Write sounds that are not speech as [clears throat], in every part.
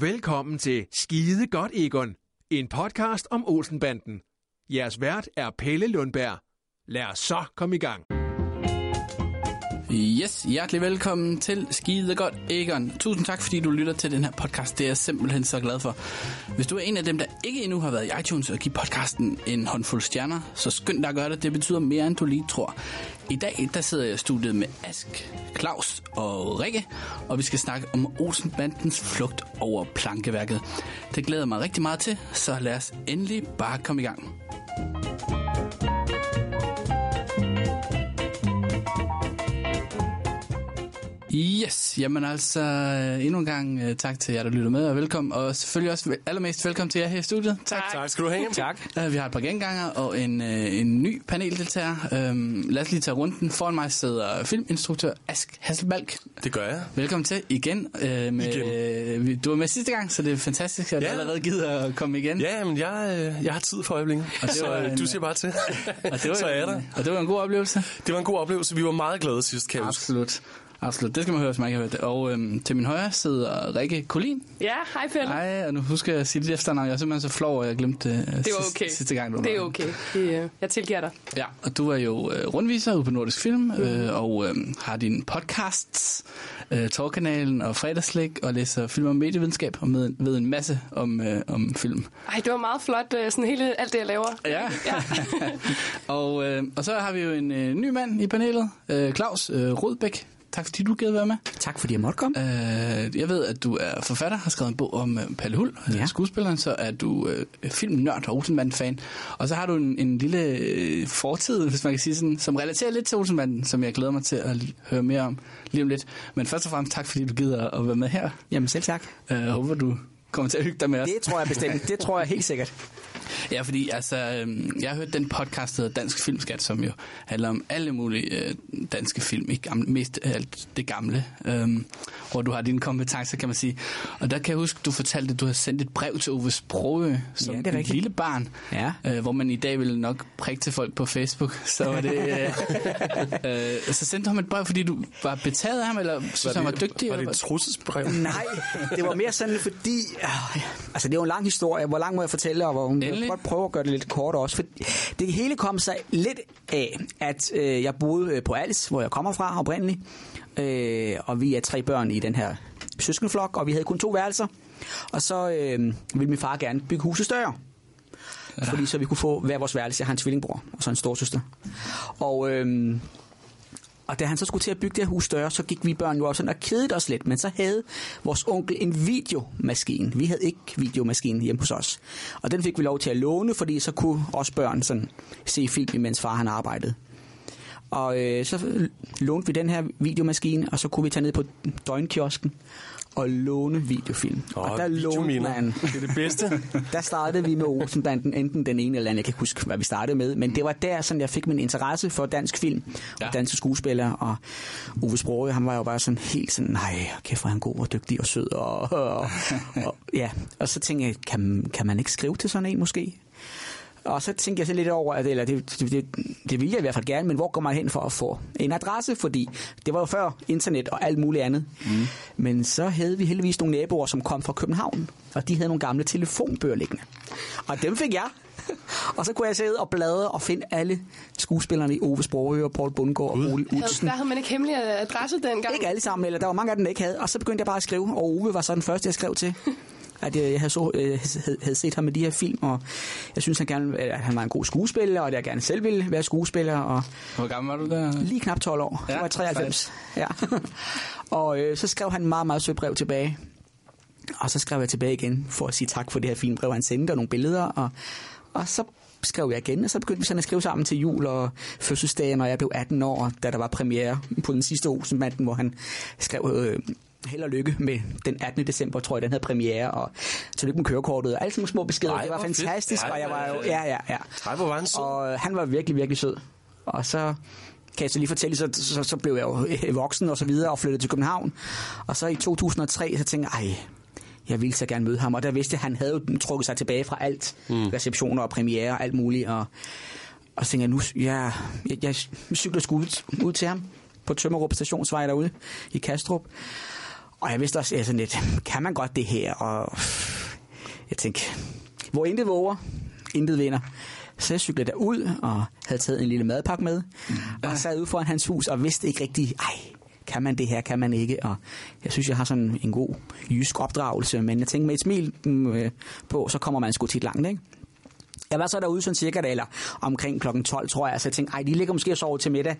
Velkommen til Skide Godt Egon, en podcast om Olsenbanden. Jeres vært er Pelle Lundberg. Lad os så komme i gang. Yes, hjertelig velkommen til Skide Godt Egon. Tusind tak, fordi du lytter til den her podcast. Det er jeg simpelthen så glad for. Hvis du er en af dem, der ikke endnu har været i iTunes og give podcasten en håndfuld stjerner, så skynd dig at gøre det. Det betyder mere, end du lige tror. I dag, der sidder jeg i studiet med Ask, Claus og Rikke, og vi skal snakke om Olsenbandens flugt over plankeværket. Det glæder jeg mig rigtig meget til, så lad os endelig bare komme i gang. Yes, jamen altså øh, endnu en gang uh, tak til jer, der lytter med, og velkommen, og selvfølgelig også allermest velkommen til jer her i studiet. Tak. Tak skal du have. Tak. Uh, vi har et par genganger og en, uh, en ny paneldeltager. Um, lad os lige tage runden. Foran mig sidder filminstruktør Ask Hasselbalk. Det gør jeg. Velkommen til igen. Uh, med, uh, du var med sidste gang, så det er fantastisk, at Ja. du allerede gider at komme igen. Ja, men jeg, øh, jeg har tid for øjeblikket, Og det så var øh, en- du siger bare til. Og det var, [laughs] så er der. Og det var en god oplevelse. Det var en god oplevelse. Vi var meget glade sidst, kan. Absolut. Absolut. Det skal man høre, hvis man ikke har hørt det. Og øhm, til min højre sidder Rikke Kolin. Ja, hej Pelle. Hej, og nu husker jeg at sige dit efternavn. Jeg er simpelthen så flov, at jeg glemte det, øh, Det var sidste, okay. sidste gang. Du var Det er okay. Det, øh, jeg tilgiver dig. Ja, og du er jo øh, rundviser ude på Nordisk Film, øh, og øh, har din podcasts, øh, Torkanalen og Fredagslæg, og læser film om medievidenskab, og med, ved en masse om, øh, om film. Ej, det var meget flot, øh, sådan hele, alt det, jeg laver. Ja, Ja. [laughs] og, øh, og så har vi jo en øh, ny mand i panelet, øh, Claus øh, Rodbæk. Tak fordi du gad være med. Tak fordi jeg måtte komme. Øh, jeg ved, at du er forfatter, har skrevet en bog om øh, Palle Hul, ja. Ja. skuespilleren, så er du øh, filmnørd og Olsenbanden-fan. Og så har du en, en lille øh, fortid, hvis man kan sige sådan, som relaterer lidt til Olsenbanden, som jeg glæder mig til at høre mere om lige om lidt. Men først og fremmest tak, fordi du gider at være med her. Jamen selv tak. Øh, håber, du kommer til at hygge dig med os. Det tror jeg bestemt. Det tror jeg helt sikkert. Ja, fordi altså, øhm, jeg har hørt den podcast, der hedder Dansk Filmskat, som jo handler om alle mulige øh, danske film, ikke gamle, mest alt det gamle, øhm, hvor du har dine kompetencer, kan man sige. Og der kan jeg huske, du fortalte, at du har sendt et brev til Ove Sprogø, som Ja, det er et lille barn, Ja. øh, hvor man i dag ville nok prikke til folk på Facebook. [laughs] Så var det, øh, [laughs] øh, så sendte du ham et brev, fordi du var betaget af ham, eller synes han var dygtig? Var det et trusselsbrev? Nej, det var mere sådan, fordi... [laughs] Øh, altså, det er jo en lang historie. Hvor lang må jeg fortælle? Og hvor, Endelig. vil godt prøve at gøre det lidt kort også. For det hele kom sig lidt af, at øh, jeg boede øh, på Als, hvor jeg kommer fra oprindeligt. Øh, og vi er tre børn i den her søskenflok, og vi havde kun to værelser. Og så øh, ville min far gerne bygge huset større. Fordi så vi kunne få hver vores værelse. Jeg har en tvillingbror og så en storsøster. Og... Øh, og da han så skulle til at bygge det her hus større, så gik vi børn jo også sådan og kedede os lidt. Men så havde vores onkel en videomaskine. Vi havde ikke videomaskinen hjemme hos os. Og den fik vi lov til at låne, fordi så kunne os børn sådan se film, imens far han arbejdede. Og øh, så lånte vi den her videomaskine, og så kunne vi tage ned på døgnkiosken og låne videofilm. Åh, og der lånte man Det er det bedste. [laughs] der startede vi med Olsenbanden, enten den ene eller anden, jeg kan ikke huske, hvad vi startede med, men det var der, sådan, jeg fik min interesse for dansk film Ja. og danske skuespillere, og Ove Sprogøe, han var jo bare sådan helt sådan, nej, kæft hvor er han god og dygtig og sød, og, og, og ja, og så tænkte jeg, kan, kan man ikke skrive til sådan en måske? Og så tænkte jeg så lidt over, at eller det, det, det, det ville jeg i hvert fald gerne, men hvor går man hen for at få en adresse? Fordi det var jo før internet og alt muligt andet. Mm. Men så havde vi heldigvis nogle naboer, som kom fra København, og de havde nogle gamle telefonbøger liggende. Og dem fik jeg. [laughs] og så kunne jeg sidde og bladre og finde alle skuespillerne i Ove Sprogøe og Paul Bundgaard og Ole Havde, Utsen. der havde man ikke hemmelig adresse dengang. Ikke alle sammen, eller der var mange af dem, der ikke havde. Og så begyndte jeg bare at skrive, og Ove var så den første, jeg skrev til. [laughs] At jeg, jeg havde, så, øh, havde, set ham med de her film, og jeg synes, han, gerne, at han var en god skuespiller, og at jeg gerne selv ville være skuespiller. Og Hvor gammel var du der? lige knap 12 år. Ja, Ja, var 93. Ja. og øh, så skrev han en meget, meget sødt brev tilbage. Og så skrev jeg tilbage igen, for at sige tak for det her fine brev, han sendte, og nogle billeder. Og, og så skrev jeg igen, og så begyndte vi sådan at skrive sammen til jul og fødselsdagen, når jeg blev 18 år, da der var premiere på den sidste Olsenbanden, hvor han skrev øh, held og lykke med den 18. december, tror jeg, den havde premiere, og tillykke med kørekortet, og alle sådan nogle små beskeder. Ej, det var fedt. fantastisk, Ej, og jeg var jo, fedt. ja, ja, ja. Ej, hvor var han sød. Og han var virkelig, virkelig sød. Og så kan jeg så lige fortælle, så, så, så blev jeg jo øh, voksen og så videre og flyttede til København. Og så i 2003, så tænkte jeg, ej, jeg ville så gerne møde ham. Og der vidste jeg, at han havde jo trukket sig tilbage fra alt. Mm. Receptioner og premiere og alt muligt. Og, og så tænkte jeg, nu, ja, jeg, jeg cykler sgu ud, ud til ham på Tømmerup Stationsvej derude i Kastrup. Og jeg vidste også, jeg sådan lidt, kan man godt det her? Og jeg tænkte, hvor intet våger, intet vinder. Så jeg cyklede derud og havde taget en lille madpakke med. Og sad ude foran hans hus og vidste ikke rigtig, ej, kan man det her, kan man ikke? Og jeg synes, jeg har sådan en god jysk opdragelse, men jeg tænkte med et smil mm, øh, på, så kommer man sgu tit langt, ikke? Jeg var så derude sådan cirka, eller omkring klokken 12, tror jeg, så jeg tænkte, ej, de ligger måske og sover til middag.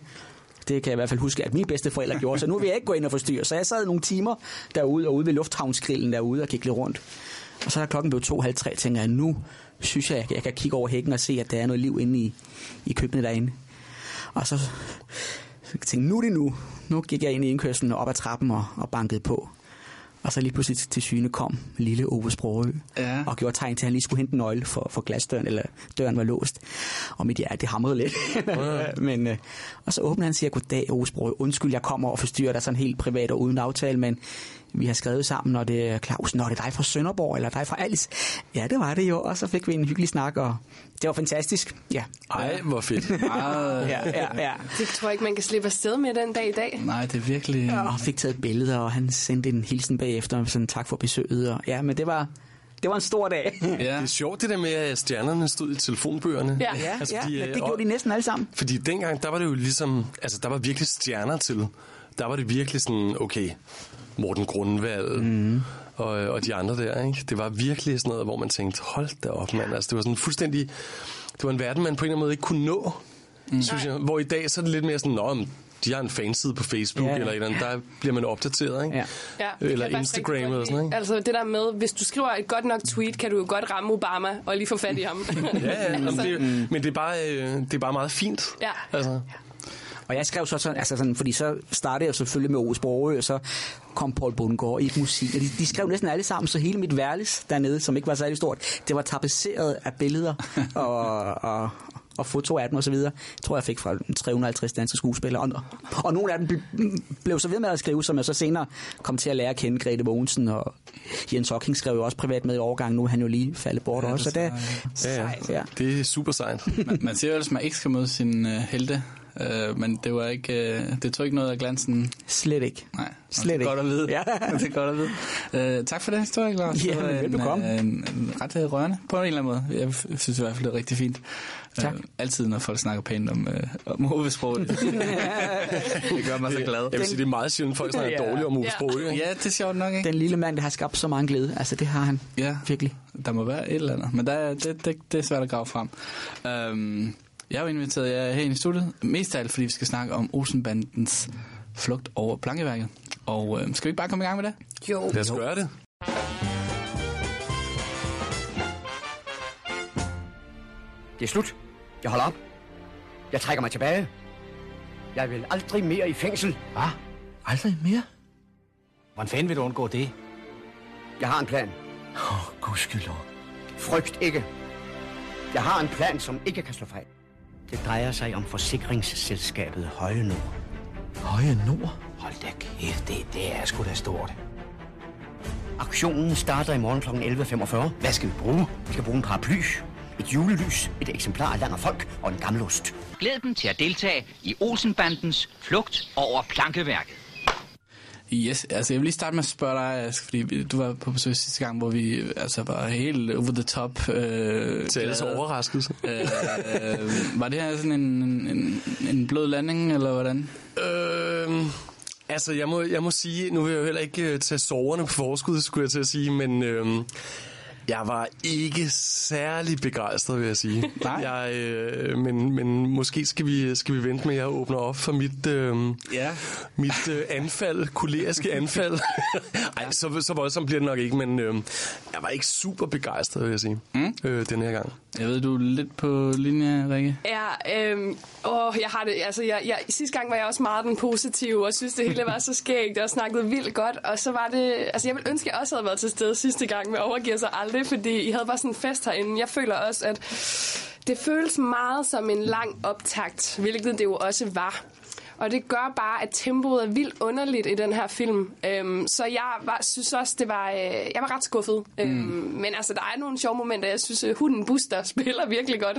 Det kan jeg i hvert fald huske, at mine bedste forældre gjorde, så nu vil jeg ikke gå ind og forstyrre. Så jeg sad nogle timer derude og ude ved lufthavnsgrillen derude og gik lidt rundt. Og så da klokken blev to, halv tre, tænker jeg, nu synes jeg, jeg kan kigge over hækken og se, at der er noget liv inde i, i køkkenet derinde. Og så, så tænkte jeg, nu er det nu. Nu gik jeg ind i indkørslen og op ad trappen og, og bankede på. Og så lige pludselig til syne kom lille Ove Sprogø Ja. og gjorde tegn til, at han lige skulle hente en nøgle for, for glasdøren, eller døren var låst. Og mit hjerte, det hamrede lidt. [laughs] men, øh, og så åbner han og siger, goddag Ove Sprogø, undskyld, jeg kommer og forstyrrer dig sådan helt privat og uden aftale, men vi har skrevet sammen, og det er Claus, når det er dig fra Sønderborg, eller dig fra Alice. Ja, det var det jo, og så fik vi en hyggelig snak, og det var fantastisk. Ja, Ej, hvor fedt. [laughs] Ja, ja, ja. Det tror jeg ikke, man kan slippe afsted med den dag i dag. nej, det er virkelig... Og fik taget billeder, og han sendte en hilsen bagefter, sådan tak for besøget. Og, ja, men det var, det var en stor dag. Ja. Det er sjovt det der med, at stjernerne stod i telefonbøgerne. Ja. Ja, Altså, ja, fordi, øh, det og- gjorde de næsten alle sammen. Fordi dengang, der var det jo ligesom, altså der var virkelig stjerner til. Der var det virkelig sådan, okay, Morten Grundvald mm. og, og de andre der, ikke? Det var virkelig sådan noget, hvor man tænkte, hold da op, mand. Altså det var sådan fuldstændig, det var en verden, man på en eller anden måde ikke kunne nå, mm. synes jeg. Hvor i dag, så er det lidt mere sådan, nå, de har en fanside på Facebook Ja, ja, ja. eller et eller andet, der bliver man opdateret, ikke? Ja. Ja, Eller Instagram eller sådan noget? Altså det der med, hvis du skriver et godt nok tweet, kan du jo godt ramme Obama og lige få fat i ham. Ja, ja, [laughs] altså, det, men det er, bare, øh, det er bare meget fint. Ja. Altså, Og jeg skrev så sådan, altså sådan, fordi så startede jeg selvfølgelig med Ove Sprogø, og så kom Paul Bundgaard i musik, og de, de skrev næsten alle sammen, så hele mit værelse dernede, som ikke var særlig stort, det var tapetseret af billeder [laughs] og, og, og foto af dem og så videre. Jeg tror, jeg fik fra 350 danske skuespillere, og, og nogle af dem ble, blev så ved med at skrive, som jeg så senere kom til at lære at kende Grete Mogensen, og Jens Hocking skrev jo også privat med i overgang, nu er han jo lige faldet bort Ja, også, så det det, er ja, ja. sejt, ja. Det er super sejt. Man, man siger jo ellers, at man ikke skal møde sin uh, helte, uh, men det var ikke, uh, det tog ikke noget af glansen. Slet ikke. Nej, Slet det er godt ikke. at vide. Ja. [laughs] det er godt at vide. Uh, tak for det, historie, Claus. Ja, Det var men en, velbekomme. uh, En, en ret øh, rørende på en eller anden måde. Jeg synes i hvert fald, det er rigtig fint. Tak. Uh, altid, når folk snakker pænt om, uh, om hovedsproget. [laughs] det gør mig så glad. Jeg vil sige, det er meget sjældent, folk snakker Ja. dårligt om Ove Ja. Ikke? Ja, det er sjovt nok, ikke? Den lille mand, der har skabt så meget glæde, altså det har han Ja, virkelig. der må være et eller andet. Men der, er- det, det, det er svært at grave frem. Um, jeg har inviteret jer her ind i studiet, mest af alt, fordi vi skal snakke om Olsenbandens flugt over plankeværket. Og øh, skal vi ikke bare komme i gang med det? jo. Lad os gøre det. Det er slut. Jeg holder op. Jeg trækker mig tilbage. Jeg vil aldrig mere i fængsel. Hvad? Aldrig mere? Hvordan fanden vil du undgå det? Jeg har en plan. Åh, oh, gudskelov. Frygt ikke. Jeg har en plan, som ikke kan slå fejl. Det drejer sig om forsikringsselskabet Høje Nord. Høje Nord? Hold da kæft, det, det er sgu da stort. Aktionen starter i morgen kl. 11.45. Hvad skal vi bruge? Vi skal bruge en paraply, et julelys, et eksemplar af land og folk og en gammel ost. Glæd dem til at deltage i Olsenbandens flugt over plankeværket. Yes, altså jeg vil lige starte med at spørge dig, Ask, fordi du var på besøg sidste gang, hvor vi altså var helt over the top. Øh, Til alles overraskelse. øh, øh, var det her sådan en, en, en blød landing, eller hvordan? Øhm, altså, jeg må, jeg må sige, nu vil jeg jo heller ikke øh, tage soverne på forskud, skulle jeg til at sige, men øhm, jeg var ikke særlig begejstret, vil jeg sige. Nej. Jeg, øh, men, men måske skal vi, skal vi vente med, at jeg åbner op for mit, øh, Ja. mit øh, anfald, koleriske anfald. [laughs] Ej, så, så voldsomt bliver det nok ikke, men øh, jeg var ikke super begejstret, vil jeg sige, mm. øh, den her gang. Jeg ved, du er lidt på linje, Rikke. Ja, øhm, åh, jeg har det, altså, jeg, jeg, sidste gang var jeg også meget den positive, og synes, det hele var så skægt, og snakkede vildt godt, og så var det, altså, jeg vil ønske, at jeg også havde været til stede sidste gang med Overgiver sig aldrig, fordi I havde bare sådan en fest herinde. Jeg føler også, at det føles meget som en lang optakt, hvilket det jo også var. Og det gør bare, at tempoet er vildt underligt i den her film. Øhm, så jeg var, synes også, det var, øh, jeg var ret skuffet. Mm. Øhm, men altså, der er nogle sjove momenter. Jeg synes, øh, hunden Buster [laughs] spiller virkelig godt.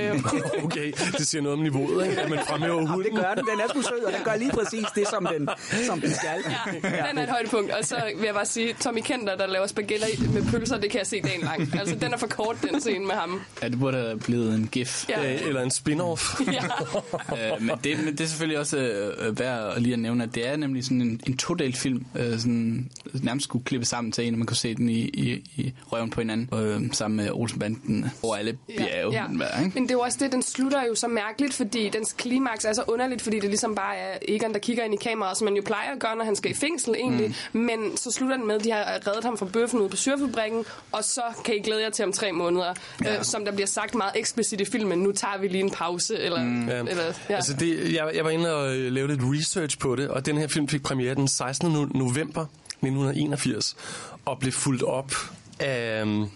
øhm, [laughs] Okay, det siger noget om niveauet, ikke? At man fremhæver hunden. det gør den. Den er sgu sød, og den gør lige præcis det, som den, som den skal. ja, den er et højdepunkt. Og så vil jeg bare sige, Tommy Kenter, der laver spaghetti med pølser, det kan jeg se dagen lang. Altså, den er for kort, den scene med ham. Ja, det burde have blevet en gif. Ja. Øh, Eller en spin-off. [laughs] Ja. øh, men, det, men det er selvfølgelig også øh, værd at lige at nævne, at det er nemlig sådan en, en todelt film, øh, sådan, nærmest skulle klippe sammen til en, og man kunne se den i, i, i røven på hinanden, øh, sammen med Olsenbanden over alle bjerge. Ja, Ja. ja. Men det er jo også det, den slutter jo så mærkeligt, fordi dens klimaks er så underligt, fordi det ligesom bare er Egon, der kigger ind i kameraet, som man jo plejer at gøre, når han skal i fængsel egentlig. Mm. Men så slutter den med, at de har reddet ham fra bøffen ude på syrefabrikken, og så kan I glæde jer til om tre måneder. Ja. Øh, som der bliver sagt meget eksplicit i filmen, nu tager vi lige en pause. Eller, mm. Eller, ja. Altså det, jeg, jeg var inde og øh, lave lidt research på det, og den her film fik premiere den 16. november 1981, og blev fuldt op af, øhm,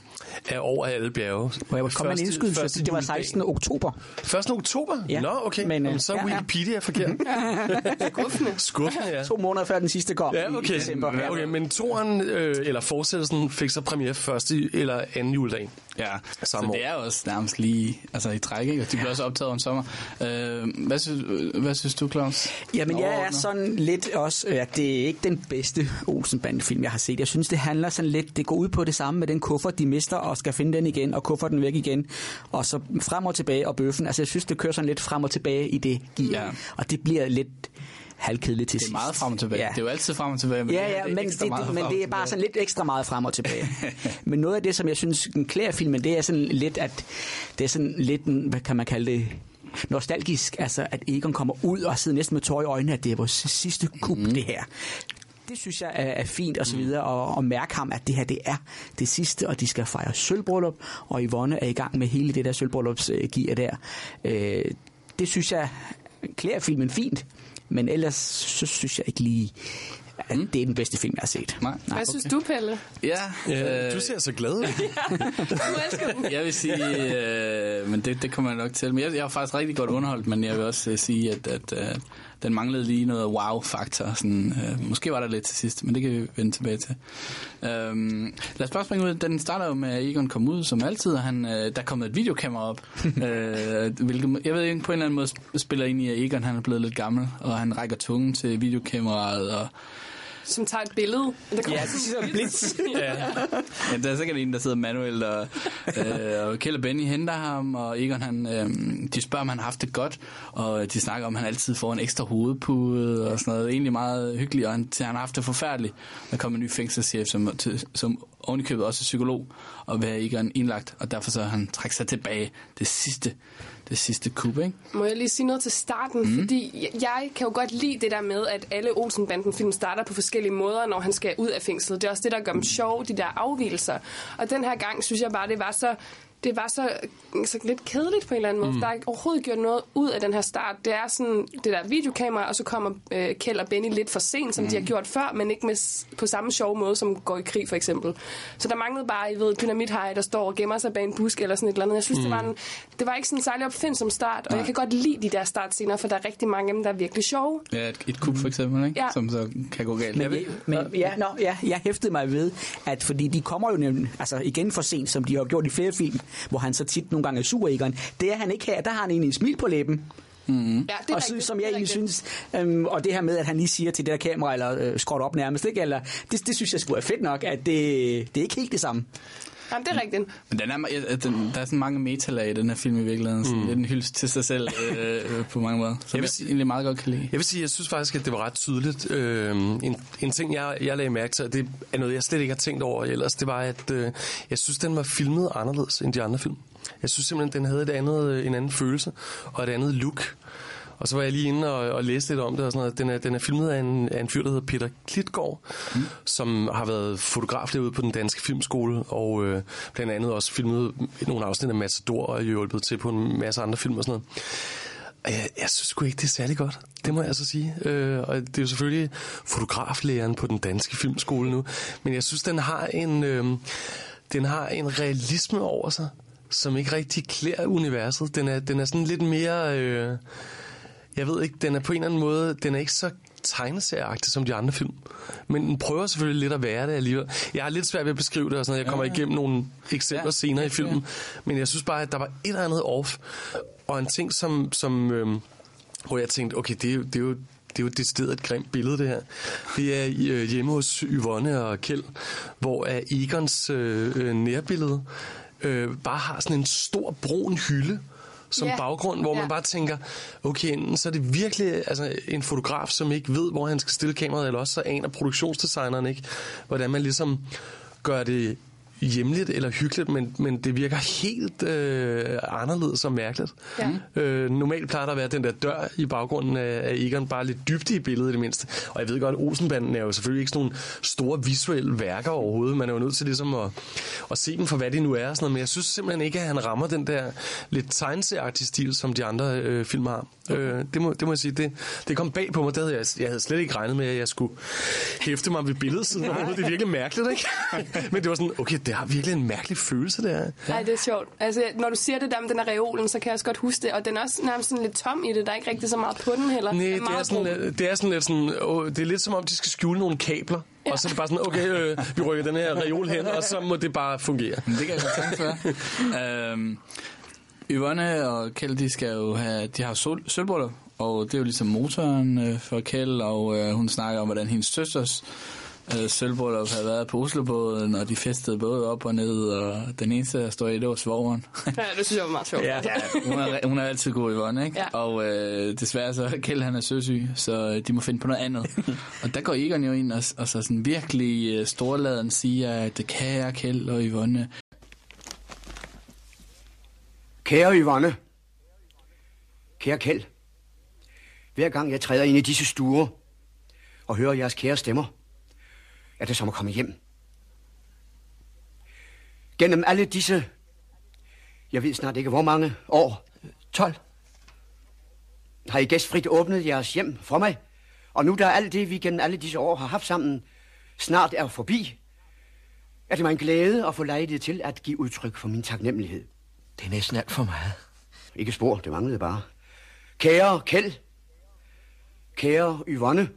af over alle bjerge. Må jeg komme med en indskydelse? Det var 16. oktober. 1. oktober? Ja. Nå, okay. Men, Men, øh, Jamen, så er ja, ja. Wikipedia forkert. [laughs] Skuffende. Skuffende, ja. To måneder før den sidste kom Ja, i okay. december. Ja. okay men toren, øh, eller fortsættelsen, fik så premiere første eller anden juledag. Ja, Samme så år. det er også nærmest lige altså, i træk, ikke? Og de bliver også optaget om sommer. Øh, hvad, synes, hvad synes du, Claus? Jamen, jeg er sådan lidt også, at det er ikke den bedste Olsenbanden-film, jeg har set. Jeg synes, det handler sådan lidt, det går ud på det samme med den kuffert, de mister, og skal finde den igen, og kufferten væk igen, og så frem og tilbage, og bøffen. Altså, jeg synes, det kører sådan lidt frem og tilbage i det gear. Ja. Og det bliver lidt halvkedeligt til Det er sidst. meget frem og tilbage. Ja. Det er jo altid frem og tilbage. Men Ja, ja, det er men, det, det, men det er bare sådan lidt ekstra meget frem og tilbage. [laughs] men noget af det, som jeg synes den klæder filmen, det er sådan lidt, at det er sådan lidt, en, hvad kan man kalde det, nostalgisk, altså at Egon kommer ud og sidder næsten med tår i øjnene, at det er vores sidste kub, mm. det her. Det synes jeg er, er fint og så videre, og, og mærke ham, at det her det er det sidste, og de skal fejre sølvbryllup, og Yvonne er i gang med hele det der sølvbryllupsgear der. Øh, det synes jeg klæder filmen fint, men ellers så synes jeg ikke lige, at det er den bedste film, jeg har set. Nej. Hvad synes du, Pelle? Ja, Ja, øh, du ser så glad ud. [laughs] Du elsker den. Jeg vil sige, øh, men det, det kommer jeg nok til. Men jeg, jeg var faktisk rigtig godt underholdt, men jeg vil også øh, sige, at, at øh, den manglede lige noget wow-faktor. Sådan, øh, måske var der lidt til sidst, men det kan vi vende tilbage til. Øhm, lad os bare springe ud. Den starter jo med, at Egon kom ud som altid, og han, øh, der er kommet et videokamera op. [laughs] øh, hvilket, jeg ved ikke, på en eller anden måde spiller ind i, at Egon han er blevet lidt gammel, og han rækker tungen til videokameraet, og Som tager et billede. Der kommer Ja, det siger en blitz. [laughs] Ja, der er sikkert en, der sidder manuelt, og, øh, og Kjell og Benny henter ham, og Egon, han, øh, de spørger, om han har haft det godt, og de snakker om, at han altid får en ekstra hovedpude og sådan noget. Egentlig meget hyggeligt, og han, han har haft det forfærdeligt. Der kommer en ny fængselschef, som, til, som ovenikøbet også psykolog, og have Egon indlagt, og derfor så han trækket sig tilbage det sidste, det sidste kub, ikke? Må jeg lige sige noget til starten? Mm. Fordi jeg, kan jo godt lide det der med, at alle Olsenbanden-film starter på forskellige måder, når han skal ud af fængslet. Det er også det, der gør dem sjove, de der afvielser. Og den her gang synes jeg bare, det var så det var så, så lidt kedeligt på en eller anden måde. Mm. Der er ikke overhovedet gjort noget ud af den her start. Det er sådan det der videokamera, og så kommer øh, Kjeld og Benny lidt for sent, som mm. de har gjort før, men ikke med, på samme sjove måde, som går i krig for eksempel. Så der manglede bare, I ved, dynamithej, der står og gemmer sig bag en busk eller sådan et eller andet. Jeg synes, mm. det, var en, det var ikke sådan en særlig opfindsom start, og Nej. jeg kan godt lide de der startscener, for der er rigtig mange af dem, der er virkelig sjove. Ja, et, et kub for eksempel, ikke? Ja. Som så kan gå galt. Men, jeg, men ja, no, ja, jeg hæftede mig ved, at fordi de kommer jo nemlig, altså igen for sent, som de har gjort i flere film, hvor han så tit nogle gange er sur, Egon. Det er han ikke her, der har han egentlig en smil på læben. Ja, det er og rigtigt, som det jeg egentlig synes, øhm, og det her med, at han lige siger til det der kamera, eller øh, skråt op nærmest, ikke? Eller, det, det synes jeg skulle være fedt nok, at det, det er ikke helt det samme. Jamen, det er rigtigt. Men den er, ja, den, der er sådan mange metalag i den her film i virkeligheden. Sådan Mm. lidt en hyldest til sig selv øh, på mange måder. Jeg jeg, vil sige- egentlig meget godt kan lide. Jeg vil sige, jeg synes faktisk, at det var ret tydeligt. Øh, en, en ting, jeg, jeg lagde mærke til, og det er noget, jeg slet ikke har tænkt over ellers, det var, at øh, jeg synes, den var filmet anderledes end de andre film. Jeg synes simpelthen, den havde et andet, en anden følelse og et andet look. Og så var jeg lige inde og, og læste lidt om det og sådan noget. Den er, den er filmet af en, af en fyr, der hedder Peter Klitgaard, mm. som har været fotograf derude på den danske filmskole, og øh, blandt andet også filmet nogle afsnit af Matador og hjulpet til på en masse andre film og sådan noget. Og Jeg, jeg synes sgu ikke, det er særlig godt. Det må jeg altså sige. Øh, og det er jo selvfølgelig fotograflæreren på den danske filmskole nu. Men jeg synes, den har en, øh, den har en realisme over sig, som ikke rigtig klæder universet. Den er, den er sådan lidt mere... Øh, jeg ved ikke, den er på en eller anden måde, den er ikke så tegneserieagtig som de andre film. Men den prøver selvfølgelig lidt at være det alligevel. Jeg har lidt svært ved at beskrive det, og sådan, noget. jeg kommer igennem nogle eksempler Ja, senere i ja, filmen. Men jeg synes bare, at der var et eller andet off. Og en ting, som, som øhm, hvor jeg tænkte, okay, det er jo, det er jo det er jo et decideret et grimt billede, det her. Det er øh, hjemme hos Yvonne og Kjeld, hvor er Egons øh, øh, nærbillede øh, bare har sådan en stor brun hylde som Ja. baggrund, hvor Ja. man bare tænker, okay, enten så er det virkelig altså, en fotograf, som ikke ved, hvor han skal stille kameraet, eller også så aner produktionsdesigneren ikke, hvordan man ligesom gør det hjemligt eller hyggeligt, men, men det virker helt øh, anderledes og mærkeligt. Ja. Øh, normalt plejer der at være den der dør i baggrunden af, af Egon, bare lidt dybde i billedet i det mindste. Og jeg ved godt, at Olsenbanden er jo selvfølgelig ikke sådan nogle store visuelle værker overhovedet. Man er jo nødt til ligesom at, at se dem for, hvad de nu er. Og sådan noget. Men jeg synes simpelthen ikke, at han rammer den der lidt tegneserieagtige stil, som de andre øh, film har. Øh, det, må, det må jeg sige, det, det kom bag på mig. Det havde jeg, jeg havde slet ikke regnet med, at jeg skulle hæfte mig ved billedsiden. Det er virkelig mærkeligt, ikke? [laughs] Men det var sådan, okay, det har virkelig en mærkelig følelse, det her. Nej, det er sjovt. Altså, når du siger det der med den her reolen, så kan jeg også godt huske det. Og den er også nærmest sådan lidt tom i det. Der er ikke rigtig så meget på den heller. Nej, det er, sådan, lidt- det er sådan lidt sådan, åh, det er lidt som om, de skal skjule nogle kabler. Ja. Og så er det bare sådan, okay, øh, vi rykker den her reol hen, og så må det bare fungere. Men det kan jeg godt tænke for. [laughs] øhm, Yvonne og Kjeld, de skal jo have, de har sol, sølvbryllup, og det er jo ligesom motoren øh, for Kjeld, og øh, hun snakker om, hvordan hendes søsters øh, sølvbryllup havde været på Oslobåden, og de festede både op og ned, og den eneste, der står i, det var svogeren. Ja, det synes jeg var meget sjovt. Ja, hun er, hun er altid god i Yvonne, ikke? Ja. Og øh, desværre så Kjeld, han er søsyg, så øh, de må finde på noget andet. [laughs] og der går Egon jo ind og, og så sådan virkelig øh, storladen siger, at det kære Kjeld og Yvonne, Kære Yvonne. Kære Kjeld. Hver gang jeg træder ind i disse stuer og hører jeres kære stemmer, er det som at komme hjem. Gennem alle disse, jeg ved snart ikke hvor mange år, 12, har I gæstfrit åbnet jeres hjem for mig. Og nu da alt det, vi gennem alle disse år har haft sammen, snart er forbi, er det mig en glæde at få lejlighed til at give udtryk for min taknemmelighed. Det er næsten alt for meget. Ikke spor, det manglede bare. Kære Kjeld. Kære Yvonne.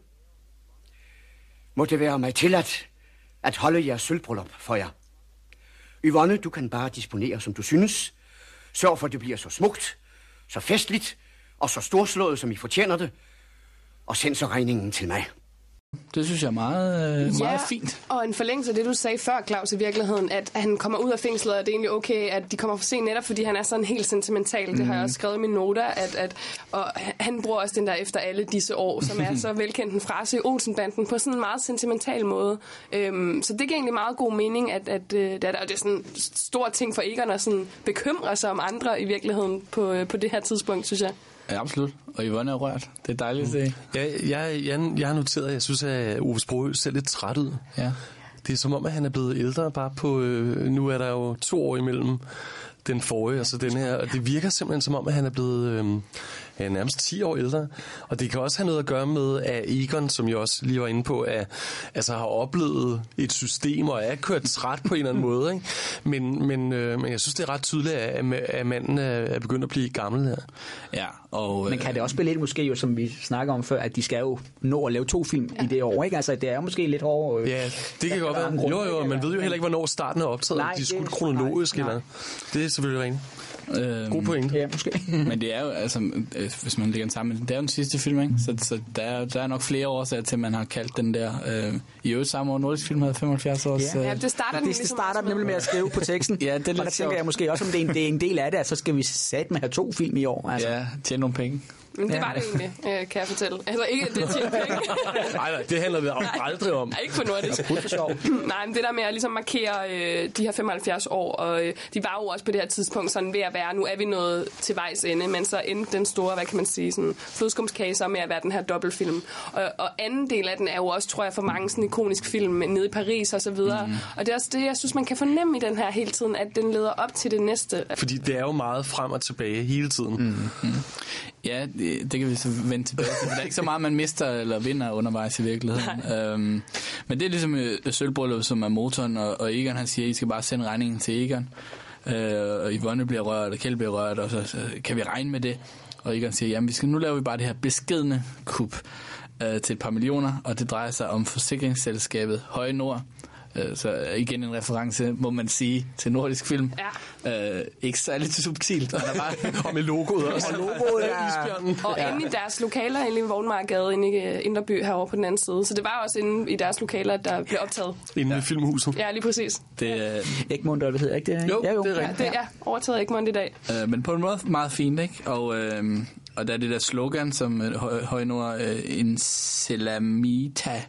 Må det være mig tilladt at holde jeres sølvbryllup for jer. Yvonne, du kan bare disponere, som du synes. Sørg for, at det bliver så smukt, så festligt og så storslået, som I fortjener det. Og send så regningen til mig det synes jeg er meget, øh, meget fint. Og en forlængelse af det, du sagde før, Claus, i virkeligheden, at han kommer ud af fængslet, og det er egentlig okay, at de kommer for sent netop, fordi han er sådan helt sentimental. Det har jeg også skrevet i mine noter, at, at og han bruger også den der efter alle disse år, som er [laughs] så velkendt en frase i Olsenbanden, på sådan en meget sentimental måde. Øhm, så det giver egentlig meget god mening, at, at øh, det, er, og det er sådan en stor ting for Egon at sådan bekymre sig om andre i virkeligheden på, øh, på det her tidspunkt, synes jeg. Ja, absolut. Og Yvonne er rørt. Det er dejligt at se. Jeg, jeg, jeg, jeg har noteret, at jeg synes, at Ove Sprogø ser lidt træt ud. Ja. Det er som om, at han er blevet ældre bare på... Øh, nu er der jo to år imellem den forrige og så den her. Og det virker simpelthen som om, at han er blevet øh, ja, nærmest 10 år ældre. Og det kan også have noget at gøre med, at Egon, som jeg også lige var inde på, er, altså har oplevet et system og er kørt træt på en eller anden måde. Ikke? Men, men, øh, men jeg synes, det er ret tydeligt, at, at manden er, begyndt at blive gammel her. Ja, og... Men kan det også blive lidt måske, jo, som vi snakker om før, at de skal jo nå at lave to film ja. i det år, ikke? Altså, det er måske lidt hårdt. Øh, Ja, det kan godt være. grund Jo, jo, man ved jo heller ikke, hvornår starten er optaget. Nej, De er det- skudt kronologisk. nej, Eller. Det er selvfølgelig rent. Øhm, God point. Ja, måske. [laughs] Men det er jo, altså, øh, hvis man lægger den sammen, det er jo den sidste film, ikke? Så, så der, er, der er nok flere årsager til, at man har kaldt den der. Øh, I øvrigt samme år, Nordisk Film havde 75 års... Ja. øh, Ja, det starter Og det ligesom starter nemlig med at skrive på teksten. [laughs] Ja, det er og lidt der tænker sjovt. jeg måske også, om det er en, det er en del af det, at så skal vi sat med at have to film i år. Altså. Ja, tjene nogle penge. Men det Ja. var det egentlig, øh, kan jeg fortælle. Altså ikke, at det er tjent penge. [laughs] Nej, nej, det handler vi aldrig om. Nej, ikke på nordisk. for sjov. [clears throat] Nej, men det der med at ligesom markere øh, de her 75 år, og øh, de var jo også på det her tidspunkt sådan ved at være, nu er vi nået til vejs ende, men så endte den store, hvad kan man sige, sådan flodskumskage så med at være den her dobbeltfilm. Og, og anden del af den er jo også, tror jeg, for mange sådan ikonisk film nede i Paris og så videre. Mm. Og det er også det, jeg synes, man kan fornemme i den her hele tiden, at den leder op til det næste. Fordi det er jo meget frem og tilbage hele tiden. Mm. Ja, det, kan vi så vende tilbage til. for Der er ikke så meget, man mister eller vinder undervejs i virkeligheden. Øhm, men det er ligesom øh, sølvbryllup, som er motoren, og, og Egon han siger, at I skal bare sende regningen til Egon. Øh, og Yvonne bliver rørt, og Kjeld bliver rørt, og så, så kan vi regne med det. og Egon siger, jamen vi skal, nu laver vi bare det her beskedne kup øh, til et par millioner, og det drejer sig om forsikringsselskabet Høje Nord. Øh, så igen en reference, må man sige, til nordisk film. Ja. Øh, ikke særligt subtilt. Og, der var, [laughs] og med logoet også. Og logoet er... Isbjørnen. Og ja. inde i deres lokaler, inde i Vognmarkgade, inde i øh, Indreby herovre på den anden side. Så det var også inde i deres lokaler, der blev optaget. Inde ja. i filmhuset. Ja, lige præcis. det, øh, Egmont, hvad hedder ikke det? Jo, ja, jo. det er Ja, rigtigt. det er overtaget Egmont i dag. Øh, men på en måde meget fint, ikke? Og, øh, og der er det der slogan, som Hø- Højnord, øh, en selamita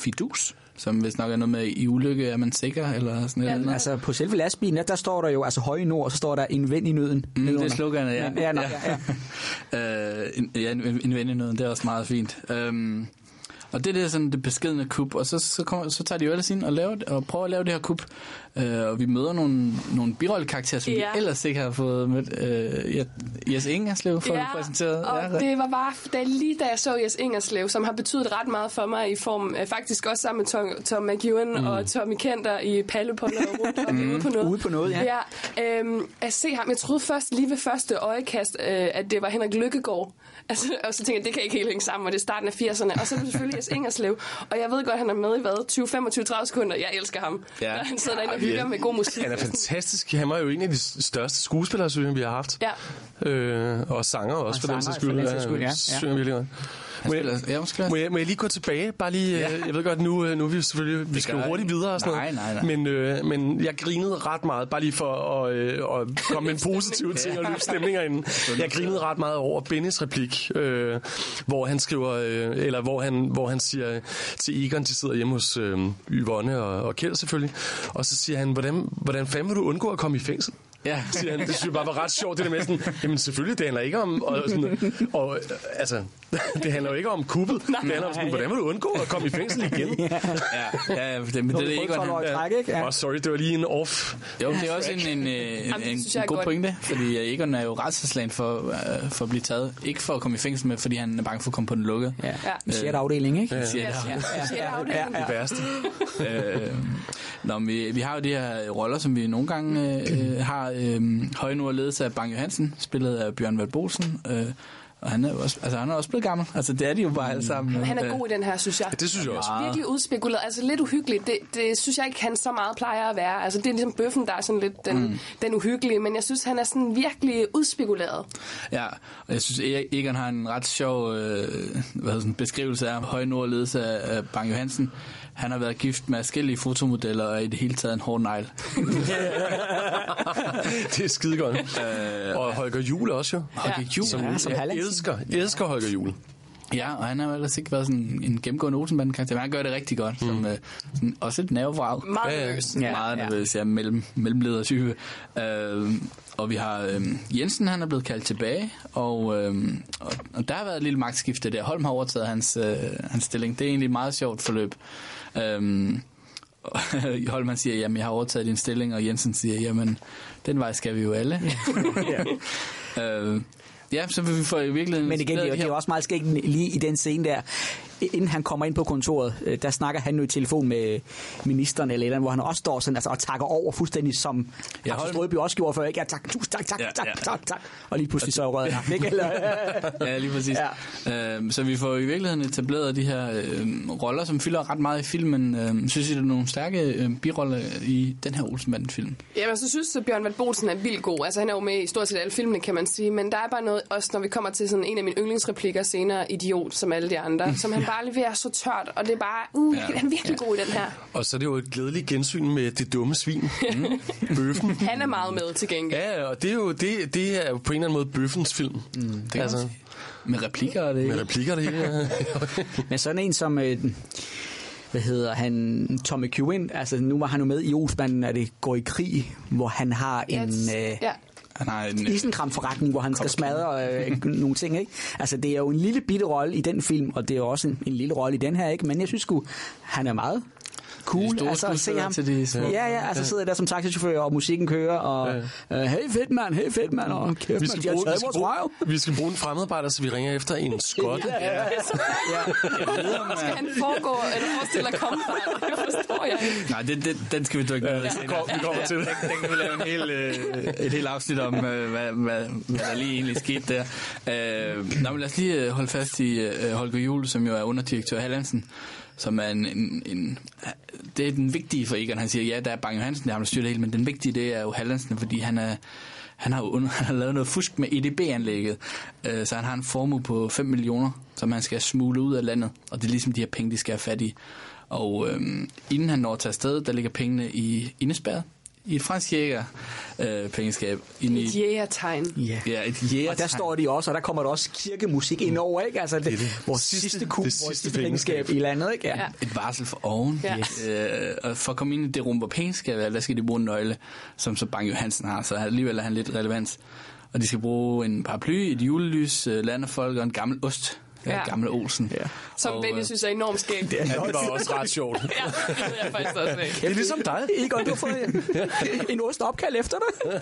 fidus, som hvis nok er noget med, i ulykke er man sikker, eller sådan Ja, noget. Altså på selve lastbilen, der, står der jo, altså høje nord, så står der en ven i nøden. Mm, det er sloganet, ja. Ja, ja, ja, ja. [laughs] øh, en, ja, en, en ven i nøden, det er også meget fint. Øhm, og det er sådan det beskedende kup, og så, så, kommer, så tager de jo ellers ind og, laver, og prøver at lave det her kup, øh, og vi møder nogle, nogle birollekarakterer, som ja. Vi ellers ikke har fået mødt. Øh, Jes Ingerslev får ja, vi præsenteret. og ja, det var bare, da, lige da jeg så Jes Ingerslev, som har betydet ret meget for mig i form, øh, faktisk også sammen med Tom, Tom McEwen mm. og Tommy Kenter i Palle på noget [laughs] rundt og ude på noget. Ude på noget, ja. ja øhm, at se ham, jeg troede først lige ved første øjekast, øh, at det var Henrik Lykkegaard. [laughs] Altså, og så tænkte jeg, det kan ikke helt hænge sammen, og det er starten af 80'erne. Og så er det selvfølgelig Jes Ingerslev. Og jeg ved godt, han er med i hvad? 20, 25, 30 sekunder. Jeg elsker ham. Ja. Ja. [laughs] Han sidder derinde og hygger ja. med god musik. Han er fantastisk. Han var jo en af de største skuespillere, synes jeg, vi har haft. Ja. Øh, og sanger også, Og for den sanger, den sags skyld, ja. Synes jeg virkelig godt. Må jeg, spiller- ja, måske også. må, jeg, må jeg lige gå tilbage? Bare lige, ja. jeg ved godt, nu, øh, nu er vi selvfølgelig, vi skal hurtigt jeg. videre og sådan Nej, noget. nej, nej. Men, øh, men jeg grinede ret meget, bare lige for at, øh, at komme med en [laughs] positiv ting og løbe stemninger ind. Jeg grinede ret meget over Bennys replik, øh, hvor han skriver, øh, eller hvor han, hvor han siger til Egon, de sidder hjemme hos øh, Yvonne og, og Kjeld selvfølgelig, og så siger han, hvordan, hvordan fanden vil du undgå at komme i fængsel? Ja. siger han. Det synes jeg bare var ret sjovt, det der med sådan, jamen selvfølgelig, det handler ikke om, og, sådan, og øh, altså, [laughs] det handler jo ikke om kuppet, det handler om sådan, hvordan vil du undgå at komme i fængsel igen? [laughs] ja, ja, det, men det, det er ikke, et træk, ikke? Ja. Og sorry, det var lige en off. Jo, det er også en, en, en, en, synes jeg en er god pointe, fordi øh, Egon er jo retsforslagen for, uh, for at blive taget. Ikke for at komme i fængsel med, fordi han er bange for at komme på den lukkede. Ja, Ja. ja. sjette afdeling, ikke? Ja, ja, ja, ja, ja. Det værste. øh, Nå, men vi, vi har jo de her roller, som vi nogle gange øh, [clears throat] har. Øh, Højnord ledes af Bang Johansen, spillet af Bjørn Valbosen. Øh, og han er, jo også, altså, han er også blevet gammel. Altså, det er de jo bare alle sammen. Han er god i den her, synes jeg. Det synes jeg også. Virkelig udspekuleret. Altså lidt uhyggeligt. Det, det synes jeg ikke, han så meget plejer at være. Altså det er ligesom bøffen, der er sådan lidt den, mm. den uhyggelige. Men jeg synes, han er sådan virkelig udspekuleret. Ja, og jeg synes, Egon har en ret sjov øh, hvad hedder sådan, beskrivelse af Højnord ledes af, af Bang Johansen. Han har været gift med forskellige fotomodeller og i det hele taget en hård negl. [laughs] det er skide godt. Øh, og Holger Jule også jo. Holger Juhl, Som, Ja, som jeg elsker, elsker Holger Jule. Ja, og han har ellers ikke været sådan en gennemgående Olsenbanden karakter, men han gør det rigtig godt. Mm. Som, øh, sådan, også et nervevrag. Meget Ja, ja. nervøs. Ja, Ja, meget ja. nervøs, ja, mellem, mellemledertype. Øh, og vi har øh, Jensen, han er blevet kaldt tilbage, og, øh, og, og der har været et lille magtskifte der. Holm har overtaget hans, øh, hans stilling. Det er egentlig et meget sjovt forløb. [laughs] Øh, og Holm han siger, jamen jeg har overtaget din stilling, og Jensen siger, jamen den vej skal vi jo alle. [laughs] øh, ja, så vi får i virkeligheden... Men igen, det er, jo- det er jo også meget skægt lige i den scene der. Inden han kommer ind på kontoret, øh, der snakker han jo i telefon med ministeren eller eller andet, hvor han også står sådan, altså, og takker over fuldstændig som Ja, ja, Axel Holm- Strøby også gjorde før. Ikke? Ja, tak, tusind tak, tak, Ja, tak, ja. tak, tak. Og lige pludselig så er røget ham, ikke? Eller, Ja, lige præcis. Ja. Øhm, så vi får i virkeligheden etableret de her øhm, roller, som fylder ret meget i filmen. Øhm, synes I, der er nogle stærke øhm, biroller i den her Olsenbanden-film? Jamen, så synes jeg, at Bjørn Valbolsen er vildt god. Altså, han er jo med i stort set alle filmene, kan man sige. Men der er bare noget, også når vi kommer til sådan en af mine yndlingsreplikker senere, idiot, som alle de andre, som han bare leverer så tørt. Og det er bare, uh, Ja. ja. han er virkelig god i den her. Og så er det jo et glædeligt gensyn med det dumme svin. [laughs] Bøffen. Han er meget med til gengæld. Ja, og det er jo, det, det er jo på en eller anden måde bøffens film. Mm, Det altså, med replikker og det. med replikker og det hele. [laughs] Men sådan en som, øh, hvad hedder han, Tommy Kewin, altså nu var han jo med i Olsbanden, at det går i krig, hvor han har en øh, ja. Han har en, isenkramforretning, hvor han skal smadre øh, nogle ting, ikke? Altså det er jo en lille bitte rolle i den film, og det er jo også en, en lille rolle i den her, ikke? Men jeg synes sgu, han er meget cool. store Altså at se ham. til de små. Ja, ja, altså sidder der som taxichauffør, og musikken kører, og øh, hey fedt mand, hey fedt mand, og kæft, Vi man, skal, de har bruge, vi, skal vores bruge, røv. vi skal bruge en fremmedarbejder, så vi ringer efter en skot. [laughs] Skal han foregå, eller forestille at komme fra? Det forstår jeg ikke. Nej, det, det, den skal vi dykke ned i vi kommer til det. Den, den kan vi lave en hel, øh, et helt afsnit om, øh, hvad, hvad, hvad der lige egentlig skete der. Øh, nå, men lad os lige øh, holde fast i øh, Holger Juhl, som jo er underdirektør Hallandsen, som er en, en, en... Det er den vigtige for Egon. Han siger, ja, der er Bang Johansen, der har styrt det hele, men den vigtige, det er jo Hallandsen, fordi han er han har, under, [laughs] han har lavet noget fusk med EDB-anlægget, øh, så han har en formue på 5 millioner, som han skal smule ud af landet, og det er ligesom de her penge, de skal have fat i. Og øh, inden han når til afsted, der ligger pengene i indespærret i et fransk jæger øh, pengeskab. Inde Et i, jægertegn. Ja. ja, et jæger Og der står de også, og der kommer der også kirkemusik ind over, ikke? Altså, det, det vores sidste, sidste kub, det vores sidste sidste pengeskab i landet, ikke? Ja. Ja. et varsel for oven. Ja. Øh, og for at komme ind i det rum, hvor penge skal være, der skal de bruge en nøgle, som så Bang Johansen har, så alligevel er han lidt relevans. Og de skal bruge en paraply, et julelys, øh, landefolk og en gammel ost. Ja, Ja. gammel Olsen. Ja. Som Og, Benny øh, synes er enormt skægt. [laughs] Ja, det var også ret sjovt. [laughs] Ja, det ved jeg faktisk også ikke. Det er ligesom dig. Egon, du har fået en, [laughs] en ost opkald efter dig.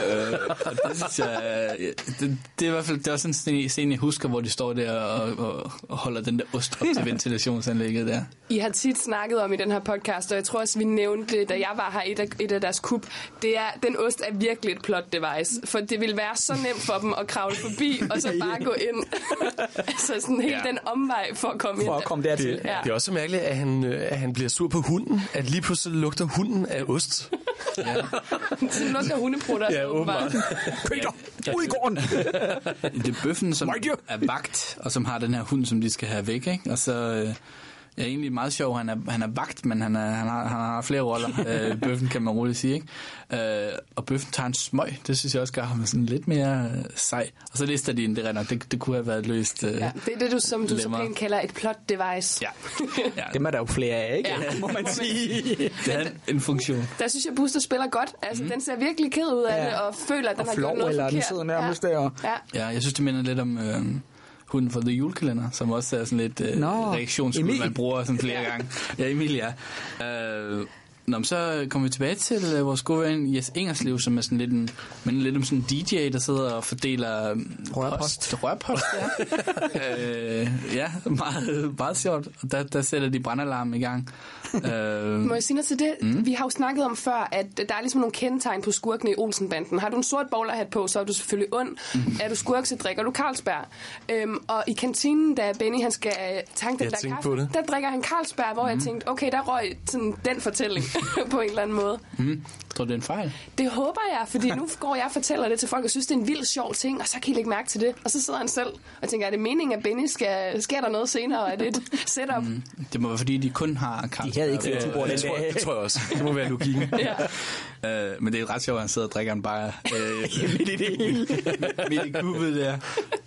Og det synes jeg, øh, det, det er i hvert fald det er også en scene, jeg husker, hvor de står der og, og, og holder den der ost op til ventilationsanlægget der. I har tit snakket om i den her podcast, og jeg tror også, vi nævnte det, da jeg var her, et af, et af deres kub. Det er, den ost er virkelig et plot device, for det vil være så nemt for dem at kravle forbi, og så bare gå ind. altså sådan helt Ja. den omvej for at komme ind. For at komme dertil. Det, det er også så mærkeligt, at han, øh, at han bliver sur på hunden. At lige pludselig lugter hunden af ost. [laughs] Så lugter hundeprutter. Ja, åbenbart. [laughs] Peter, ud i gården. Det er bøffen, som er vagt, og som har den her hund, som de skal have væk. Ikke? Og så ja, egentlig meget sjov. Han er, han er vagt, men han, er, han, har, han har flere roller. [laughs] øh, bøffen kan man roligt sige. Ikke? Øh, og bøffen tager en smøg. Det synes jeg også gør ham sådan lidt mere øh, sej. Og så lister de en, det, er nok. det, det kunne have været løst. Øh, Ja, det er det, du, som du så Lemmer. pænt kalder et plot device. ja. [laughs] ja. Dem er der jo flere af, ikke? Ja. [laughs] Må man sige. Det havde en, en funktion. Der synes jeg, Booster spiller godt. Altså, mm. den ser virkelig ked ud af Ja. det, og føler, at den Og har flov, gjort noget eller den forkert. sidder nærmest ja. der og- Ja. Ja, jeg synes, det minder lidt om øh, hunden fra The Julekalender, som også er sådan lidt øh, Nå, reaktionsskud, Emil. man bruger sådan flere gange. Ja, Emil, ja. Øh, Nå, men så kommer vi tilbage til øh, vores gode ven Jes Ingerslev, som er sådan lidt, en, men lidt om sådan en DJ, der sidder og fordeler øh, Rørpost. Post, rørpost, ja. [laughs] øh, ja, meget, meget sjovt. Og der, der sætter de brandalarm i gang. Øh, Må jeg sige noget til det? Mm. Vi har jo snakket om før, at der er ligesom nogle kendetegn på skurkene i Olsenbanden. Har du en sort bowlerhat på, så er du selvfølgelig ond. Mm. Er du skurk, så drikker du Carlsberg. Øhm, og i kantinen, da Benny han skal øh, tanke den Jeg der kaffe, på det. der drikker han Carlsberg, hvor mm. jeg tænkte, okay, der røg sådan den fortælling [laughs] på en eller anden måde. mm, tror du, det er en fejl? Det håber jeg, fordi nu går jeg og fortæller det til folk, og synes, det er en vild sjov ting, og så kan I lægge mærke til det. Og så sidder han selv og tænker, er det meningen, at Benny skal, sker der noget senere, er det et setup? Mm. Det må være, fordi de kun har Carlsberg. De havde ikke fået tuborg den det, tror, jeg- det tror jeg også. Det må være logikken. [laughs] Ja. Øh, men det er ret sjovt, at han sidder og drikker en bare øh, [laughs] Midt i det hele. midt i kuppet der.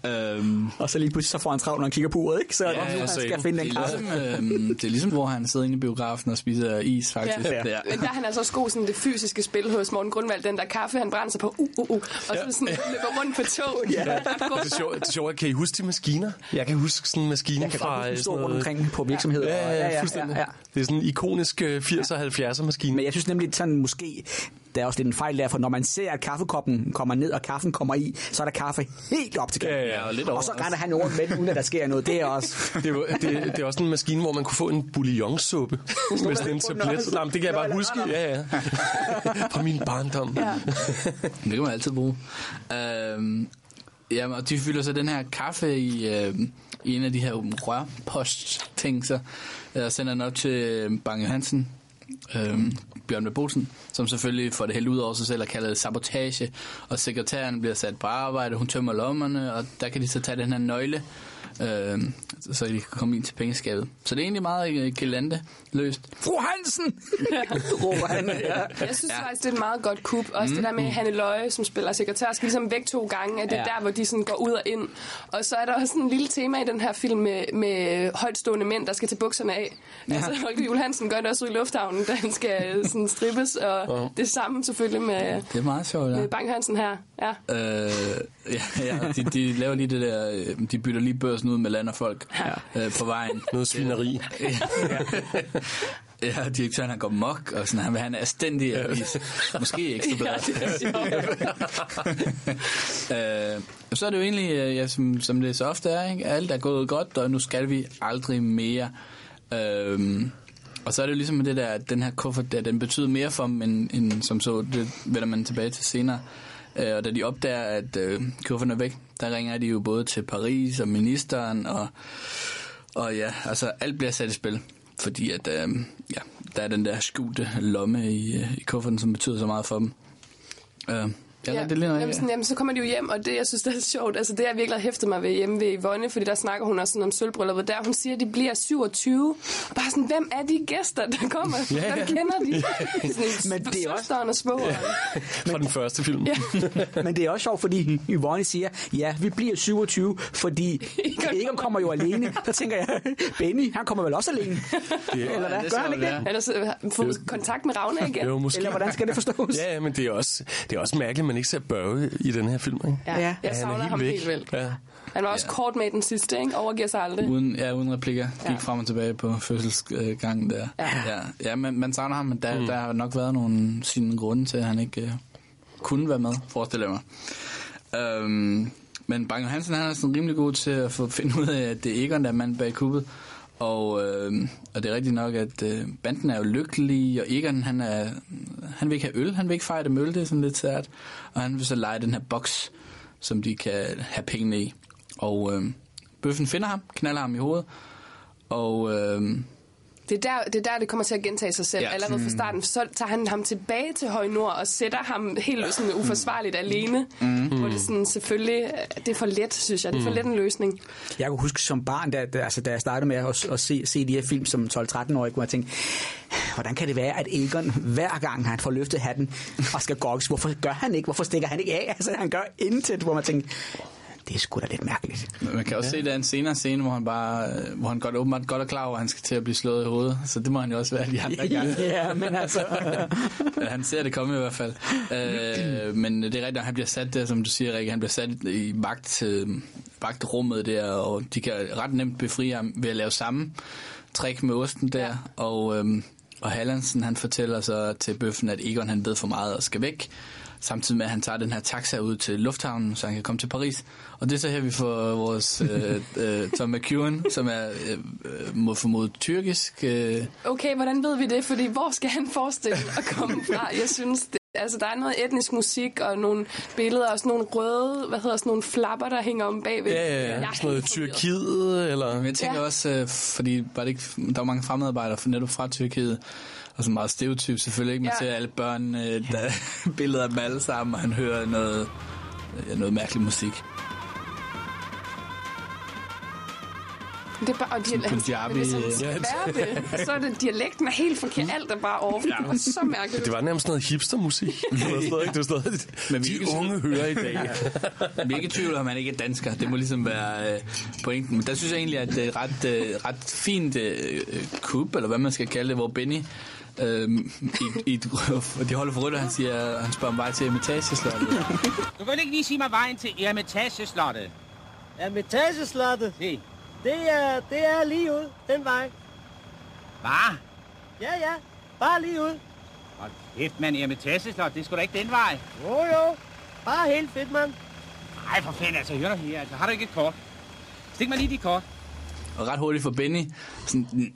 Øhm, Og så lige pludselig så får han travlt, når han kigger på uret, ikke? Så ja, han skal satan. finde det, den er kaffe. ligesom, øhm, det er ligesom, hvor han sidder inde i biografen og spiser is, faktisk. Ja. Der. Men der er han altså også god sådan det fysiske spil hos Morten Grundvald, den der kaffe, han brænder sig på, uh, uh, uh, og så sådan løber rundt på toget. Ja. Det er sjovt, det er sjovt. Kan I huske de maskiner? Jeg kan huske sådan en maskine Jeg kan fra... godt huske, øh, sådan rundt noget- omkring på virksomheder. Ja, og- ja, ja, fuldstændig. ja, ja. Det er sådan ikonisk øh, 80'er og 70'er maskine. Men jeg synes nemlig sådan måske, der er også lidt en fejl der, for når man ser, at kaffekoppen kommer ned, og kaffen kommer i, så er der kaffe helt op til kaffen. Ja, ja, og lidt og så render han rundt med den, uden at der sker noget. Det er også... [laughs] Det, var, det, det er også en maskine, hvor man kunne få en bouillonsuppe med sådan en tablet. Nej, men det kan jeg bare huske. Ja, ja. [laughs] Fra min barndom. Ja. [laughs] Det kan man altid bruge. Øhm, ja, og de fylder så den her kaffe i, øh, i en af de her rørpost-ting, så øh, sender den op til øh, Bang Hansen, øh, Bjørn med Bolsen, som selvfølgelig får det helt ud over sig selv og kalder det sabotage. Og sekretæren bliver sat på arbejde, hun tømmer lommerne, og der kan de så tage den her nøgle, øh, så de kan komme ind til pengeskabet. Så det er egentlig meget øh, gelante løst. Fru Hansen! [laughs] råber han. Ja. Jeg synes ja. faktisk, det er et meget godt kub. Også mm. det der med Hanne Løje, som spiller sekretær, skal ligesom væk to gange, at det er Ja. der, hvor de sådan går ud og ind. Og så er der også sådan en lille tema i den her film med, med højtstående mænd, der skal til bukserne af. Ja. Altså, Holger Juhl Hansen gør det også ud i lufthavnen, da han skal sådan strippes, og det samme selvfølgelig med, Det er meget sjovt, ja. med Bang Hansen her. Ja. Øh, ja, ja de, de laver lige det der, øh, de bytter lige børsen ud med land og folk ja. øh, på vejen. Noget svineri. [laughs] Ja, direktøren han går mok, og sådan, han vil have en asstændig avis. Måske [laughs] ekstra blad. [laughs] øh, så er det jo egentlig, øh, ja, som, som det så ofte er, ikke? alt er gået godt, og nu skal vi aldrig mere. Øh, og så er det jo ligesom det der, at den her kuffert der, den betyder mere for dem, end, end som så, det vender man tilbage til senere. Øh, og da de opdager, at øh, kufferten er væk, der ringer de jo både til Paris og ministeren, og, og ja, altså alt bliver sat i spil. Fordi at, øh, ja, der er den der skjulte lomme i, øh, i kufferten, som betyder så meget for dem. Øh, ja, ja, det ligner jamen, sådan, jamen, så kommer de jo hjem, og det, jeg synes, det er sjovt, altså det jeg virkelig har hæftet mig ved hjemme ved Yvonne, fordi der snakker hun også sådan om sølvbrylluppet, der hun siger, at de bliver 27. Og bare sådan, hvem er de gæster, der kommer? [laughs] Ja, Hvem ja. kender de? [laughs] Sådan, [laughs] Men det er også- og svogeren. Fra den første film. Ja. Men det er også sjovt, fordi Yvonne siger, ja, vi bliver 27, fordi Egon kommer jo alene. Så tænker jeg, Benny, han kommer vel også alene? Eller hvad? det Gør han ikke det? ja. Eller så fået kontakt med Ravne igen. Jo, måske. Eller hvordan skal det forstås? Ja, ja, men det er også, det er også mærkeligt, man ikke ser Børge i den her film. Ikke? Ja, Ja. jeg Han er savner helt ham væk. helt vildt. Ja. Han var også Ja. kort med den sidste, ikke? Overgiver sig aldrig. Uden, ja, uden replikker. Gik Ja. frem og tilbage på fødselsgangen der. Ja. ja, ja men man savner ham, men der, mm. der har nok været nogle sine grunde til, at han ikke uh, kunne være med, forestiller jeg mig. Øhm, men Bang Hansen han er sådan rimelig god til at få finde ud af, at det er Egon, der er mand bag kuppet. Og, øh, og det er rigtigt nok, at øh, banden er jo lykkelig, og Egon, han, er, han vil ikke have øl, han vil ikke fejre det møl, det er sådan lidt sært. Og han vil så lege den her boks, som de kan have pengene i. Og øh, bøffen finder ham, knaller ham i hovedet, og øh, det er, der, det er der, det kommer til at gentage sig selv. Ja. Allerede fra starten, så tager han ham tilbage til Høje Nord og sætter ham helt sådan uforsvarligt alene. Mm. Hvor det sådan selvfølgelig, det er for let, synes jeg. Det er for let en løsning. Jeg kunne huske som barn, da, da, altså, da jeg startede med at, at se, se de her film som 12-13-årig, kunne jeg tænke, hvordan kan det være, at Egon hver gang han får løftet hatten og skal gokkes, hvorfor gør han ikke? Hvorfor stikker han ikke af? Altså, han gør intet, hvor man tænker, det er sgu da lidt mærkeligt. man kan også ja. se, der er en senere scene, hvor han bare, øh, hvor han godt, åbenbart godt er klar over, at han skal til at blive slået i hovedet. Så det må han jo også være de andre gange. [laughs] ja, men altså... [laughs] Han ser det komme i hvert fald. Øh, men det er rigtigt, at han bliver sat der, som du siger, Rikke. Han bliver sat i vagt, øh, vagtrummet der, og de kan ret nemt befri ham ved at lave samme trick med osten der. Ja. Og, øh, og Hallandsen, han fortæller så til bøffen, at Egon han ved for meget og skal væk. Samtidig med, at han tager den her taxa ud til lufthavnen, så han kan komme til Paris. Og det er så her, vi får vores øh, [laughs] øh, Tom McEwan, som er øh, mod formodet tyrkisk. Øh, Okay, hvordan ved vi det? Fordi hvor skal han forestille at komme fra? Jeg synes, det, altså, der er noget etnisk musik og nogle billeder og sådan nogle røde, hvad hedder sådan nogle flapper, der hænger om bagved. Ja, ja, Jeg ja. er Sådan noget. Tyrkiet, eller... Men jeg tænker ja. Også, øh, fordi var det ikke, der var mange fremmedarbejdere fra- netop fra Tyrkiet, og så meget stereotyp selvfølgelig, ikke? Man Ja. ser alle børn, øh, der [laughs] billeder af dem alle sammen, og han hører noget, ja, noget mærkelig musik. Det er bare, og de, Punjabi, det er øh, sådan, ja. Så er det, dialekten er helt forkert. Alt er bare over. Ja. Det var så mærkeligt. Det var nærmest noget hipstermusik. [laughs] Det var stadig, det var stadig, Men vi de unge hører i dag. Vi er ikke i tvivl om, at han ikke er dansker. Det må ligesom være øh, pointen. Men der synes jeg egentlig, at det er ret, øh, ret fint øh, kub, eller hvad man skal kalde det, hvor Benny øh, i, i, de holder for rødt, og han, siger, han spørger om vej til Eremitageslottet. Du kan vel ikke lige sige mig vejen til Eremitageslottet? Eremitageslottet, Se. det er, det er lige ud, den vej. Hvad? Ja, ja, bare lige ud. Hold kæft, mand. Eremitageslottet, det er sgu da ikke den vej. Jo, jo, bare helt fedt, mand. Nej, for fanden, altså. Hør dig her. Altså, har du ikke et kort? Stik mig lige dit kort. Og ret hurtigt for Benny sådan,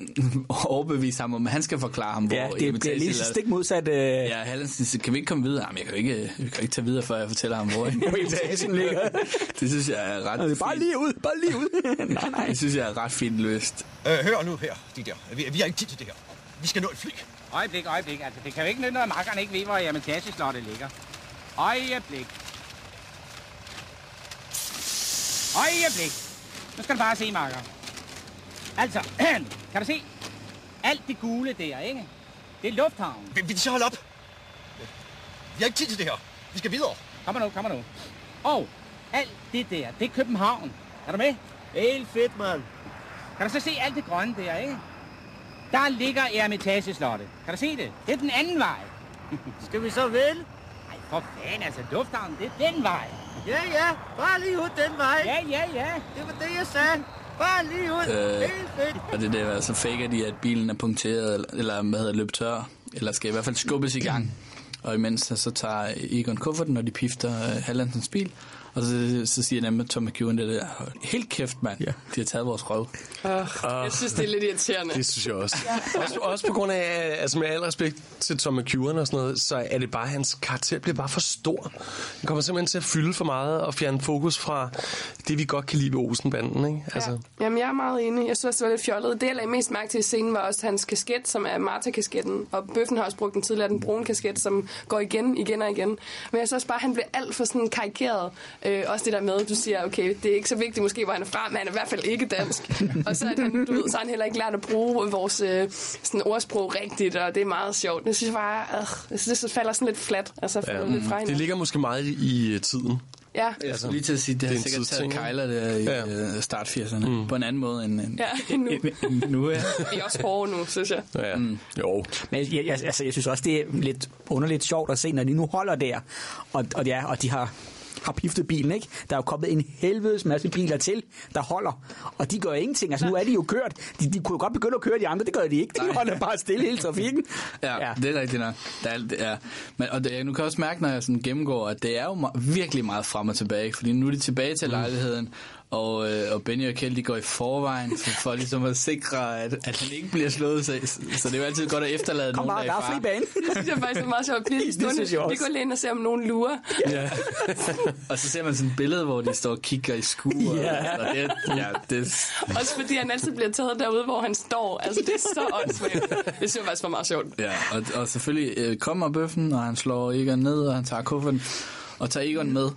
[laughs] overbevise ham om, at han skal forklare ham, hvor Ja, det bliver lige Eremitageslottet- stik modsat... Øh, ja. Ja, Hallandsen siger, kan vi ikke komme videre? Jamen, jeg kan jo ikke, jeg kan ikke tage videre, før jeg fortæller ham, hvor [laughs] etagen ligger. [laughs] Det synes jeg er ret Det er bare lige ud, bare lige ud. nej, nej. Det synes jeg er ret fint løst. Øh, hør nu her, de der. Vi, vi har ikke tid til det her. Vi skal nå et fly. Øjeblik, øjeblik. Altså, det kan jo ikke nytte noget, at makkerne ikke ved, hvor Eremitageslottet ligger. Øjeblik. Øjeblik. Nu skal du bare se, makker. Altså, [clears throat] kan du se? Alt det gule der, ikke? Det er lufthavnen. Vil, vil de så holde op? Vi har ikke tid til det her. Vi skal videre. Kom nu, kom nu. Og alt det der, det er København. Er du med? Helt fedt, mand. Kan du så se alt det grønne der, ikke? Der ligger Eremitageslottet. Kan du se det? Det er den anden vej. [laughs] Skal vi så vælge? Nej, for fanden, altså lufthavnen, det er den vej. Ja, ja, bare lige ud den vej. Ja, ja, ja. Det var det, jeg sagde. Bare lige ud. Øh, og det der, så faker de, at bilen er punkteret, eller, hvad hedder, løbet tør, eller skal i hvert fald skubbes i gang. Og imens så, så tager Egon kufferten, når de pifter uh, Hallandsens bil, og så, så siger nemlig Tom McEwen det der, helt kæft mand, ja. de har taget vores røv. Uh, jeg synes, det er lidt irriterende. Det synes jeg også. også. Også på grund af, altså med al respekt til Tom McEwan og sådan noget, så er det bare, hans karakter bliver bare for stor. Han kommer simpelthen til at fylde for meget og fjerne fokus fra det, vi godt kan lide ved Olsenbanden, ikke? Altså, Ja. Jamen, jeg er meget enig. Jeg synes også, det var lidt fjollet. Det, jeg lagde mest mærke til i scenen, var også hans kasket, som er Marta-kasketten. Og Bøffen har også brugt den tidligere, den brune kasket, som går igen, igen og igen. Men jeg synes også bare, at han blev alt for sådan karikeret. Øh, også det der med, at du siger, okay, det er ikke så vigtigt måske, hvor han er fra, men han er i hvert fald ikke dansk. [laughs] og så, er han, du ved, så har han heller ikke lært at bruge vores øh, sådan ordsprog rigtigt, og det er meget sjovt. Det synes jeg bare, øh, jeg synes, det falder sådan lidt flat. Altså, ja. lidt fra Det ligger måske meget i, i øh, tiden. Ja. Jeg skulle lige til at sige, det har det er en sikkert taget Kejler der i Ja. ja. start 80'erne, mm. på en anden måde end, end, Ja, [laughs] nu. end nu. Ja. Vi er også hårde nu, synes jeg. Ja. Mm. Jo. Men jeg, jeg, altså, jeg synes også, det er lidt underligt sjovt at se, når de nu holder der, og, og, ja, og de har har piftet bilen, ikke? Der er jo kommet en helvedes masse biler til, der holder, og de gør ingenting. Altså, nu er de jo kørt. De, de kunne jo godt begynde at køre de andre, det gør de ikke. De Nej. holder bare stille hele trafikken. Ja, ja, det er rigtigt nok. Der er, det er, men, og det, nu kan jeg også mærke, når jeg sådan gennemgår, at det er jo virkelig meget frem og tilbage. Fordi nu er de tilbage til lejligheden, og, øh, og Benny og Kjeld, de går i forvejen for, for ligesom at sikre, at, at han ikke bliver slået. Så, så det er jo altid godt at efterlade Kom nogen, der bare, er der er i fri bane. [laughs] Det synes jeg faktisk er meget sjovt. Det synes jeg vi går lige ind og ser, om nogen lurer. Ja. og så ser man sådan et billede, hvor de står og kigger i skuer. Ja. Og det, ja, det, Også fordi han altid bliver taget derude, hvor han står. Altså, det er så åndssvagt. Det synes jeg faktisk var meget sjovt. Ja, og, og selvfølgelig øh, kommer bøffen, og han slår Egon ned, og han tager kufferten, og tager Egon med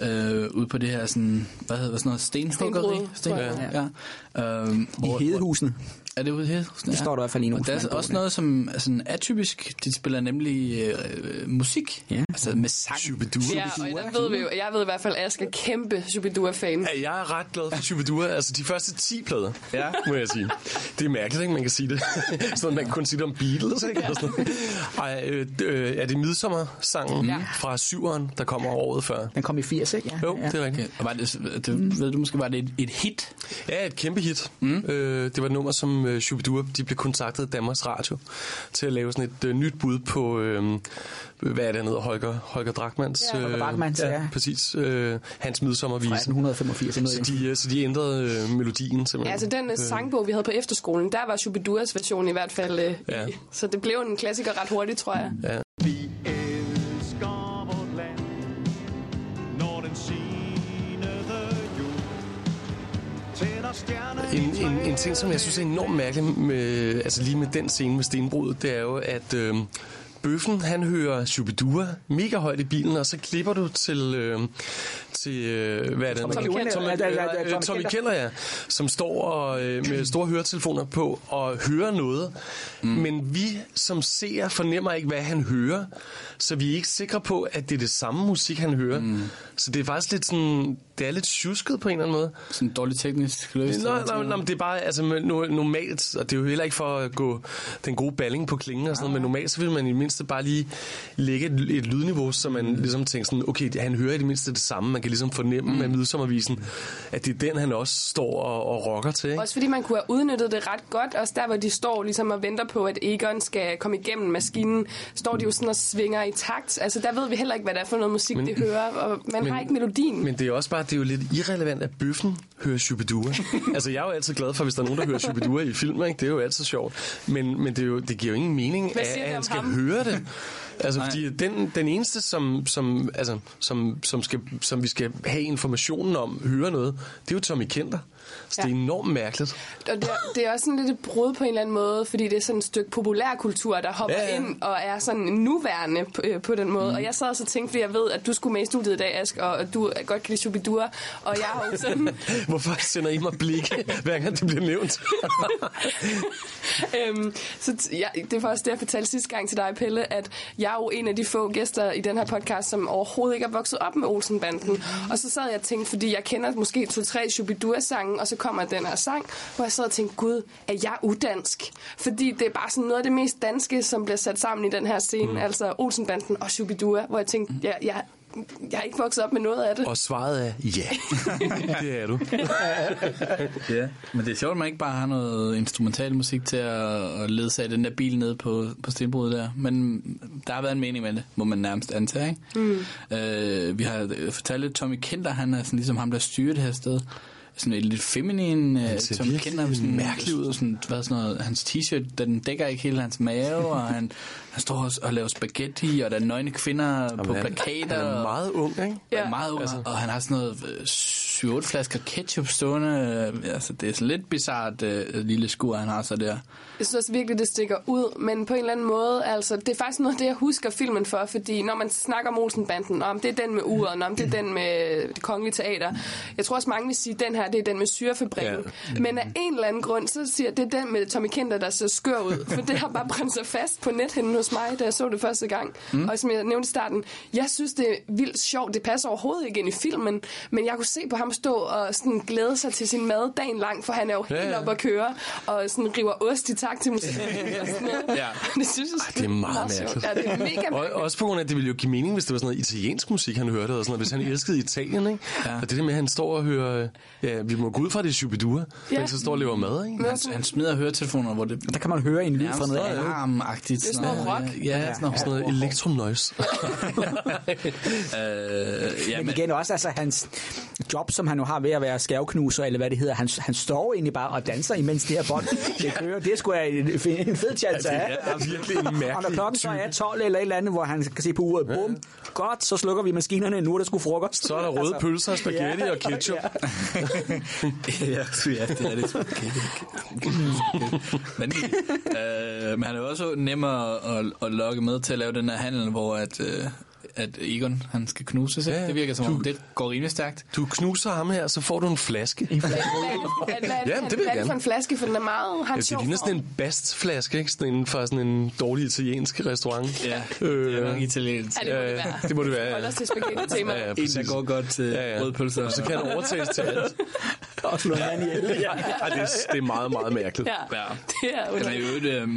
[clears throat] øh, ud på det her sådan, hvad hedder det, sådan noget, stenhuggeri? Stenbrud, jeg. ja. Øhm, hvor- I Hedehusene. Er det ude Hedehusene? Det står der i hvert fald i nogle Og der er også ja. noget, som er sådan atypisk. De spiller nemlig øh, musik. Ja. Altså med sang. Shubidua. Ja, og der ved vi jo, jeg ved i hvert fald, at Ask er kæmpe Shubidua-fan. Ja, jeg er ret glad for Shubidua. Altså, de første 10 plader, Ja. må jeg sige. Det er mærkeligt, ikke, man kan sige det. [laughs] sådan, man kan kun sige det om Beatles, ikke? Sådan noget. Ej, øh, øh, er det Midsommer-sangen Ja. fra syveren, der kommer året før? Den kom i 80, ikke? Ja. Jo, ja. det er rigtigt. Okay. Og var det, det, ved du måske, var det et, et hit? Ja, et kæmpe hit. Mm. Øh, det var et nummer, som øh, Shubidua de blev kontaktet af Danmarks Radio til at lave sådan et øh, nyt bud på, øh, hvad er det, han hedder, Holger, Holger Drachmanns? Ja, Holger Drachmanns, ja. præcis. Øh, hans midsommervise. Fra 1885. eller Så de, øh, så de ændrede øh, melodien Ja, simpelthen. altså den øh, sangbog, vi havde på efterskolen, der var Shubiduas version i hvert fald. Øh, Ja. i. [laughs] Så det blev en klassiker ret hurtigt, tror jeg. Ja. Vi elsker vort land, når den sinede jul tænder stjerner En, en, en ting, som jeg synes er enormt mærkelig, med, altså lige med den scene med stenbruddet, det er jo, at øh, bøffen, han hører Shubidua mega højt i bilen, og så klipper du til, øh, til øh, hvad er det? Tommy. Tommy, øh, Tommy Tommy Kenter. Keller, ja, som står og, øh, med store høretelefoner på og hører noget, mm. men vi som ser fornemmer ikke, hvad han hører, så vi er ikke sikre på, at det er det samme musik, han hører. Mm. Så det er faktisk lidt sådan, det er lidt tjusket på en eller anden måde. Sådan en dårlig teknisk løsning. Nej, nej, nej, men det er bare, altså men no- normalt, og det er jo heller ikke for at gå den gode balling på klingen og sådan noget, men normalt så vil man i det mindste bare lige lægge et, et lydniveau, så man ligesom tænker sådan, okay, han hører i det mindste det samme, man kan ligesom fornemme mm. med midsommervisen, at det er den, han også står og, og rocker til, ikke? Også fordi man kunne have udnyttet det ret godt. Også der, hvor de står ligesom og venter på, at Egon skal komme igennem maskinen, står de jo sådan og svinger i takt. Altså der ved vi heller ikke, hvad det er for noget musik, men, de hører, og man men- har ikke melodien. Men det er også bare, det er jo lidt irrelevant, at bøffen hører Shubidua. [laughs] altså, jeg er jo altid glad for, hvis der er nogen, der hører Shubidua i film, ikke? Det er jo altid sjovt. Men, men det, er jo, det giver jo ingen mening, at, at han skal ham? høre det. Altså, fordi den, den eneste, som, som, altså, som, som, skal, som vi skal have informationen om, høre noget, det er jo Tommy Kenter. Så ja. det er enormt mærkeligt. Og det, er- det er også sådan lidt et brud på en eller anden måde, fordi det er sådan et stykke populærkultur, der hopper Ja, ja, ind og er sådan nuværende på, øh, på den måde. Mm. Og jeg sad også og tænkte, fordi jeg ved, at du skulle med i studiet i dag, Ask, og du godt kan lide Shubidua, og jeg har jo sådan... [laughs] Hvorfor sender I mig blikke, hver gang det bliver nævnt? [laughs] øhm, så ja, det var også det, jeg fortalte sidste gang til dig, Pelle, at jeg er jo en af de få gæster i den her podcast, som overhovedet ikke er vokset op med Olsenbanden. Og så sad jeg og tænkte, fordi jeg kender måske to-tre Shubidua-sange, og så kommer den her sang, hvor jeg sad og tænkte, gud, er jeg udansk? Fordi det er bare sådan noget af det mest danske, som bliver sat sammen i den her scene, mm. altså Olsenbanden og Shubidua, hvor jeg tænkte, jeg, jeg jeg har ikke vokset op med noget af det. Og svaret er ja. [laughs] det er du. [laughs] ja, men det er sjovt, at man ikke bare har noget instrumental musik til at, at ledsage den der bil ned på, på stenbruddet der. Men der har været en mening med det, må man nærmest antage, ikke? Mm. Øh, vi har fortalt lidt, Tommy Kinder, han er sådan ligesom ham, der styrer det her sted. Sådan en lidt feminin Tommy virkelig Kinder, sådan mærkelig ud. Sådan, hvad, sådan noget, hans t-shirt, den dækker ikke hele hans mave, og han, han står også og laver spaghetti, og der er nøgne kvinder på han- plakater. han er og- meget ung, ikke? Ja. Meget ung, altså. og han har sådan noget øh, 7-8 flasker ketchup stående. øh, Altså, det er sådan lidt bizart øh, lille skur, han har så der. Jeg synes også virkelig, det stikker ud, men på en eller anden måde, altså, det er faktisk noget af det, jeg husker filmen for, fordi når man snakker om Olsenbanden, om det er den med uret, om det er den med det kongelige teater, jeg tror også mange vil sige, at den her, det er den med syrefabrikken. Ja. Men af en eller anden grund, så siger jeg, det er den med Tommy Kinder, der ser skør ud, for det har bare brændt sig fast på nethinden hos mig, da jeg så det første gang. Mm. Og som jeg nævnte i starten, jeg synes, det er vildt sjovt. Det passer overhovedet ikke ind i filmen, men jeg kunne se på ham stå og sådan glæde sig til sin mad dagen lang, for han er jo helt Ja, ja. op at køre, og sådan river ost i takt til musik. og sådan noget. [laughs] Ja. Det synes jeg Ej, det er meget mærkeligt. Ja, det er mega Og, mærkeligt. også på grund af, at det ville jo give mening, hvis det var sådan noget italiensk musik, han hørte, og sådan noget, hvis han elskede Italien, ikke? Ja. Og det der med, at han står og hører, ja, vi må gå ud fra, det er Shubidua, ja. men så står og lever mad, ikke? Han, han smider høretelefoner, hvor det... Der kan man høre en lyd fra noget alarmagtigt. Det er sådan noget rock. Ja, sådan noget, Sådan noget elektronoise. [laughs] øh, ja, Men men, igen også, altså hans job, som han nu har ved at være skærvknuser, eller hvad det hedder, han, han står egentlig bare og danser, imens det her bånd det [laughs] kører. Det skulle jeg en, en fed chance Ja, af. det er virkelig en mærkelig Og når klokken så er 12 eller et eller andet, hvor han kan se på uret, bum, godt, så slukker vi maskinerne, nu er der sgu frokost. Så er der røde pølser, spaghetti og ketchup. [laughs] ja, ja, det er det. Men, øh, men han er også nem at, at, at lokke med til at lave den her handel, hvor at, øh, at Egon han skal knuse sig. Ja, Ja, det virker som om, du- det går rimelig stærkt. Du knuser ham her, så får du en flaske. Hvad, [laughs] hvad, hvad, Ja, det vil jeg hvad er det for gerne. en flaske, for den er meget... Har Ja, en det ligner sådan en bastflaske, ikke? Sådan inden for sådan en dårlig italiensk restaurant. Ja, Øh, det er nok italiensk. Ja, det må det være. det må det være, ja. Hold os til spaghetti-tema. Ja, ja, En, der går godt til Ja, ja. røde pølser. Og så kan det overtages til alt. [laughs] Og slå hinanden ihjel. Ja, det, er, det er meget, meget mærkeligt. Ja, Ja. det er er underligt. øh,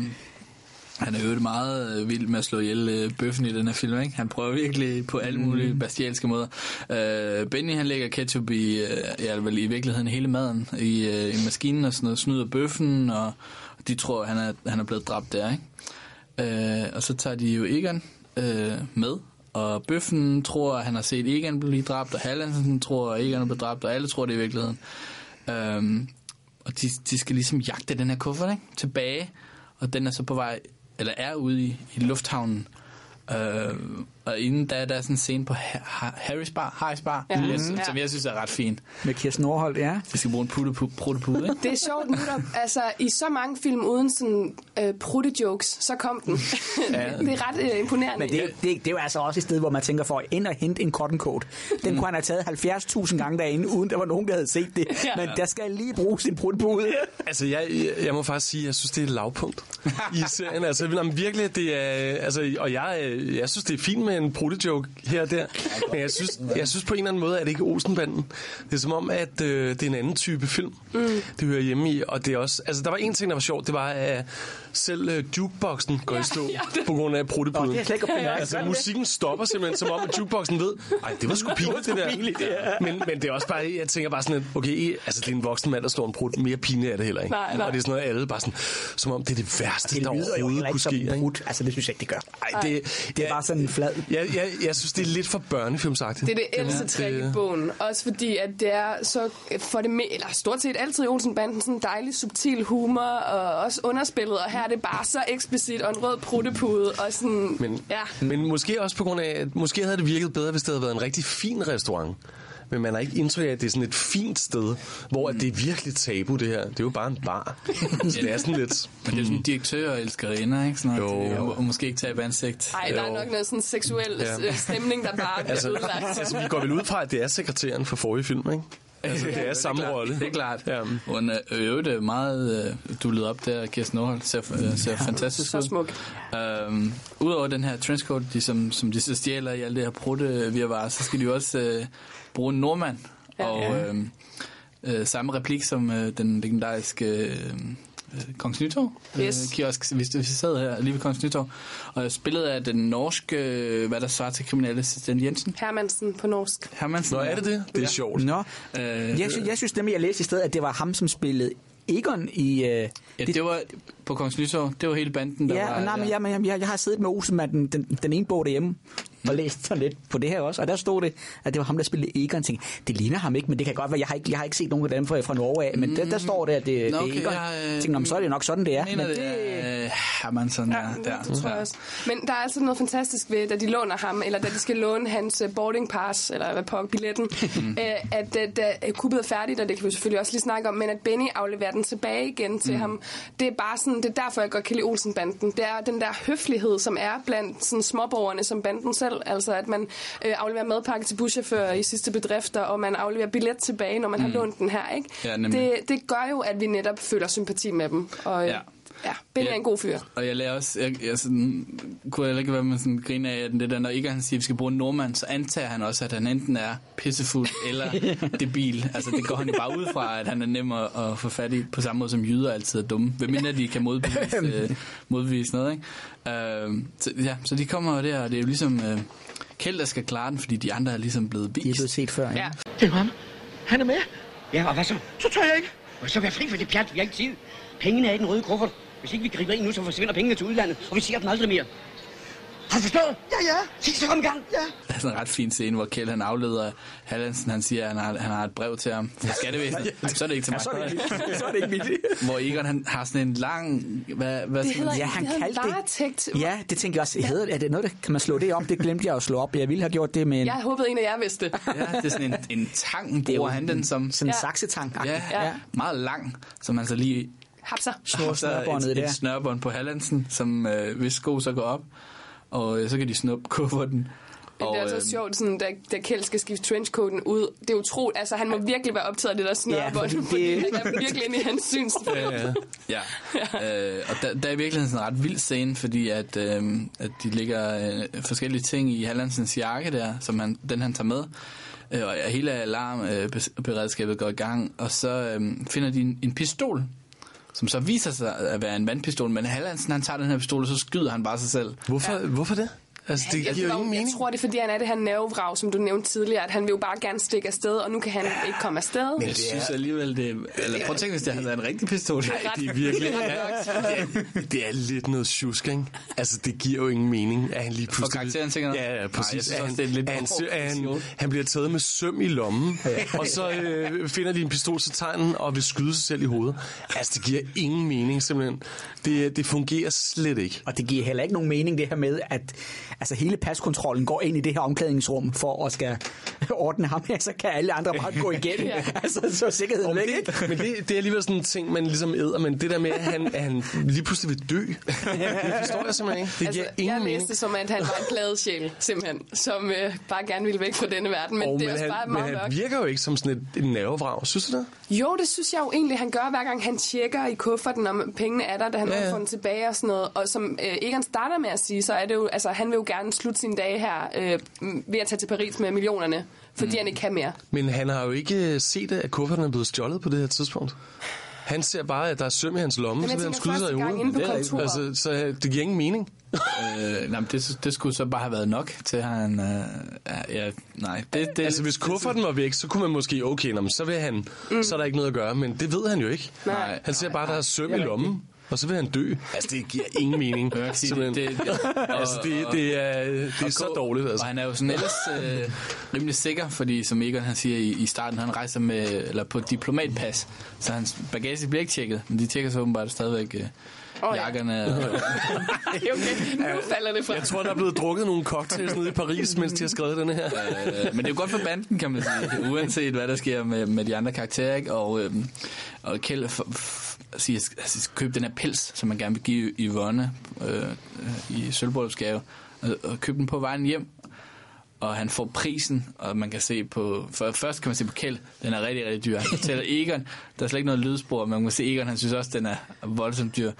han er jo meget øh, vild med at slå ihjel øh, bøffen i den her film, ikke? Han prøver virkelig på alle mulige Mm. bestialske måder. Øh, Benny, han lægger ketchup i, øh, ja, vel i virkeligheden hele maden i, øh, i maskinen og sådan noget, snyder bøffen, og de tror, han er, han er blevet dræbt der, ikke? Øh, og så tager de jo Egon øh, med, og bøffen tror, at han har set Egon blive dræbt, og Hallandsen tror, at Egon er blevet dræbt, og alle tror det i virkeligheden. Øhm, og de, de skal ligesom jagte den her kuffert ikke? tilbage, og den er så på vej, eller er ude i, i lufthavnen. Øh, og inden da, der er sådan en scene på Ha- Ha- Harry's Bar, Harry's Bar Ja. jeg, Mhm. som jeg synes er ret fin. Med Kirsten Nordholt, ja. De skal bruge en putte-putte, ikke? Det er sjovt nu, der, altså i så mange film uden sådan øh, prutte-jokes, så kom den. Ja. [laughs] det er ret øh, imponerende. Men det, det, det er jo altså også et sted, hvor man tænker for at ind og hente en cotton coat. Den Mm. kunne han have taget 70.000 gange derinde, uden der var nogen, der havde set det. Ja. Men der skal lige bruges en brudbude. Altså, jeg, jeg, jeg må faktisk sige, at jeg synes, det er et lavpunkt i serien. Altså, jamen, virkelig, det er... Altså, og jeg, jeg synes, det er fint med en protojoke her og der. Men jeg synes, jeg synes på en eller anden måde, at det ikke er Olsenbanden. Det er som om, at øh, det er en anden type film. Mm. Det hører hjemme i. Og det er også... Altså, der var en ting, der var sjovt. Det var, at selv øh, jukeboxen går i stå [laughs] på grund af det er slet ikke at finde af. Altså, musikken stopper simpelthen, som om, at jukeboxen ved, ej, det var sgu [laughs] pinligt, det der. Men, men det er også bare, jeg tænker bare sådan, at, okay, altså, det er en voksen mand, der står en prut. Mere pinligt er det heller ikke. Nej, nej. Og det er sådan noget, alle bare sådan, som om det er det værste, Det der overhovedet kunne ske. brud. Altså, det synes jeg ikke, det gør. Ej, det, Det er bare sådan en flad... jeg, jeg, jeg synes, det er lidt for børnefilmsagtigt. Det er det ældste trick i bogen. Også fordi, at det er så for det med, eller stort set altid i Olsenbanden, sådan en dejlig, subtil humor, og også underspillet, og her er det bare så eksplicit, og en rød pruttepude, og sådan, Men, ja. men måske også på grund af, at måske havde det virket bedre, hvis det havde været en rigtig fin restaurant. Men man har ikke indtryk af, at det er sådan et fint sted, hvor at det er virkelig tabu, det her. Det er jo bare en bar. [laughs] Så det er sådan lidt... Men det er sådan direktør og elskerinder, ikke? Sådan noget, Jo. Og, og måske ikke tabe ansigt. Ej, der er Jo. nok noget sådan seksuel Ja. ja. stemning, der bare bliver Altså, udlagt. altså, vi går vel ud fra, at det er sekretæren for forrige film, ikke? Altså, [laughs] det er samme klart. rolle. Det er klart. Ja. Hun er øvrigt øh, meget øh, dullet op der, Kirsten Nordholt. Ser, øh, ser fantastisk Så ud. smuk. Øhm, Udover den her trenchcoat, de, som, som de så stjæler i alt det her prutte virvar, så skal de også øh, bruge en nordmand. Ja. Og øh, øh, samme replik som øh, den legendariske øh, øh, Kongens Nytorv. Yes. Øh, kiosk, hvis vi sad her lige ved Kongens Nytorv. Og spillet af den norske, øh, hvad der svarer til kriminalassistent Jensen. Hermansen på norsk. Hermansen. Nå, er det det? Det er sjovt. Nå, Øh, jeg, sy- jeg synes nemlig, jeg læste i stedet, at det var ham, som spillede Egon i... Øh, ja, det var på Kongens Nytorv. Det var hele banden, der ja, var... nej, men jeg, jeg, jeg, jeg har siddet med Olsenmanden, den, den ene bog derhjemme, og læst sådan lidt på det her også. Og der stod det, at det var ham, der spillede Egon. Jeg tænkte, det ligner ham ikke, men det kan godt være, jeg har ikke, jeg har ikke set nogen af dem fra, fra Norge af. Men der, der står det, at det, Nå, det okay, er Egon. jeg, øh, tænkte, "Nå, men så er det nok sådan, det er. Mener, men det er øh, Hermansen. Ja, Ja, der. det tror jeg også. Men der er altså noget fantastisk ved, da de låner ham, eller da de skal låne hans øh, boarding pass, eller hvad på billetten, [laughs] øh, at da kuppet er færdigt, og det kan vi selvfølgelig også lige snakke om, men at Benny afleverer den tilbage igen til Mm. ham. Det er bare sådan, det er derfor, jeg godt kan lide Olsenbanden. Det er den der høflighed, som er blandt sådan småborgerne som banden selv. Altså, at man øh, afleverer madpakke til buschauffører i sidste bedrifter, og man afleverer billet tilbage, når man har lånt den her, ikke? Ja, nemlig. det, det gør jo, at vi netop føler sympati med dem. Og, Ja. Ja. Ja, Benny Ja. er en god fyr. Og jeg lærer også, jeg, jeg sådan, kunne heller ikke være med sådan grine af, at det der, når ikke han siger, at vi skal bruge en nordmand, så antager han også, at han enten er pissefuld eller [laughs] debil. Altså det går han jo bare ud fra, at han er nem at, at få fat i, på samme måde som jyder altid er dumme. Hvem mindre de kan modbevise, øh, modbevise noget, ikke? Øh, så, ja, så de kommer jo der, og det er jo ligesom øh, Kjeld, der skal klare den, fordi de andre er ligesom blevet vist. De er blevet set før, Ja. Det er ham. Han er med. Ja, og hvad så? Så tør jeg ikke. Og så vær fri for det pjat, vi har ikke tid. Pengene er i den røde kuffert. Hvis ikke vi griber ind nu, så forsvinder pengene til udlandet, og vi ser dem aldrig mere. Har du forstået? Ja, ja. Sig, så kom i gang. Ja. Der er sådan en ret fin scene, hvor Kjeld han afleder Hallandsen, han siger, at han har, han har et brev til ham fra skattevæsenet. Så er det ikke til mig. så er det ikke, så er det ikke mit. Hvor Egon han har sådan en lang... Hvad, hvad Det man hedder, Ja, han det det- varetægt. Ja, det tænker jeg også. Hedder, er det noget, der, kan man slå det om? Det glemte jeg at slå op. Jeg ville have gjort det med en, Jeg håbede, en af jer vidste det. Ja, det er sådan en, en tang, bruger han den som. sådan en Ja. saksetang. Ja, ja. ja, meget lang, som han så lige Hapser. Snor et, der. et snørbånd på Hallandsen, som øh, hvis sko så går op, og øh, så kan de snuppe kufferten. Men det er altså øh, sjovt, sådan, da, da Kjeld skal skifte trenchcoaten ud. Det er utroligt. Altså, han må virkelig være optaget af det der snørbånd, fordi ja, det- fordi, fordi han er virkelig inde i hans synsfelt. Ja, ja. ja. Øh, og der, der er i virkeligheden sådan en ret vild scene, fordi at, øh, at de ligger øh, forskellige ting i Hallandsens jakke der, som han, den han tager med. Øh, og hele alarmberedskabet går i gang, og så øh, finder de en, en pistol, som så viser sig at være en vandpistol, men Hallandsen han tager den her pistol, og så skyder han bare sig selv. Hvorfor, ja. hvorfor det? Altså, det jeg, giver jo tror- ingen mening. jeg tror, det er, fordi han er det her nervevrag, som du nævnte tidligere, at han vil jo bare gerne stikke afsted, og nu kan han ikke komme afsted. Men jeg synes alligevel, det Eller prøv at tænke, hvis det havde været en rigtig pistol. Det er virkelig... [laughs] Ja, det, er, det er lidt noget tjusk, ikke? Altså, det giver jo ingen mening, at han lige pludselig... karakteren tænker? Ja, ja, Nej, præcis. jeg synes han, det er lidt han, han, position. han bliver taget med søm i lommen, og så øh, finder de en pistol til tegnen og vil skyde sig selv i hovedet. Altså, det giver ingen mening, simpelthen. Det, det fungerer slet ikke. Og det giver heller ikke nogen mening, det her med, at altså, hele paskontrollen går ind i det her omklædningsrum for at skal ordne ham her, så kan alle andre bare gå igen. Ja. [laughs] altså, så er sikkerheden væk, det, ikke? men det, det er alligevel sådan en ting, man ligesom æder, men det der med, at han, at han lige pludselig vil dø, [laughs] det forstår jeg simpelthen ikke. Det giver Altså, ingen jeg læste som, at han var en glad sjæl, simpelthen, som øh, bare gerne ville væk fra denne verden, men Og, det er men, også han, bare men meget han mørkt. virker jo ikke som sådan et, et nervevrag, synes du det? Jo, det synes jeg jo egentlig, han gør, hver gang han tjekker i kufferten, om pengene er der, da han ja, ja. får den tilbage og sådan noget. Og som øh, Egon starter med at sige, så er det jo, altså han vil jo gerne slutte sine dage her øh, ved at tage til Paris med millionerne, fordi mm. han ikke kan mere. Men han har jo ikke øh, set, at kufferten er blevet stjålet på det her tidspunkt. Han ser bare, at der er søm i hans lomme, Men så vil han skyde sig i hovedet. er altså, så øh, det giver ingen mening. [laughs] Øh, nej, men det, det skulle så bare have været nok til han... Øh, ja, nej, det, det, Altså, hvis kufferten var væk, så kunne man måske, okay, nå, men så vil han, mm. så er der ikke noget at gøre, men det ved han jo ikke. Nej. Han ser bare, at der er søm i lommen, og så vil han dø. Altså, det giver ingen mening. Sige, det, altså, det, det er, det er så dårligt, altså. Og han er jo sådan ellers øh, rimelig sikker, fordi som Egon han siger i, i starten, han rejser med, eller på diplomatpas, så hans bagage bliver ikke tjekket, men de tjekker så åbenbart stadigvæk øh, ja. jakkerne. [laughs] Okay, nu falder det fra. Jeg tror, der er blevet drukket nogle cocktails nede i Paris, mens de har skrevet denne her. øh, men det er jo godt for banden, kan man sige, uanset hvad der sker med, med de andre karakterer. Ikke? Og, øh, og Kjeld siger, altså, køb den her pels, som man gerne vil give Yvonne øh, øh, i sølvbryllupsgave, og, og køb den på vejen hjem. Og han får prisen, og man kan se på... For først kan man se på Kjeld, den er rigtig, rigtig dyr. Han fortæller [laughs] Egon, der er slet ikke noget lydspor, men man kan se Egon, han synes også, den er voldsomt dyr.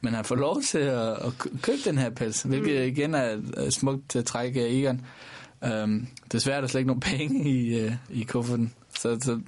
Men han får lov til at, at kø- købe den her pels, hvilket igen er smukt til at trække af Egon. Um, desværre er der slet ikke nogen penge i, uh, i kufferten. Så, så,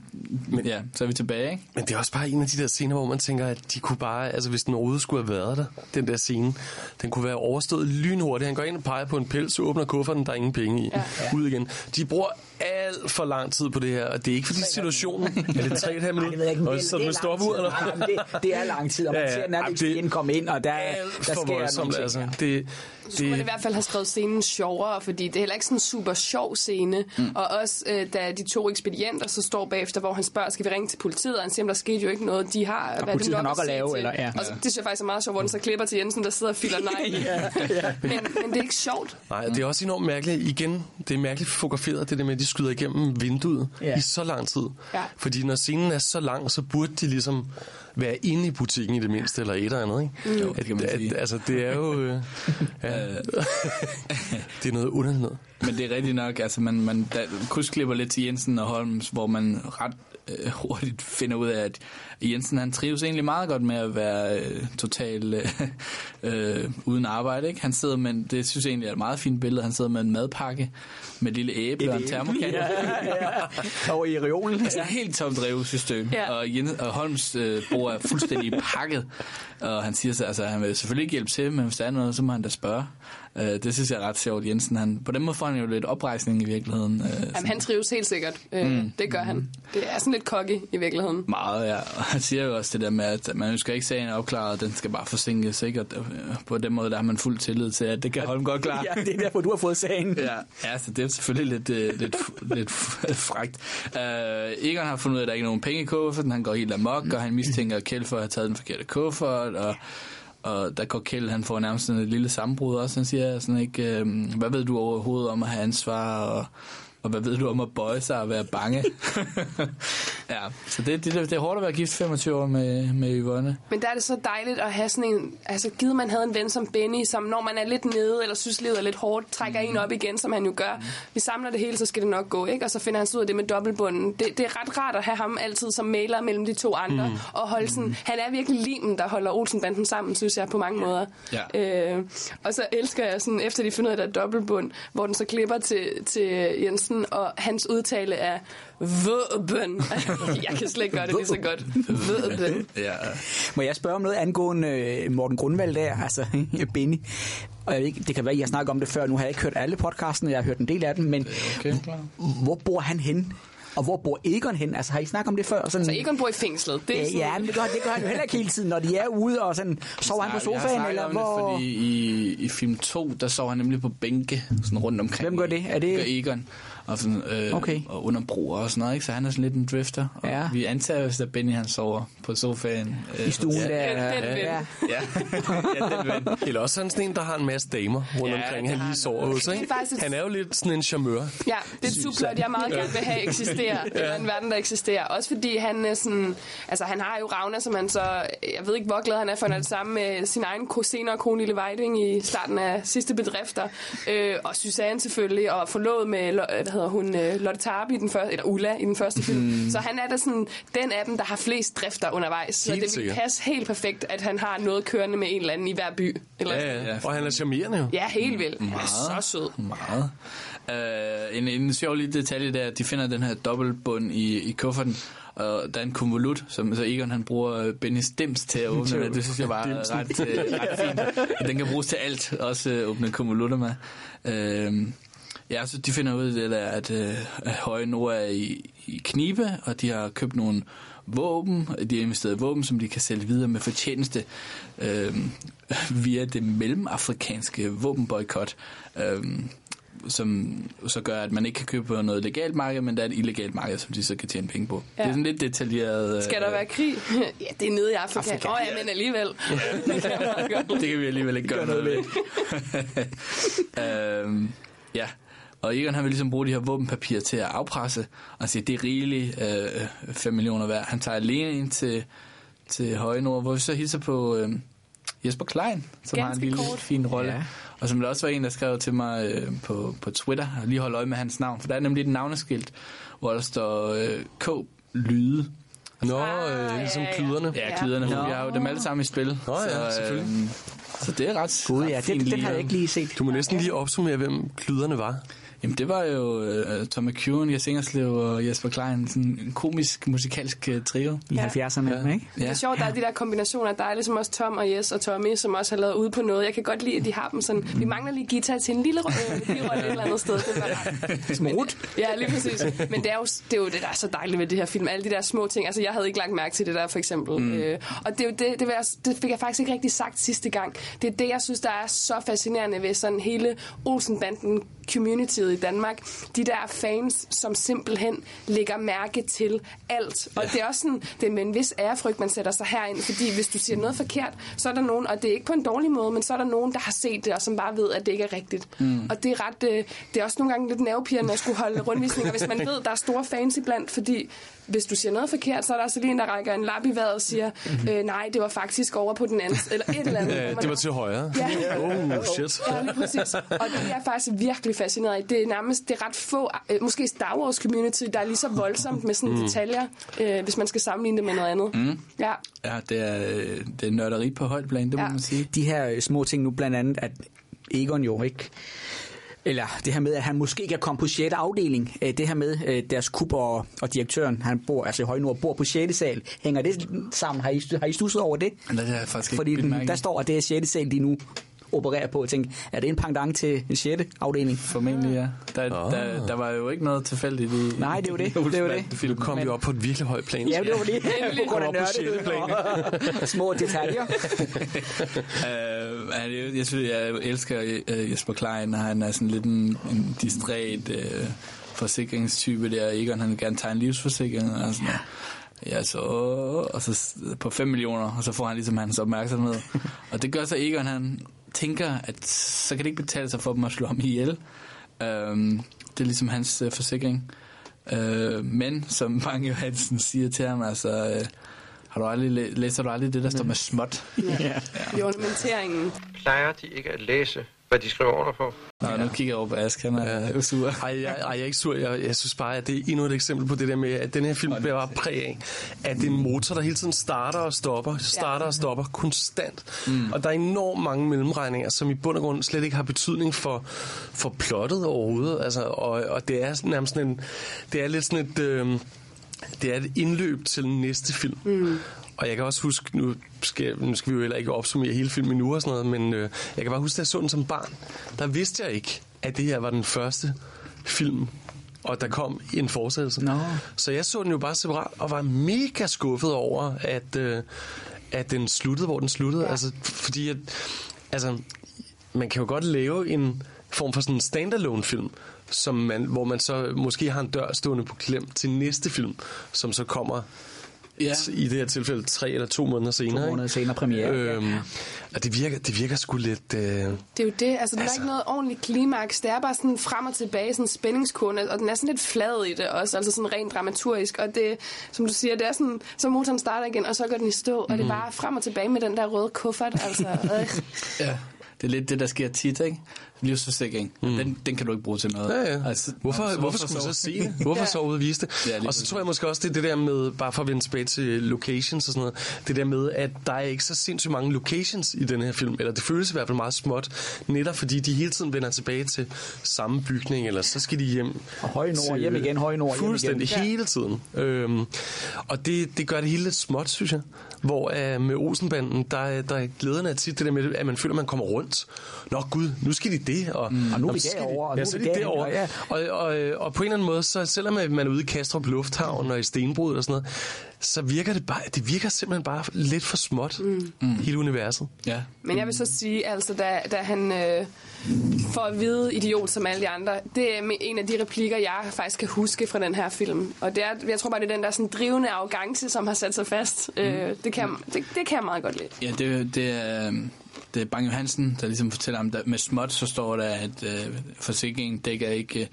men, ja, så er vi tilbage, ikke? Men det er også bare en af de der scener, hvor man tænker, at de kunne bare, altså hvis den overhovedet skulle have været der, den der scene, den kunne være overstået lynhurtigt. Han går ind og peger på en pels, åbner kufferten, der er ingen penge i. Ja. Ud igen. De bruger alt for lang tid på det her, og det er ikke fordi situationen... er det 3,5 Nej, det ved jeg minutter? Og det, så det med er eller Nej, det, det er lang tid, og man Ja, ja. ser det- igen komme ind, og der, der for sker nogle voldsomt, ting. altså. Det, skulle man i det, hvert fald have skrevet scenen sjovere, fordi det er heller ikke sådan en super sjov scene. Mm. Og også øh, da de to ekspedienter så står bagefter, hvor han spørger, skal vi ringe til politiet? Og han siger, "Jamen, der skete jo ikke noget. De har hvad er det politiet har nok at se lave, til?" eller- ja. Og så, det synes jeg faktisk er meget sjovt, hvor den så klipper til Jensen, der sidder og filer [laughs] nej. men, men det er ikke sjovt. Nej, det er også enormt mærkeligt. Igen, det er mærkeligt fotograferet, det der med, at de skyder igennem vinduet Ja. i så lang tid. Ja. Fordi når scenen er så lang, så burde de ligesom være inde i butikken i det mindste, eller et eller andet, ikke? Jo, det kan man At- sige. Altså, det er jo... Øh, [laughs] ja. [laughs] det er noget underligt noget. Men det er rigtigt nok, altså man, man da, krydsklipper lidt til Jensen og Holmes, hvor man ret øh, [laughs] hurtigt finder ud af, at Jensen han trives egentlig meget godt med at være øh, total øh, [laughs] øh, uden arbejde. Ikke? Han sidder med, det synes jeg egentlig er et meget fint billede, han sidder med en madpakke med et lille æble og en termokan. [laughs] Ja, ja. Og i reolen. Altså helt tomt drevsystem. Ja. Ja. Og, Jens, og Holms øh, bord er fuldstændig pakket. Og han siger så, altså han vil selvfølgelig ikke hjælpe til, men hvis der er noget, så må han da spørge. Øh, det synes jeg er ret sjovt, Jensen. Han, på den måde får han jo lidt oprejsning i virkeligheden. Øh, Jamen, han trives helt sikkert. Øh, mm. Det gør han. Det er sådan lidt cocky i virkeligheden. Meget, ja. Og han siger jo også det der med, at man ønsker ikke sagen opklaret, den skal bare forsinkes, ikke? Og øh, på den måde, der har man fuld tillid til, at det kan Holm godt klare. Ja, det er derfor, du har fået sagen. Ja, ja så det er selvfølgelig lidt, øh, lidt, [laughs] lidt frægt. Uh, Egon har fundet ud af, at der ikke er nogen penge i kufferten. Han går helt amok, og han mistænker Kjeld for at have taget den forkerte kuffert. Og, og der går Kjeld, han får nærmest sådan et lille sammenbrud også. Han siger sådan ikke, øh, hvad ved du overhovedet om at have ansvar, og, og hvad ved du om at bøje sig og være bange? [laughs] ja, så det, det, det er hårdt at være gift 25 år med, med Yvonne. Men der er det så dejligt at have sådan en... Altså, givet man havde en ven som Benny, som når man er lidt nede, eller synes livet er lidt hårdt, trækker en op igen, som han jo gør. Vi samler det hele, så skal det nok gå, ikke? Og så finder han så ud af det med dobbeltbunden. Det, det er ret rart at have ham altid som mailer mellem de to andre, mm. og holde sådan... Han er virkelig limen, der holder Olsenbanden sammen, synes jeg, på mange måder. Ja. Øh, og så elsker jeg sådan, efter de finder ud af, der er dobbeltbund, hvor den så klipper til, til Jensen, og hans udtale er våben. [laughs] jeg kan slet ikke gøre det lige så godt. Våben. Ja. Må jeg spørge om noget angående øh, Morten Grundvald der, altså [laughs] Benny? Og jeg ved ikke, det kan være, at jeg snakker om det før. Nu har jeg ikke hørt alle podcasten, jeg har hørt en del af dem, men Okay, klar. hvor bor han hen? Og hvor bor Egon hen? Altså, har I snakket om det før? Sådan, Så Egon bor i fængslet. Det er Ja, sådan, ja, men det gør, det gør han jo heller ikke hele tiden, når de er ude og sådan, sover han på har sofaen, snakket eller om hvor... Det, fordi i, i film 2, der sover han nemlig på bænke, sådan rundt omkring. Hvem gør det? Er det- Gør Egon. Og, sådan, øh, Okay. og under broer og sådan noget, ikke? Så han er sådan lidt en drifter. Og Ja. Vi antager, hvis at Benny han sover på sofaen. Øh, I stuen ja, der. Den ven. ja. Ja, [laughs] ja den ven. Eller også sådan en, der har en masse damer rundt Ja, omkring, han lige han. sover hos. Ikke? faktisk Han er jo lidt sådan en charmeur. Ja, det er et subplot, jeg meget gerne vil have eksisterer. Eller en verden, der eksisterer. Også fordi han er sådan... Altså, han har jo Ravna, som han så... Jeg ved ikke, hvor glad han er for, han er det samme med sin egen senere kone Lille Weiding i starten af sidste bedrifter. Øh, og Suzanne selvfølgelig, og forlovet med, hvad hedder hun, øh, Lotte Tarp i den første... Eller Ulla i den første film. Mm. Så han er da sådan den af dem, der har flest drifter undervejs. Så Helt det vil passe helt perfekt, at han har noget kørende med en eller anden i hver by. Eller Ja, sådan. ja. Og han er charmerende jo. ja helt vildt. Han er så sød. Meget. Uh, en, en sjov lille detalje der, at de finder den her dobbeltbund i, i kufferten, og der er en konvolut, som så Egon han bruger øh, Benny Stims til at åbne med. Det synes jeg var ret, øh, ret fint. [laughs] Den kan bruges til alt, også øh, åbne konvolutter med. Uh, ja, så de finder ud af at, øh, at Høje Nord er i, i knibe, og de har købt nogle våben, de har investeret i våben, som de kan sælge videre med fortjeneste øh, via det mellemafrikanske våbenboykot. Øh, som så gør, at man ikke kan købe på noget legalt marked, men der er et illegalt marked, som de så kan tjene penge på. Ja. Det er sådan lidt detaljeret. øh, Skal der være krig? [laughs] ja, det er nede i Afrika. Åh. Oh, ja, men alligevel. [laughs] det kan vi alligevel ikke gøre noget ved. [laughs] øhm, ja, og Egon han vil ligesom bruge de her våbenpapirer til at afpresse, og sige, det er rigeligt øh, 5 millioner værd. Han tager alene ind til, til Høje Nord, hvor vi så hilser på øh, Jesper Klein, som Ganske har en lille kort. fin rolle. Ja. Og som der også var en, der skrev til mig øh, på, på Twitter, og lige holde øje med hans navn, for der er nemlig et navneskilt, hvor der står øh, K. Lyde. Nå, Ah, øh, ligesom ja, ja. klyderne. Ja, klyderne. Nå. Vi har jo dem alle sammen i spil. Nå ja, selvfølgelig. øhm, så det er ret ret ja, fint det, det har jeg ikke lige set. Du må næsten lige opsummere, hvem klyderne var. Jamen, det var jo uh, Tom McEwan, Jes Ingerslev og Jesper Klein. Sådan en komisk, musikalsk uh, trio. I 70'erne, ja. ikke? Det er sjovt, der er de der kombinationer. Der er ligesom også Tom og Jes og Tommy, som også har lavet ude på noget. Jeg kan godt lide, at de har dem sådan. Vi mangler lige guitar til en lille øh, birolle et eller andet sted. Det var Smut. Ja, lige præcis. Men det er, jo, det er jo det, der er så dejligt ved det her film. Alle de der små ting. Altså, jeg havde ikke lagt mærke til det der, for eksempel. Mm. Øh, og det, er jo det, det, jeg, det fik jeg faktisk ikke rigtig sagt sidste gang. Det er det, jeg synes, der er så fascinerende ved sådan hele Olsenbanden communityet i Danmark. De der fans, som simpelthen lægger mærke til alt. Og det er også sådan, det er med en vis ærefrygt, man sætter sig herind, fordi hvis du siger noget forkert, så er der nogen, og det er ikke på en dårlig måde, men så er der nogen, der har set det, og som bare ved, at det ikke er rigtigt. Mm. Og det er ret, øh, det er også nogle gange lidt nervepirrende at skulle holde rundvisninger, hvis man [laughs] ved, der er store fans iblandt, fordi hvis du siger noget forkert, så er der altså lige en, der rækker en lap i vejret og siger, øh, nej, det var faktisk over på den anden, eller et eller andet. Ja, det var til højre. Ja. Oh, shit. Ja, lige præcis. Og det er faktisk virkelig fascineret af. Det er nærmest det er ret få, øh, måske Star Wars community, der er lige så voldsomt med sådan Mm. detaljer, øh, hvis man skal sammenligne det med noget andet. Mm. Ja. Ja, det er, øh, det er nørderi på højt plan, det må Ja. man sige. De her øh, små ting nu, blandt andet, at Egon jo ikke eller det her med, at han måske kan komme på 6. afdeling. Det her med deres kub og, og direktøren, han bor, altså i Højnord, bor på 6. sal. Hænger det sammen? Har I, har I stusset over det? Men det har jeg faktisk ikke Fordi den, der står, at det er 6. sal, de nu opererer på. Jeg tænkte, er det en pendant til en 6. afdeling? Formentlig, ja. Der, oh. der, der var jo ikke noget tilfældigt i... Nej, det er jo det. Det er jo det. Nu kom vi op på et virkelig højt plan. Ja, det var det. På grund af og små detaljer. Uh, [laughs] jeg, jeg, synes, jeg elsker uh, Jesper Klein, og han er sådan lidt en, en distræt uh, forsikringstype der. Egon, han vil gerne tegne livsforsikring og sådan noget. Ja, så, og så på 5 millioner, og så får han ligesom hans opmærksomhed. og det gør så Egon, han tænker, at så kan det ikke betale sig for dem at slå ham ihjel. Um, det er ligesom hans uh, forsikring. Uh, men, som [laughs] Bang Johansen siger til ham, altså... Uh, har du aldrig, læ- læser du aldrig det, der står med småt? Ja. [laughs] I ornamenteringen. Plejer de ikke at læse, hvad de skriver under på? Nå, nu kigger jeg over på Ask, han er jo sur. Ej, jeg, ej, jeg er ikke sur. Jeg, jeg synes bare, at det er endnu et eksempel på det der med, at den her film bliver bare præg af, at det er en motor, der hele tiden starter og stopper, starter og stopper konstant. Mm. Og der er enormt mange mellemregninger, som i bund og grund slet ikke har betydning for, for plottet overhovedet. Altså, og, og det er nærmest sådan en, det er lidt sådan et, øh, det er et indløb til næste film. Mm. Og jeg kan også huske, nu skal, nu skal vi jo heller ikke opsummere hele filmen nu og sådan noget, men øh, jeg kan bare huske, at jeg så den som barn. Der vidste jeg ikke, at det her var den første film, og der kom en fortsættelse. No. Så jeg så den jo bare separat, og var mega skuffet over, at, øh, at den sluttede, hvor den sluttede. Ja. Altså, fordi at, altså, man kan jo godt lave en form for sådan en standalone film, som man, hvor man så måske har en dør stående på klem til næste film, som så kommer Ja. i det her tilfælde tre eller to måneder senere. To måneder senere premiere, Øhm, Og det virker, det virker sgu lidt... Øh, Det er jo det. Altså, der altså... er Altså- ikke noget ordentligt klimaks. Det er bare sådan frem og tilbage, sådan en spændingskurve, og den er sådan lidt flad i det også, altså sådan rent dramaturgisk. Og det, som du siger, det er sådan, så motoren starter igen, og så går den i stå, og det er bare frem og tilbage med den der røde kuffert. Altså, [laughs] øh. Ja, det er lidt det, der sker tit, ikke? Livsforsikring. Mm. Den, den kan du ikke bruge til noget. Ja, ja. Altså, hvorfor, altså, hvorfor, skulle man så se det? [laughs] Hvorfor Ja. så ud at vise det? Ja, og så tror jeg måske også, det er det der med, bare for at vende tilbage til locations og sådan noget, det der med, at der er ikke så sindssygt mange locations i den her film, eller det føles i hvert fald meget småt, netop fordi de hele tiden vender tilbage til samme bygning, eller så skal de hjem. Og høje nord, hjem igen, høje nord, hjem igen. Fuldstændig, Ja. hele tiden. Øhm, og det, det gør det hele lidt småt, synes jeg. Hvor uh, med Olsenbanden, der, der er glæden er tit det der med, at man føler, at man kommer rundt. Nå gud, nu skal de det. Og, mm. Og nu er vi derovre, og nu er så er vi derovre. og ja. Og, og, og på en eller anden måde, så selvom man er ude i Kastrup Lufthavn og i Stenbrud og sådan noget, så virker det bare, det virker simpelthen bare lidt for småt, mm. hele universet. Ja. Men jeg vil så sige, altså, da, da han øh, får at vide idiot som alle de andre, det er en af de replikker, jeg faktisk kan huske fra den her film. Og det er, jeg tror bare, det er den der sådan drivende arrogance, som har sat sig fast. Mm. Øh, det, kan, det, det kan jeg meget godt lide. Ja, det, det er... Det er Bang Johansen, der ligesom fortæller om, at med småt, så står der, at øh, forsikringen dækker ikke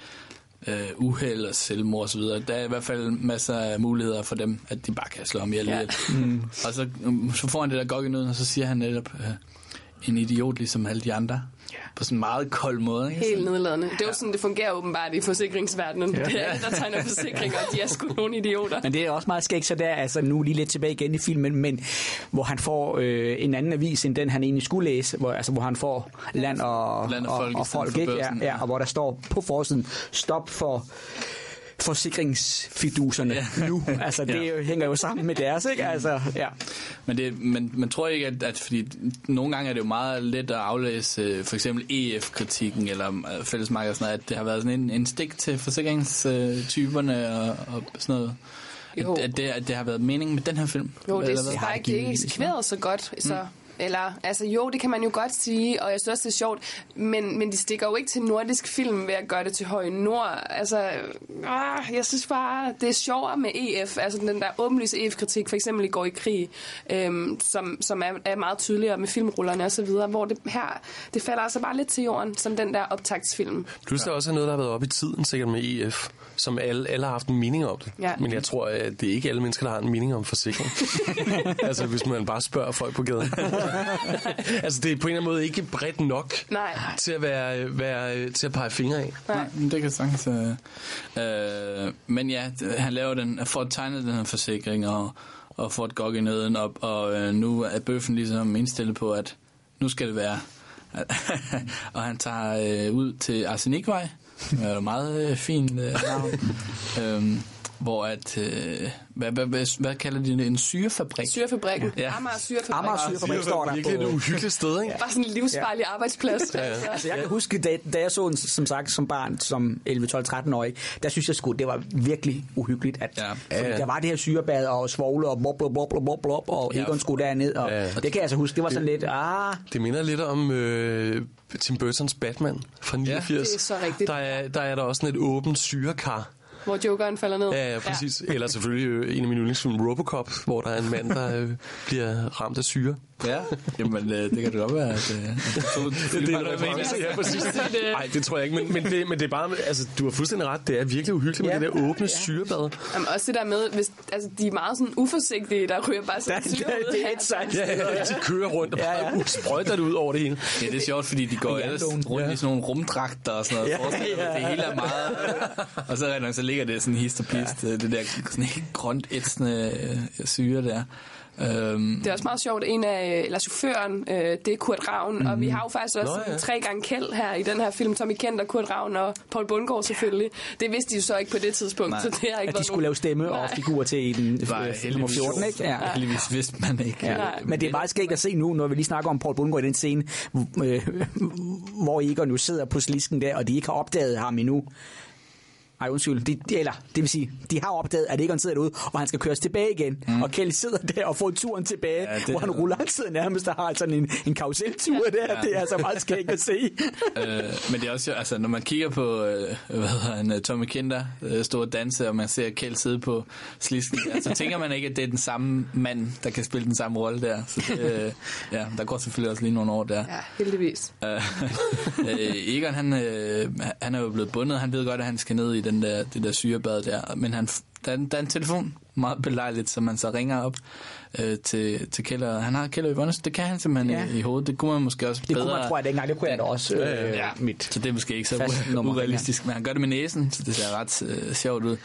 øh, uheld og selvmord osv. Der er i hvert fald masser af muligheder for dem, at de bare kan slå ham ihjel. Ja. Mm. Og så, um, så får han det der gok i nøden, og så siger han netop, øh, en idiot ligesom alle de andre. På sådan en meget kold måde. Ikke? Helt nedladende. Det er jo sådan, det fungerer åbenbart i forsikringsverdenen. Ja. Det er alle, der tegner forsikringer, og de er sgu nogle idioter. Men det er også meget skægt, så der altså nu lige lidt tilbage igen i filmen, men hvor han får øh, en anden avis, end den han egentlig skulle læse, hvor, altså, hvor han får land og, Land og folk og, og folk ikke? Ja, ja, og hvor der står på forsiden, stop for forsikringsfiduserne ja. [laughs] nu. Altså, det Ja. hænger jo sammen med deres, ikke? Altså, ja. Men, det, men man tror ikke, at, at fordi nogle gange er det jo meget let at aflæse øh, for eksempel EF-kritikken eller øh, fællesmarked og sådan noget, at det har været sådan en, en stik til forsikringstyperne og, og sådan noget. Jo. At, at, det, at det har været meningen med den her film. Jo, det Eller ikke, det er ikke eksekveret så godt. Så. Mm. Eller, altså jo, det kan man jo godt sige, og jeg synes også, det er sjovt, men, men de stikker jo ikke til nordisk film ved at gøre det til høje nord. Altså, ah, jeg synes bare, det er sjovere med EF, altså den der åbenlyse EF-kritik, for eksempel i Går i krig, øhm, som, som er, er meget tydeligere med filmrullerne og så videre, hvor det her, det falder altså bare lidt til jorden, som den der optagsfilm. Plus der også er noget, der har været op i tiden, sikkert med EF, som alle, alle har haft en mening om det. Ja. Men jeg tror, at det er ikke alle mennesker, der har en mening om forsikring. [laughs] altså, hvis man bare spørger folk på gaden. Altså, det er på en eller anden måde ikke bredt nok Nej. til at, være, være, til at pege fingre af. Nej, men det kan sagtens... Øh, øh, men ja, han laver den, får tegnet den her forsikring, og, og får et gok i nøden op, og øh, nu er bøffen ligesom indstillet på, at nu skal det være. [laughs] og han tager øh, ud til Arsenikvej, det er jo meget øh, fin øh, navn, [laughs] øhm, hvor at... Øh, hvad, hvad, hvad, hvad kalder de det? En syrefabrik? Syrefabrikken. Ja. Ja. Amager Syrefabrik. Amager Syrefabrik står der. Virkelig et uhyggeligt sted, ikke? [laughs] Bare sådan en livsfarlig ja. arbejdsplads. Ja, ja. Altså, jeg kan huske, da, da jeg så den, som sagt, som barn, som 11, 12, 13-årig, der synes jeg sgu, det var virkelig uhyggeligt, at Ja. fordi der var det her syrebad og svogle og bob, bob, bob, bob, bob, og Ja. Egon skulle derned, og Ja. det kan jeg altså huske, det var sådan lidt, ah, Det minder lidt om øh, Tim Burtons Batman fra 89. det er så rigtigt. Der er, der er der også sådan et åbent syrekar. Hvor jokeren falder ned. Ja, ja, præcis. Ja. Eller selvfølgelig øh, en af mine yndlingsfilm, Robocop, hvor der er en mand, der øh, bliver ramt af syre. Ja, jamen øh, det kan det godt være, at, øh, at to Det er en reference, ja, præcis. [laughs] Nej, det tror jeg ikke, men, men, det, men det er bare, altså, du har fuldstændig ret, det er virkelig uhyggeligt med Ja. det der åbne syrebad. Jamen, også det der med, hvis, altså, de er meget sådan uforsigtige, der ryger bare sådan Der- syre ud det er et sejt Ja, ja, de kører rundt og Ja, bare ja. sprøjter det ud over det hele. Ja, det er sjovt, fordi de går ellers rundt i sådan nogle rumdragter og sådan noget. Ja, Ja, ja, ja. Det hele er meget... og så, rent nok, så ligger det sådan hist og pist, ja. det der sådan helt grønt ætsende øh, syre der. Øhm, Det er også meget sjovt, en af, eller chaufføren, øh, det er Kurt Ravn, mm. og vi har jo faktisk også Nå, ja. ja. tre gange kæld her i den her film, Tommy Kent og Kurt Ravn og Paul Bundgaard selvfølgelig. Det vidste de jo så ikke på det tidspunkt, Nej. så det har ikke at de skulle lave stemme og Nej. figurer til i den var øh, nummer heldigvis, 14, ikke? Ja. [laughs] heldigvis vidste man ikke. Ja. Nej. Men det er meget skægt at se nu, når vi lige snakker om Paul Bundgaard i den scene, øh, [laughs] hvor Egon jo sidder på slisken der, og de ikke har opdaget ham endnu. Ej, undskyld. De, de, eller, det vil sige, de har opdaget, at Egon sidder derude, og han skal køres tilbage igen. Mm. Og Kjeld sidder der og får turen tilbage, Ja, ja, det- hvor han ruller sidder nærmest og har sådan en, en karuseltur der. Ja. Det er altså meget skægt at se. [laughs] øh, men det er også, altså, når man kigger på, øh, hvad hedder han, øh, Tommy Kinder øh, og danse, og man ser Kjeld sidde på slisken, der, så tænker man ikke, at det er den samme mand, der kan spille den samme rolle der. Så det, øh, ja, der går selvfølgelig også lige nogle år der. Ja, heldigvis. Øh, [laughs] øh, Egon, han, øh, han er jo blevet bundet. Han ved godt, at han skal ned i den der, det der syrebad der. Men han, der, er der er en telefon, meget belejligt, så man så ringer op øh, til, til Keller. Han har Keller i Vonnes. Det kan han simpelthen Ja. i, i hovedet. Det kunne man måske også Det bedre. kunne man, tror jeg, dengang. Det kunne jeg da også. Øh, Ja, mit. så det er måske ikke så urealistisk, men han gør det med næsen, så det ser ret øh, sjovt ud.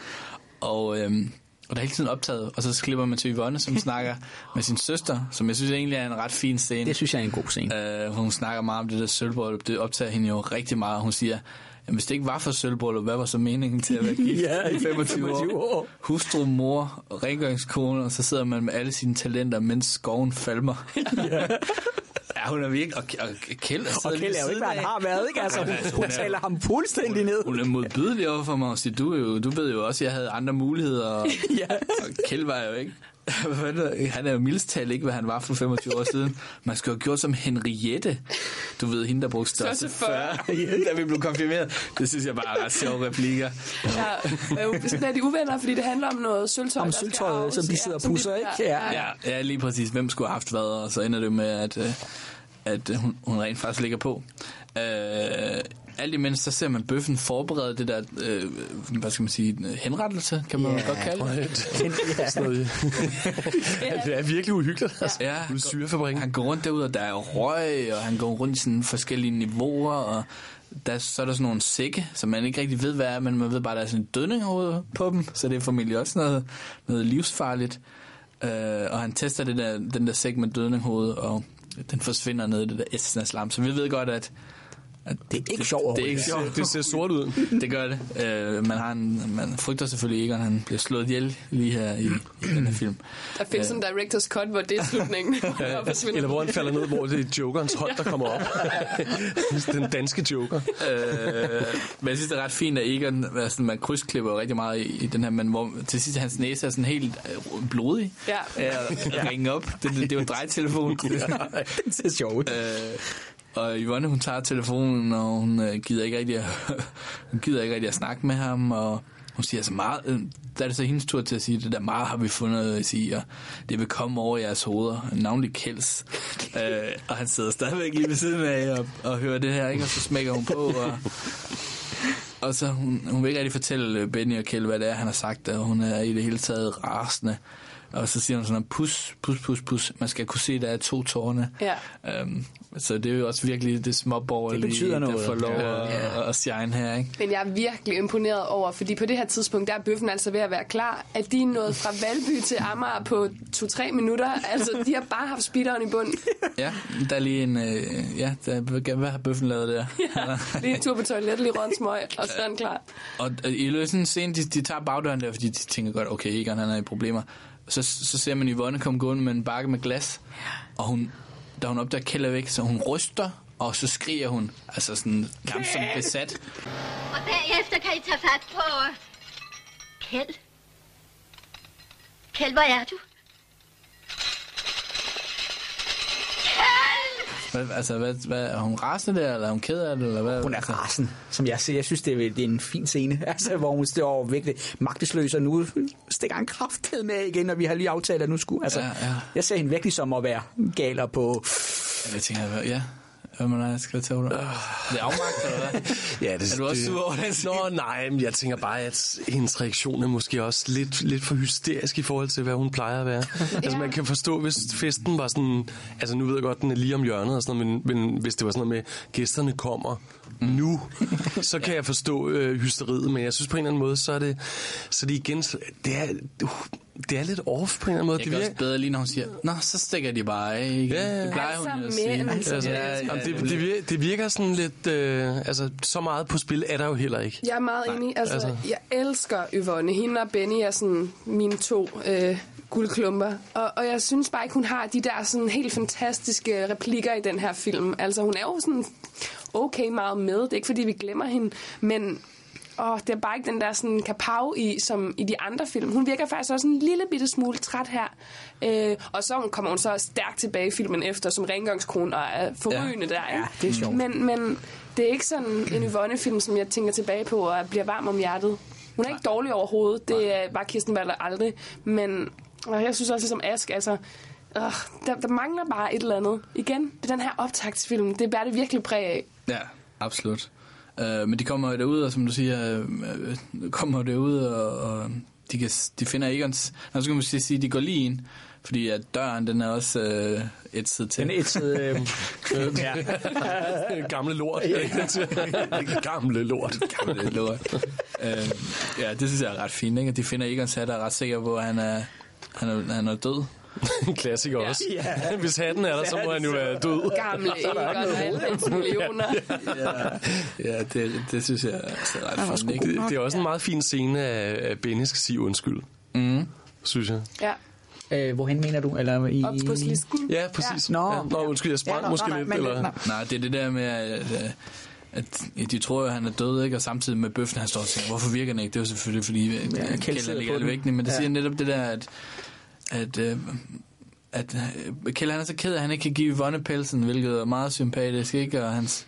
Og, øhm, og der er hele tiden optaget, og så klipper man til Yvonne, som [laughs] snakker med sin søster, som jeg synes egentlig er en ret fin scene. Det synes jeg er en god scene. Øh, hun snakker meget om det der sølvbrøllup. Det optager hende jo rigtig meget. Hun siger, at hvis det ikke var for sølvbrøllup, hvad var så meningen til at være gift [laughs] Ja, i 25 25 år? år. Hustru, mor, rengøringskone, og så sidder man med alle sine talenter, mens skoven falmer. [laughs] ja, hun er virkelig... Og, og Kjeld er Og Kjeld er jo ikke, hvad han har været, ikke? Altså, hun, Altså, hun hun er- taler ham fuldstændig ned. Hun er modbydelig over for mig og siger, du, er jo, du ved jo også, at jeg havde andre muligheder. Og, [laughs] Ja. og Kjeld var jo ikke... Han er jo mildest talt ikke, hvad han var for 25 år siden. Man skulle have gjort som Henriette. Du ved, hende, der brugte størrelse Størrelse 40, [laughs] da vi blev konfirmeret. Det synes jeg bare er ret sjove replikker. Ja, øh, sådan er de uvenner, fordi det handler om noget sølvtøj. Om sølvtøjet, som de sidder og pusser, ikke? Ja. Ja, ja, lige præcis. Hvem skulle have haft hvad, og så ender det med, at, øh, at hun, hun rent faktisk ligger på. Øh, alt imens, så ser man bøffen forberede det der, øh, hvad skal man sige, en henrettelse, kan man yeah. godt kalde det. Noget. [laughs] det er virkelig uhyggeligt. Altså. Ja, syrefabrikken. Han går rundt derude, og der er røg, og han går rundt i sådan forskellige niveauer, og der, så er der sådan nogle sække, som man ikke rigtig ved, hvad er, men man ved bare, at der er sådan en dødninghoved på dem, så det er formentlig også noget, noget livsfarligt. Uh, og han tester det der, den der sæk med dødninghoved, og den forsvinder ned i det der Essenaslam. Så vi ved godt, at det er ikke sjovt. Det er ikke Det sjovt. ser, det ser sort ud. Det gør det. Uh, man, har en, man frygter selvfølgelig ikke, at han bliver slået ihjel lige her i, i den her film. Der findes en director's cut, hvor det er slutningen. [laughs] Eller hvor han falder ned, hvor det er Jokerens hånd, der kommer op. [laughs] Den danske Joker. øh, men jeg synes, det er ret fint, at Egon, altså, man krydsklipper rigtig meget i, i den her, men hvor til sidst hans næse er sådan helt øh, blodig. Ja. Ja, ringe op. Det, det, det er jo en drejetelefon. [laughs] det er sjovt. Øh, og Yvonne, hun tager telefonen, og hun øh, gider ikke rigtig at, [laughs] hun gider ikke rigtig at snakke med ham, og hun siger så meget, øh, der er det så hendes tur til at sige, det der meget har vi fundet at sige, og det vil komme over jeres hoveder, navnlig Kels. [laughs] øh, og han sidder stadigvæk lige ved siden af og, og hører det her, ikke? og så smækker hun på, og, og så hun, hun vil ikke rigtig fortælle øh, Benny og Kjell, hvad det er, han har sagt, og hun er i det hele taget rasende. Og så siger hun sådan, pus, pus, pus, pus. Man skal kunne se, der er to tårne. Ja. Um, så det er jo også virkelig det småborgerlige, Det betyder der noget. får lov Ja. at, shine her, ikke? Men jeg er virkelig imponeret over, fordi på det her tidspunkt, der er bøffen altså ved at være klar, at de er nået fra Valby til Amager på 2-3 minutter. Altså, de har bare haft speederen i bunden. Ja, der er lige en... Øh, ja, der, hvad har bøffen lavet der? Ja, lige en tur på toilettet, lige rundt smøg, og så er den klar. Og øh, i løbet af sådan en scene, de, de tager bagdøren der, fordi de tænker godt, okay, Egon han er i problemer. Så, så ser man Yvonne komme gående med en bakke med glas, og hun, da hun opdager Kjeld er væk, så hun ryster, og så skriger hun, altså sådan nærmest som besat. Og bagefter kan I tage fat på... Kjeld. Kjeld, hvor er du? Hvad, altså, hvad, hvad, er hun rasende der, eller er hun ked af det, eller hvad? Hun er rasen, som jeg ser. Jeg synes, det er, det er en fin scene, [laughs] altså, hvor hun står virkelig magtesløs, og nu stikker han kraftet med igen, og vi har lige aftalt, at nu skulle... Altså, Ja, ja. Jeg ser hende virkelig som at være galer på... Jeg tænker, ja, hvad man er, skal jeg tage det? Det er afmagt, eller hvad? [laughs] Ja, det, Er du også sur over den scene? Nå, nej, men jeg tænker bare, at hendes reaktion er måske også lidt, lidt for hysterisk i forhold til, hvad hun plejer at være. [laughs] altså, man kan forstå, hvis festen var sådan... Altså, nu ved jeg godt, den er lige om hjørnet og sådan noget, men, men hvis det var sådan noget med, gæsterne kommer nu, så [laughs] kan jeg forstå øh, hysteriet, men jeg synes på en eller anden måde, så er det, så det igen... Det er, det er lidt off på en eller anden måde. Jeg kan også bedre lige, når hun siger, Nå, så stikker de bare af. Ikke? Ja, det plejer hun jo at sige. Altså, Ja, ja, jamen, det, det, virker, det virker sådan lidt... Øh, altså, så meget på spil er der jo heller ikke. Jeg er meget enig. Altså, altså. altså, jeg elsker Yvonne. Hende og Benny er sådan mine to øh, guldklumper. Og, og jeg synes bare ikke, hun har de der sådan helt fantastiske replikker i den her film. Altså, hun er jo sådan okay meget med. Det er ikke, fordi vi glemmer hende. Men åh, det er bare ikke den der sådan kapav i, som i de andre film. Hun virker faktisk også en lille bitte smule træt her. Øh, og så kommer hun så stærkt tilbage i filmen efter som rengøringskone og er forrygende ja. der. Ja, det er sjovt. Men, men det er ikke sådan en Yvonne-film, som jeg tænker tilbage på og bliver varm om hjertet. Hun er ikke dårlig overhovedet. Det er bare Kirsten Walter aldrig. Men og jeg synes også, ligesom Ask, altså... Øh, der, der mangler bare et eller andet. Igen, det er den her optagtsfilm. Det bærer det virkelig præg af. Ja, absolut. Uh, men de kommer derud, og som du siger, uh, kommer derud, og, og de, kan, de finder Egons... Nå, så kan man sige, de går lige ind, fordi at døren, den er også uh, et sted til. Den er etset, øh, øh, ja. Gamle lort. Gamle lort. Gamle lort. uh, ja, det synes jeg er ret fint, ikke? At de finder Egons hat, og er ret sikker på, at han er, han er, han er død. En klassiker ja. også. Ja. [laughs] Hvis hatten er der, så må han jo være død. Gamle Egon alle millioner. [laughs] Ja, det, det synes jeg altså er ret fint, ikke? Det, det er også en meget fin scene, af, at Benny skal sige undskyld. Mm. Synes jeg. Ja. Øh, hvorhen mener du? Eller i... Op på slisken. Ja, præcis. Ja. Nå, ja. Nå undskyld, jeg sprang Ja, nå, måske nej, lidt. men- eller? nej. Nej, det er det der med, at, at, at de tror, at han er død, ikke? og samtidig med bøffen, han står og siger, hvorfor virker den ikke? Det er jo selvfølgelig, fordi ja, Kjeld Kjeld på lidt den. væk, men det Ja. siger netop det der, at, at, øh, at øh, Kjeld han er så ked af, at han ikke kan give Yvonne pelsen, hvilket er meget sympatisk, ikke? Og, hans,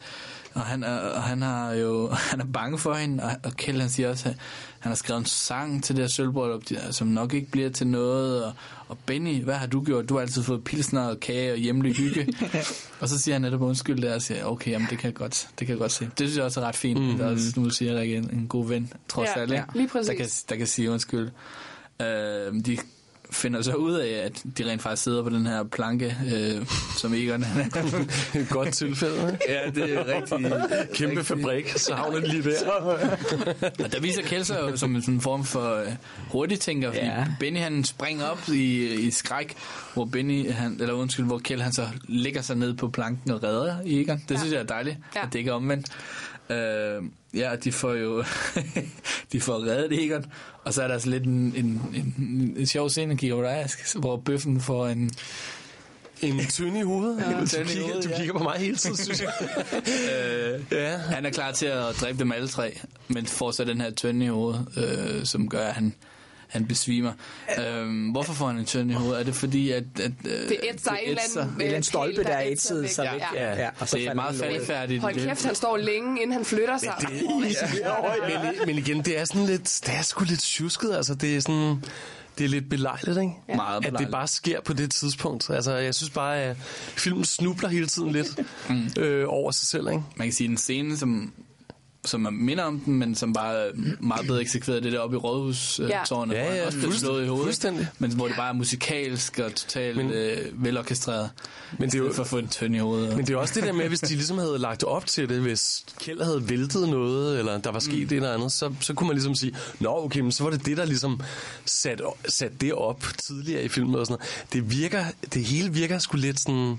og, han, er, og han, har jo, [laughs] han er bange for hende, og, og Kjeld han siger også, at han har skrevet en sang til det her sølvbrøllup, som nok ikke bliver til noget. Og, og Benny, hvad har du gjort? Du har altid fået pilsner og kage og hjemlig hygge. [laughs] og så siger han netop undskyld der og siger, okay, jamen, det kan jeg godt, det kan jeg godt se. Det synes jeg også er ret fint. Mm-hmm. Det er også, nu siger jeg en, en god ven, trods Ja, alt, ja. Der kan, der kan sige undskyld. Øh, de finder så ud af, at de rent faktisk sidder på den her planke, øh, som Egon han er. [laughs] Et godt tilfælde, ikke? Ja, det er rigtig... [laughs] Kæmpe rigtig. fabrik, så havner de lige der. Og der viser Kjeld sig jo som en form for øh, hurtigtænker, fordi ja. Benny han springer op i, i skræk, hvor Benny, han, eller undskyld, hvor Kjeld han så lægger sig ned på planken og redder Egon. Det ja. synes jeg er dejligt. Ja. at det ikke er omvendt. Øh, ja, de får jo [laughs] de får reddet Egon, og så er der så lidt en, en, en, en sjov scene, kigger på dig, Ask, hvor bøffen får en... En tynd i hovedet. Ja, du, tynd kigger, hovedet, du ja. kigger på mig hele tiden, synes jeg. [laughs] øh, ja. Han er klar til at dræbe dem alle tre, men får så den her tønde i hovedet, øh, som gør, at han, han besvimer. Øh, hvorfor får han en tønde i hovedet? Er det fordi, at... at øh, Det ætser en eller anden, Det er en stolpe, der er ætset sig væk. Ja. Ja, og så det er meget faldfærdigt. Hold kæft, han står længe, inden han flytter sig. men, men igen, det er sådan lidt, det er sgu lidt tjusket, altså det er sådan, det er lidt belejligt, ikke? Ja. Meget At det belejligt. bare sker på det tidspunkt. Altså, jeg synes bare, at filmen snubler hele tiden lidt mm. øh, over sig selv, ikke? Man kan sige, en scene, som som er minder om den, men som bare er meget bedre eksekveret, det der oppe i rådhustårnet, Ja, hvor han ja, også bliver fuldstændig. slået i hovedet, men hvor det bare er musikalsk og totalt men, øh, velorkestreret, men det er jo, for at få en tønd i hovedet. Men det er også det der med, hvis de ligesom havde lagt op til det, hvis Kjeld havde væltet noget, eller der var sket mm. et eller andet, så, så kunne man ligesom sige, nå okay, men så var det det, der ligesom sat, sat det op tidligere i filmen og sådan noget. Det virker, det hele virker sgu lidt sådan,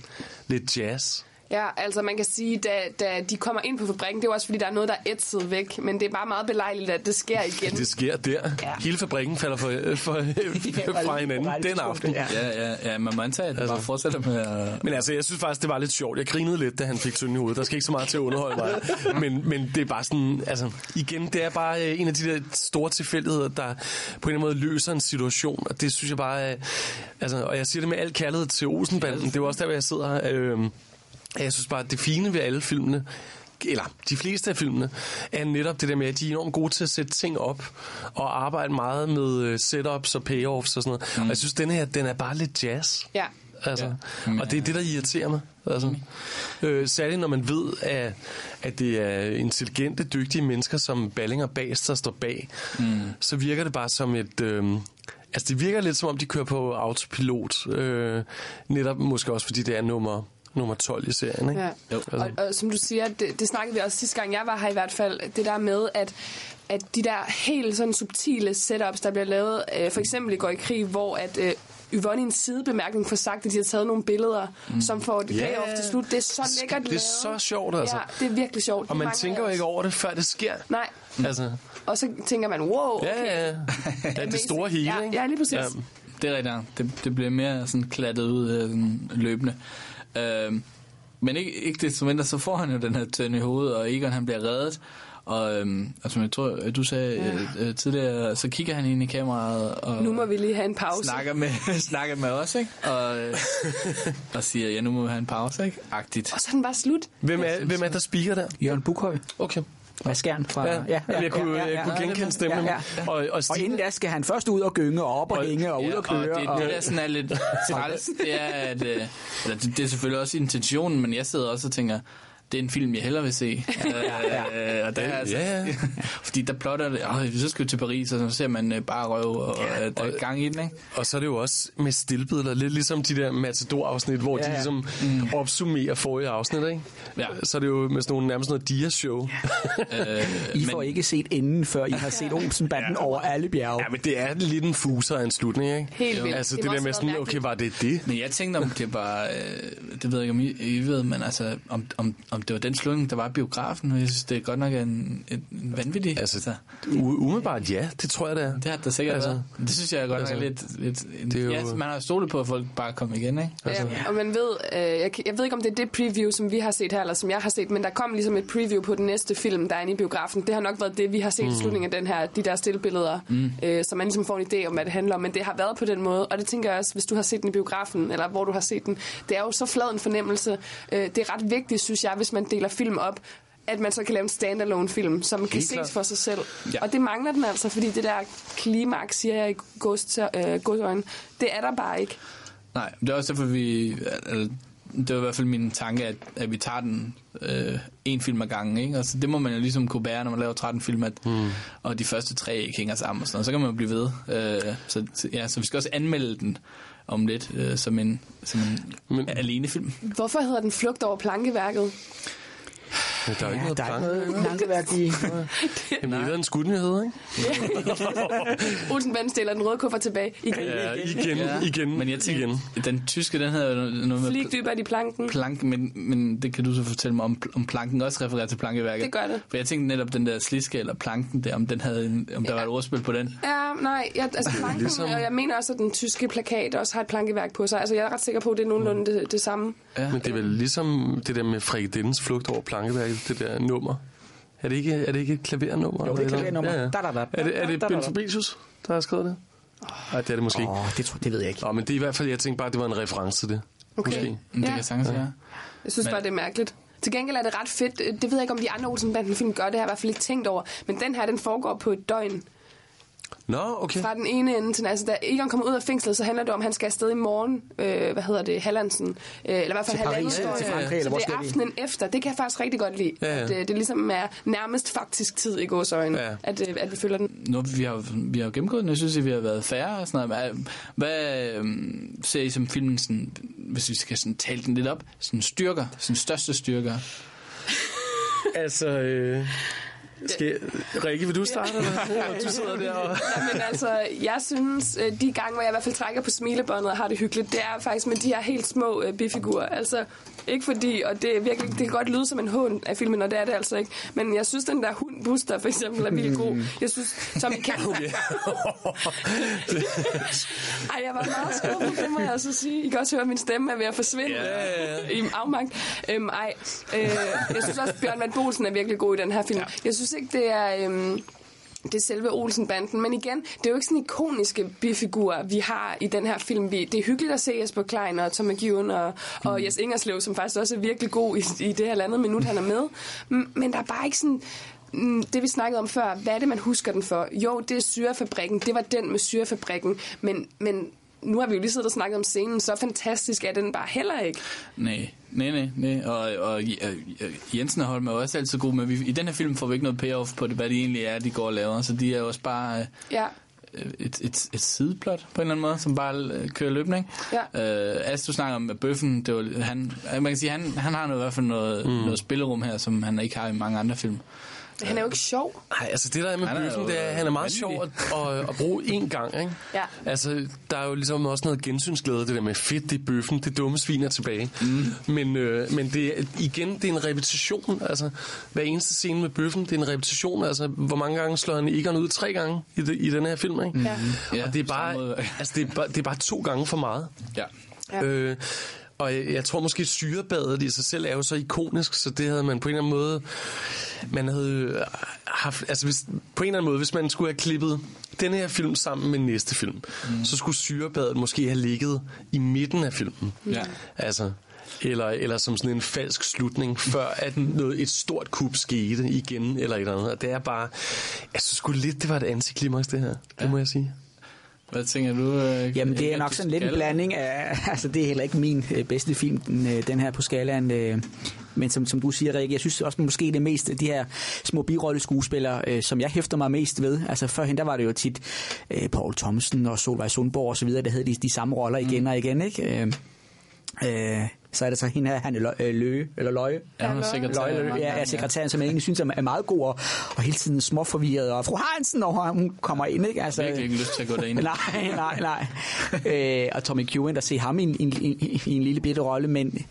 lidt jazz. Ja, altså man kan sige, da, da de kommer ind på fabrikken, det er jo også fordi, der er noget, der er ætset væk, men det er bare meget belejligt, at det sker igen. Det sker der. Ja. Hele fabrikken falder for, for, [laughs] fra hinanden den aften. Ja, ja, ja, man må antage, at det bare fortsætter med at... Men altså, jeg synes faktisk, det var lidt sjovt. Jeg grinede lidt, da han fik tynd i hovedet. Der skal ikke så meget til at underholde mig. [laughs] Men, men det er bare sådan, altså, igen, det er bare øh, en af de der store tilfældigheder, der på en eller anden måde løser en situation. Og det synes jeg bare, øh, altså, og jeg siger det med al kærlighed til Olsenbanden. Det er jo også der, hvor jeg sidder øh, jeg synes bare, at det fine ved alle filmene, eller de fleste af filmene, er netop det der med, at de er enormt gode til at sætte ting op, og arbejde meget med øh, setups og payoffs og sådan noget. Mm. Og jeg synes, den her, den er bare lidt jazz. Ja. Altså, ja. Og det er det, der irriterer mig. Altså. Øh, særligt når man ved, at, at det er intelligente, dygtige mennesker, som Ballinger Bas, der står bag, mm. så virker det bare som et... Øh, altså, det virker lidt som om, de kører på autopilot. Øh, netop måske også, fordi det er nummer nummer 12 i serien, ikke? Ja. Altså. Og, og som du siger, det, det snakkede vi også sidste gang, jeg var her i hvert fald, det der med, at at de der helt sådan subtile setups, der bliver lavet, øh, for eksempel i Går i krig, hvor at øh, Yvonne i en sidebemærkning får sagt, at de har taget nogle billeder, mm. som får det Ja. payoff til slut. Det er så lækkert Det er lavet. så sjovt, altså. Ja, det er virkelig sjovt. Og man tænker jo ikke over det, før det sker. Nej. Altså, Og så tænker man, wow, okay. ja, ja. [laughs] Det er det store hele, ja, ikke? Ja, lige præcis. Ja. Det er rigtigt. Det, det bliver mere sådan klattet ud øh, løbende. Øhm, men ikke, ikke desto mindre, så får han jo den her tønde i hovedet, og Egon han bliver reddet. Og øhm, altså, jeg tror, du sagde ja. øh, tidligere, så kigger han ind i kameraet og Nu må vi lige have en pause. snakker med, [laughs] snakker med os, ikke? Og, øh, og siger, ja, nu må vi have en pause, ikke? Agtigt. Og så er den bare slut. Hvem er, hvem er der speaker der? Jørgen Bukhøj. Okay. Maskeren fra... Ja, ja, jeg kunne- jeg kunne genkende stemmen. Ja, ja. Og, og, Og inden da skal han først ud og gynge, og op og, hænge, og ud og køre. Og det, det der sådan er lidt [laughs] træls, det er, at, øh, eller det, det er selvfølgelig også intentionen, men jeg sidder også og tænker, det er en film, jeg hellere vil se. [laughs] Øh, og der er altså, Ja, ja. [laughs] Fordi der plotter det, åh, så skal vi til Paris, og så ser man øh, bare røv, og ja, der er gang i den, ikke? Og så er det jo også med stillbilleder, lidt ligesom de der Matador-afsnit, hvor ja, Ja, de ja. ligesom mm. opsummerer forrige afsnit, ikke? Ja. Så er det jo med sådan nogle, nærmest noget dia-show. [laughs] Øh, I får ikke set enden, før I har set Olsenbanden ja. over alle bjerge. Ja, men det er lidt en fuser af en slutning, ikke? Helt vildt. Altså Det det, der med sådan, okay, var det det? Men jeg tænkte, om det var, øh, det ved jeg ikke, om I, I ved, men altså, om, om, om det var den slutning, der var i biografen, og jeg synes, det er godt nok en, en, en vanvittig. Altså, u- umiddelbart ja, det tror jeg, det er. Det har der sikkert Altså, altså, været. Det synes jeg godt altså, nok er lidt... lidt en, det er jo- ja, man har jo stolet på, at folk bare kommer igen, ikke? Altså, Ja, og man ved, øh, jeg, jeg ved ikke, om det er det preview, som vi har set her, eller som jeg har set, men der kom ligesom et preview på den næste film, der er inde i biografen. Det har nok været det, vi har set mm. i slutningen af den her, de der stillbilleder, mm. øh, så man ligesom får en idé om, hvad det handler om. Men det har været på den måde, og det tænker jeg også, hvis du har set den i biografen, eller hvor du har set den. Det er jo så flad en fornemmelse. Øh, det er ret vigtigt, synes jeg, hvis man deler film op, at man så kan lave en standalone film, som kan Helt ses klart. for sig selv. Ja. Og det mangler den altså, fordi det der klimaks, siger jeg i øh, godsøjne, det er der bare ikke. Nej, det er også derfor, vi... Altså, det var i hvert fald min tanke, at, at vi tager den øh, en film ad gangen. Ikke? Altså, det må man jo ligesom kunne bære, når man laver 13 film, at, mm. og de første tre ikke hænger sammen. Og sådan noget. Så kan man jo blive ved. Øh, så- ja, så vi skal også anmelde den om lidt øh, som en, som en Men, alene film. Hvorfor hedder den Flugt over plankeværket? Men der er jo ikke noget der er noget plankeværk i. [laughs] Jamen, det er [laughs] en skudnyhed, ikke? Olsenbanden stiller den røde kuffert tilbage. Igen. Ja, igen, igen, Men jeg tænker, igen. den tyske, den hedder jo noget med Flig dybere i planken. planken, men, men det kan du så fortælle mig, om, om planken også refererer til plankeværket. Det gør det. For jeg tænkte netop den der sliske eller planken der, om, den havde en, om der var et ordspil på den. Ja, nej, jeg, altså [laughs] planken, Ligesom- ligesom... og jeg mener også, at den tyske plakat også har et plankeværk på sig. Altså, jeg er ret sikker på, at det er nogenlunde det, det samme. Ja. Men det er vel ligesom det der med frikadellens flugt over plankeværket, det der nummer. Er det ikke, er det ikke et klavernummer? Jo, det er et klavernummer. Ja, ja. Da, da, da. Er det, er det Da, da, da. Ben Fabricius, der har skrevet det? Nej, det er det måske ikke. Åh, det, tror, det ved jeg ikke. Åh, men det er i hvert fald, jeg tænkte bare, at det var en reference til det. Okay. Måske. Men det Ja. kan sagtens være. Jeg synes Men- bare, det er mærkeligt. Til gengæld er det ret fedt. Det ved jeg ikke, om de andre Olsenbanden-film gør det, har jeg i hvert fald ikke tænkt over. Men den her, den foregår på et døgn. Nå, okay. Fra den ene ende til den altså, Da Egon kommer ud af fængslet, så handler det om, at han skal afsted i morgen. Øh, hvad hedder det? Hallandsen. Øh, eller i hvert fald ja, døgn. til Frankrig, Så eller hvor det skal er aftenen efter. Det kan jeg faktisk rigtig godt lide. Ja, ja. At øh, det ligesom er nærmest faktisk tid i gåsøjne, Ja. at, øh, at vi følger den. Nu, vi har, vi har gennemgået den, jeg synes, at vi har været færre og sådan noget. Hvad, hvad øhm, ser I som filmen, sådan, hvis vi skal sådan tale den lidt op, sådan styrker, sådan største styrker? Altså, øh, skal, Rikke, vil du starte? Eller? du sidder der og... Men altså, jeg synes, øh, de gange, hvor jeg i hvert fald trækker på smilebåndet og har det hyggeligt, det er faktisk med de her helt små øh, bifigurer. Altså, ikke fordi, og det er virkelig, det kan godt lyde som en hån af filmen, og det er det altså ikke. Men jeg synes, den der hund Buster for eksempel er vildt god. Jeg synes, Tommy Kent... [laughs] Ej, jeg var meget skuffet, det må jeg altså sige. I kan også høre, at min stemme er ved at forsvinde Ja, i afmagt. Øhm, ej, øh, jeg synes også, Bjørn Van Bolsen er virkelig god i den her film. Ja. Jeg synes ikke, det er... Øhm, det er selve Olsen-banden. Men igen, det er jo ikke sådan ikoniske bifigurer, vi har i den her film. Det er hyggeligt at se Jesper Klein og Tom McEwan og, mm. og Jes Ingerslev, som faktisk også er virkelig god i, i det her andet minut, han er med. Men der er bare ikke sådan mm, det vi snakkede om før, hvad er det, man husker den for? Jo, det er syrefabrikken. Det var den med syrefabrikken. Men, men nu har vi jo lige siddet og snakket om scenen. Så fantastisk er den bare heller ikke. Nej, nej, nej, nej. Og, og øh, Jensen og Holm er også altid gode, men vi, i den her film får vi ikke noget payoff på det, hvad det egentlig er, de går og laver. Så de er jo også bare øh, Ja. et, et, et sideplot på en eller anden måde, som bare øh, kører løbende. Ikke? Ja. Øh, du snakker om Bøffen, det var, han, man kan sige, han, han har noget, i hvert fald noget, mm. noget spillerum her, som han ikke har i mange andre film. Han er jo ikke sjov. Nej, altså det der er med Han er bøffen, jo det er, at han er meget vanvittig. sjov at, at, at bruge én gang, ikke? Ja. Altså, der er jo ligesom også noget gensynsglæde, det der med fedt, det er bøffen, det dumme svin er tilbage. Mm. Men, øh, men det er, igen, det er en repetition, altså hver eneste scene med bøffen, det er en repetition, altså hvor mange gange slår han Egon ud? Tre gange i, det, i den her film, ikke? Ja. Ja, Og det er, bare, altså, det, er bare, det er bare to gange for meget. Ja. Ja. Øh, og jeg, jeg tror måske syrebadet i sig selv er jo så ikonisk, så det havde man på en eller anden måde... Man havde øh, haft... Altså hvis, på en eller anden måde, hvis man skulle have klippet den her film sammen med næste film, mm. så skulle syrebadet måske have ligget i midten af filmen. Ja. Altså... Eller, eller som sådan en falsk slutning, før at noget, et stort kup skete igen, eller et eller andet. Og det er bare... Jeg synes sgu lidt, det var et antiklimaks, det her. Det ja. må jeg sige. Hvad tænker du? Øh, Jamen, det er nok sådan lidt en blanding af... [laughs] Altså, det er heller ikke min øh, bedste film, den, øh, den her på skalaen. Øh, men som, som du siger, Rikke, jeg synes også måske det mest de her små birolleskuespillere, øh, som jeg hæfter mig mest ved. Altså, førhen der var det jo tit øh, Paul Thomsen og Solvej Sundborg og så videre, der havde de, de samme roller igen Mm. og igen, ikke? Øh, øh, så er det så hende her, han er Løge, eller Løje. Ja, hun er sekretær. Løje, Løje, ja, ja, sekretæren, som jeg egentlig synes er meget god, og, og hele tiden småforvirret, og fru Hansen, når hun kommer ind, ikke? Altså, Jeg har virkelig ikke lyst til at gå derind. [laughs] nej, nej, nej. øh, og Tommy Ewan, der ser ham i en, i, en, i en lille bitte rolle, men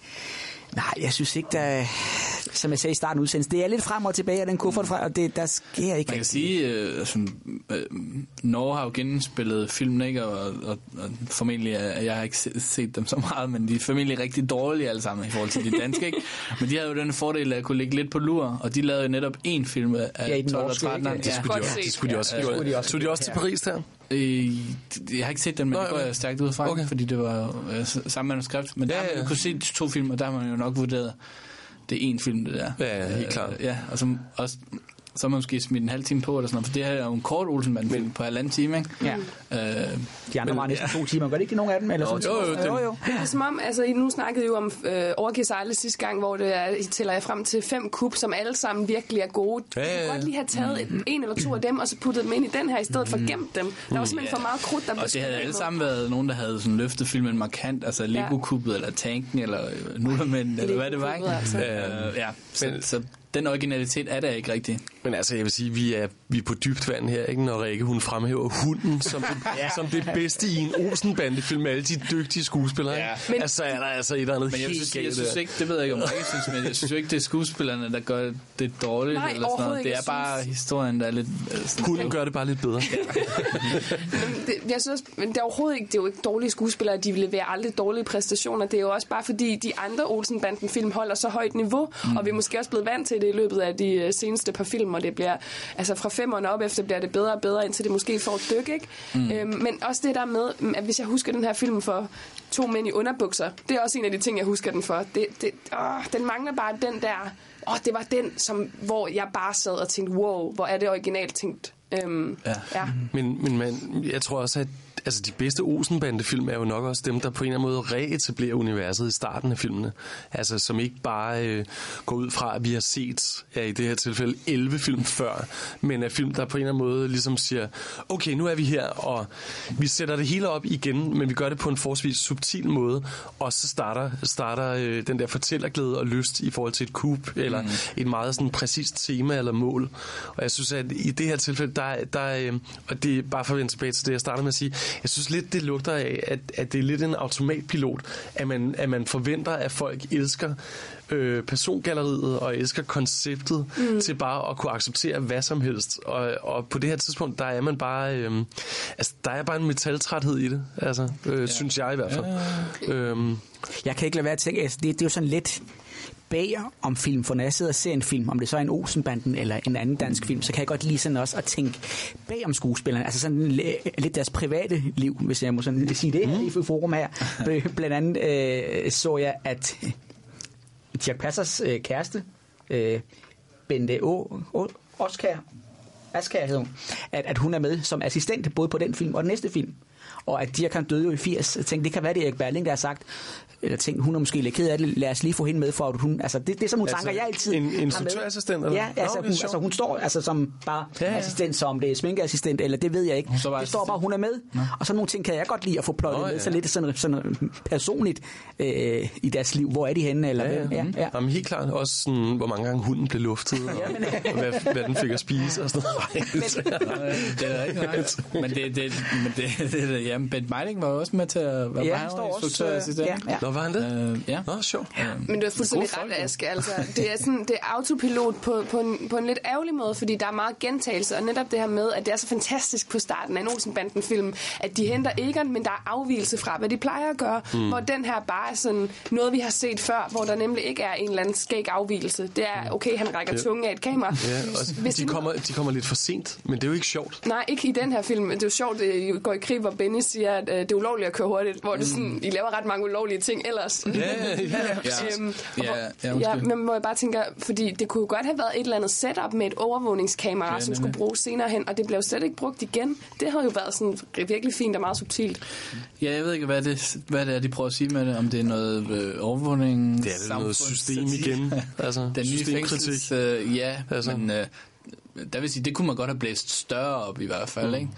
nej, jeg synes ikke, der, som jeg sagde i starten udsendelsen, det er lidt frem og tilbage af den kuffert fra, og det, der sker ikke Man kan sige, øh, altså, øh, Norge har jo genspillet filmen, ikke? Og, og, og formentlig, er, jeg har ikke se- set dem så meget, men de er formentlig rigtig dårlige alle sammen i forhold til de danske, ikke? Men de havde jo den fordel af at kunne ligge lidt på lur, og de lavede jo netop én film af Ja, i den 12 og norske, 13. ikke? Det skulle, de, også, det skulle de også. Ja, det skulle de også. Tog de også til Paris der? Øh, jeg har ikke set den, men Nå, det går okay. jeg stærkt ud fra, Okay. fordi det var øh, samme manuskript. Men der Ja, har man ja. jo kunne se de to film, og der har man jo nok vurderet, det er en film, det der. Ja, ja, helt klart. Øh, ja, og så, også, så har man måske smidt en halv time på, eller sådan noget, for det her er jo en kort Olsenbanden-film på halvanden time, ikke? Ja. Øh, De andre var næsten to timer. Gør det ikke nogen af dem? Eller Jo, sådan? jo, jo, jo, jo. Det er som om, altså I nu snakkede jo om øh, Overgive Sejle sidste gang, hvor det er, I tæller jeg frem til fem kub, som alle sammen virkelig er gode. Du Ja, ja, kunne ja. godt lige have taget et, en eller to af dem, og så puttet dem ind i den her, i stedet for gemt dem. Der var simpelthen Ja. for meget krudt, der blev og det havde alle sammen været nogen, der havde sådan løftet filmen markant, altså Lego-kubbet, eller Tanken, eller øh, Nullermænd, [laughs] eller hvad det var, ikke? Altså. Øh, ja, så, så den originalitet er der ikke rigtig. Men altså, jeg vil sige, vi er, vi er på dybt vand her, ikke? når Rikke hun fremhæver hunden som det, [laughs] ja. som det bedste i en Olsen-bandefilm med alle de dygtige skuespillere. Ja. Men- altså er der altså et eller andet Men jeg helt synes, jeg synes ikke, det ved jeg ikke om Rikke synes, men jeg synes jo ikke, det er skuespillerne, der gør det dårligt. Nej, eller sådan overhovedet noget. ikke. Det er bare synes- historien, der er lidt... sådan- Hunden gør det bare lidt bedre. [laughs] Det, jeg synes, men det er overhovedet ikke, det er jo ikke dårlige skuespillere, de leverer aldrig dårlige præstationer. Det er jo også bare fordi, de andre Olsen-banden-film holder så højt niveau, mm. og vi er måske også blevet vant til det i løbet af de øh, seneste par film, og det bliver, altså fra femerne op efter bliver det bedre og bedre, indtil det måske får et dyk, ikke? Mm. Øhm, men også det der med, mm, at hvis jeg husker den her film for to mænd i underbukser, det er også en af de ting, jeg husker den for. Det, det, åh, den mangler bare den der, åh, det var den, som, hvor jeg bare sad og tænkte, wow, hvor er det originalt tænkt. Øhm, Ja. ja. Men, men man, jeg tror også, at altså, de bedste Olsen-bandefilm er jo nok også dem, der på en eller anden måde reetablerer universet i starten af filmene. Altså, som ikke bare øh, går ud fra, at vi har set, ja, i det her tilfælde, 11 film før, men er film, der på en eller anden måde ligesom siger, okay, nu er vi her, og vi sætter det hele op igen, men vi gør det på en forholdsvis subtil måde, og så starter, starter øh, den der fortællerglæde og lyst i forhold til et kub, eller mm. et meget sådan præcist tema eller mål. Og jeg synes, at i det her tilfælde, der, der øh, og det er bare for at vende tilbage til det, jeg startede med at sige, jeg synes lidt, det lugter af, at, at det er lidt en automatpilot, at man, at man forventer, at folk elsker øh, persongalleriet og elsker konceptet mm. til bare at kunne acceptere hvad som helst. Og, og på det her tidspunkt, der er man bare, øh, altså, der er bare en metaltræthed i det, altså, øh, ja. synes jeg i hvert fald. Ja. Øhm, Jeg kan ikke lade være at tænke, altså det, det er jo sådan lidt bager om film, for når jeg sidder og ser en film, om det så er en Olsenbanden eller en anden dansk film, så kan jeg godt lige sådan også at tænke bag om skuespillerne, altså sådan li- lidt deres private liv, hvis jeg må sådan sige det i forum her. Blandt andet øh, så jeg, at Dirk Passers øh, kæreste, øh, Bente O, o Oscar, Askær hed hun, at, at hun er med som assistent både på den film og den næste film. Og at Dirk han døde jo i 80. Jeg tænkte, det kan være, det er Erik Berling, der har sagt, eller tænkt, hun er måske lidt ked af det, lad os lige få hende med, for at hun, altså det, det er sådan nogle Altså, tanker, jeg altid en instruktørassistent, eller? Ja, Nå, altså, er hun, altså hun står altså som bare Ja, ja, ja. ja. assistent, som det er sminkeassistent, eller det ved jeg ikke. Det står bare, hun er med, og så nogle ting kan jeg godt lide at få plottet Nå, med, ja. så lidt sådan, sådan personligt øh, i deres liv. Hvor er de henne, eller Ja, hvem? ja. Ja, ja. Jamen, helt klart også sådan, hvor mange gange hunden blev luftet, og, [laughs] og hvad, hvad den fik at spise og sådan noget. [laughs] [laughs] det er ikke nej. Men det, det, men det, det, det ja, Bent Meiling var også med til at være Ja, ja, også, instruktørassistent. øh, ja, ja. Var han det? Øh, ja. Nå, sjovt. Men du er fuldstændig ret. Aske. Altså, det er sådan, det er autopilot på, på, en, på en lidt ærgerlig måde, fordi der er meget gentagelse, og netop det her med, at det er så fantastisk på starten af en Olsenbanden-film, at de henter Egon, men der er afvielse fra, hvad de plejer at gøre, mm. hvor den her bare er sådan noget, vi har set før, hvor der nemlig ikke er en eller anden skæg afvielse. Det er, okay, han rækker Ja. tungen af et kamera. Ja, og Hvis de, kommer, de kommer lidt for sent, men det er jo ikke sjovt. Nej, ikke i den her film. Det er jo sjovt, det går i krig, hvor Benny siger, at øh, det er ulovligt at køre hurtigt, hvor det sådan, I laver ret mange ulovlige ting [laughs] ellers. Ja, ja, ja. [laughs] Øhm, Ja, ja, ja, undskyld. men hvor jeg bare tænker, fordi det kunne jo godt have været et eller andet setup med et overvågningskamera, Ja, som skulle bruges senere hen, og det blev slet ikke brugt igen. Det havde jo været sådan virkelig fint og meget subtilt. Ja, jeg ved ikke, hvad det, hvad det er, de prøver at sige med det. Om det er noget øh, overvågning, Det er vel noget system igen. [laughs] Altså, Den nye fængsels... Øh, ja, altså. men øh, der vil sige, det kunne man godt have blæst større op i hvert fald, mm. ikke?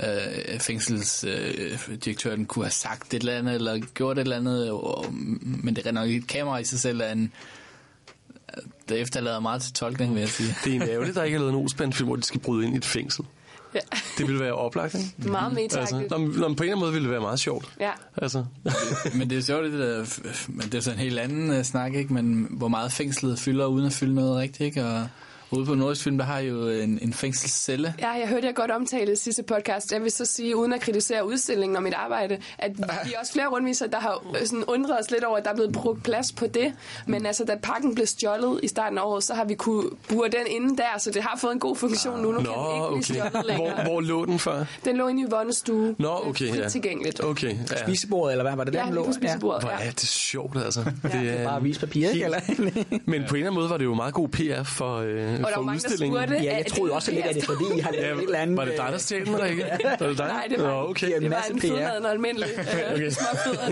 Øh, fængselsdirektøren øh, kunne have sagt et eller andet, eller gjort et eller andet, og, men det er nok et kamera i sig selv er en... Det efterlader meget til tolkning, vil jeg sige. Det er en ærgerligt, der ikke er lavet en Olsband-film, hvor de skal bryde ind i et fængsel. Ja. Det ville være oplagt, ikke? Meget meta Altså, nå, men, nå, men på en eller anden måde ville det være meget sjovt. Ja. Altså, men det er sjovt, det der, men det er så en helt anden uh, snak, ikke? Men hvor meget fængslet fylder uden at fylde noget rigtigt, ikke? Og, Ude på Nordisk Film, der har I jo en, en fængselscelle. Ja, jeg hørte jer godt omtale i sidste podcast. Jeg vil så sige, uden at kritisere udstillingen og mit arbejde, at vi er også flere rundviser, der har øh, sådan undret os lidt over, at der er blevet brugt plads på det. Men altså, da pakken blev stjålet i starten af året, så har vi kunne bure den inde der, så det har fået en god funktion nu. Nu kan den ikke blive okay. stjålet længere. Hvor, hvor lå den før? Den lå inde i Yvonnes stue. Nå, okay, ja. tilgængeligt. Okay, ja. Spisebordet, eller hvad var det der, Ja, den lå? på spisebordet, Hvor ja. er det sjovt, altså. Det det er bare avispapir, ikke? Eller? [laughs] Men på en eller anden måde var det jo meget god PR for, øh, for var mange, der spurgte, Ja, jeg troede også lidt, at det er fordi, I har lavet Ja, et eller andet... var det dig, der stjal den, Rikke? [laughs] Var det dig? Nej, det var, Nå, okay. det var en PR. fedladende almindelig. [laughs] Øh,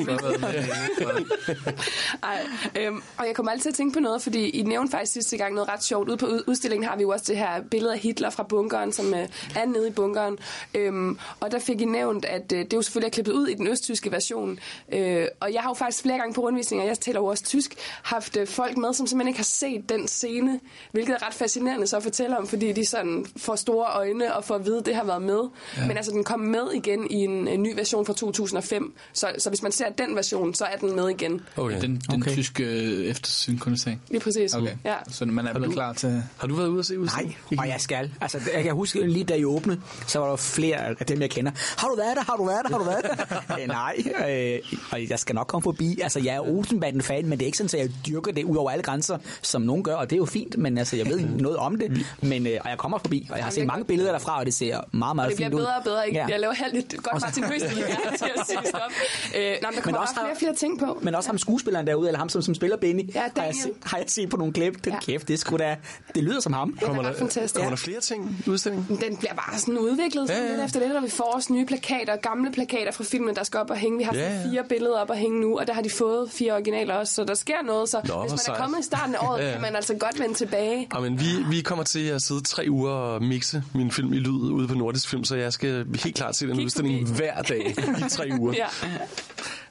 Okay. [laughs] Ej, øhm, og jeg kommer altid til at tænke på noget, fordi I nævnte faktisk sidste gang noget ret sjovt. Ude på ud- udstillingen har vi jo også det her billede af Hitler fra bunkeren, som øh, er nede i bunkeren. Øhm, og der fik I nævnt, at øh, det jo selvfølgelig er klippet ud i den østtyske version. Øh, og jeg har jo faktisk flere gange på rundvisninger, jeg taler jo også tysk, haft øh, folk med, som simpelthen ikke har set den scene, hvilket er ret fascinerende så at fortælle om, fordi de sådan får store øjne og får at vide, at det har været med. Ja. Men altså, den kom med igen i en, en ny version fra 2005. Så, så hvis man ser den version, så er den med igen. Okay. Den, den Okay. tyske øh, eftersynkronisering. Lige præcis. Okay. Ja. Så man er blevet klar til... Har du været ude at se Nej, udstillingen? og jeg skal. Altså, jeg kan huske lige da I åbnede, så var der flere af dem, jeg kender. Har du været der? Har du været der? Har du været der? [laughs] øh, nej, øh, og jeg skal nok komme forbi. Altså, jeg er Olsenbanden-fan, men det er ikke sådan, at jeg dyrker det ud over alle grænser, som nogen gør, og det er jo fint, men altså, jeg ved [laughs] noget om det. Men, øh, og jeg kommer forbi, og jeg har set mange billeder derfra, og det ser meget, meget det bliver fint ud. bedre og bedre. Ikke? Ja. Ja. Jeg laver helt lidt godt Martin Høstel her til at sige stop. [laughs] Øh, nej, men der kommer også bare flere ting på. Men også ham skuespilleren derude, eller ham, som, som spiller Benny, Ja, har, jeg har jeg set på nogle klip. Den Ja. kæft, det, er sgu da, det lyder som ham. Kommer Det er der, fantastisk. kommer der flere ting i udstillingen? Den bliver bare sådan udviklet sådan Ja, ja. lidt efter lidt, og vi får også nye plakater, gamle plakater fra filmen, der skal op og hænge. Vi har Ja, ja, ja. fire billeder op og hænge nu, og der har de fået fire originaler også, så der sker noget. Så Nå, hvis man er kommet i starten af året, [laughs] Ja, ja. kan man altså godt vende tilbage. Ja, men vi, vi kommer til at sidde tre uger og mixe min film i lyd ude på Nordisk Film, så jeg skal helt klart se den Kig udstilling forbi. hver dag i tre [laughs] uger.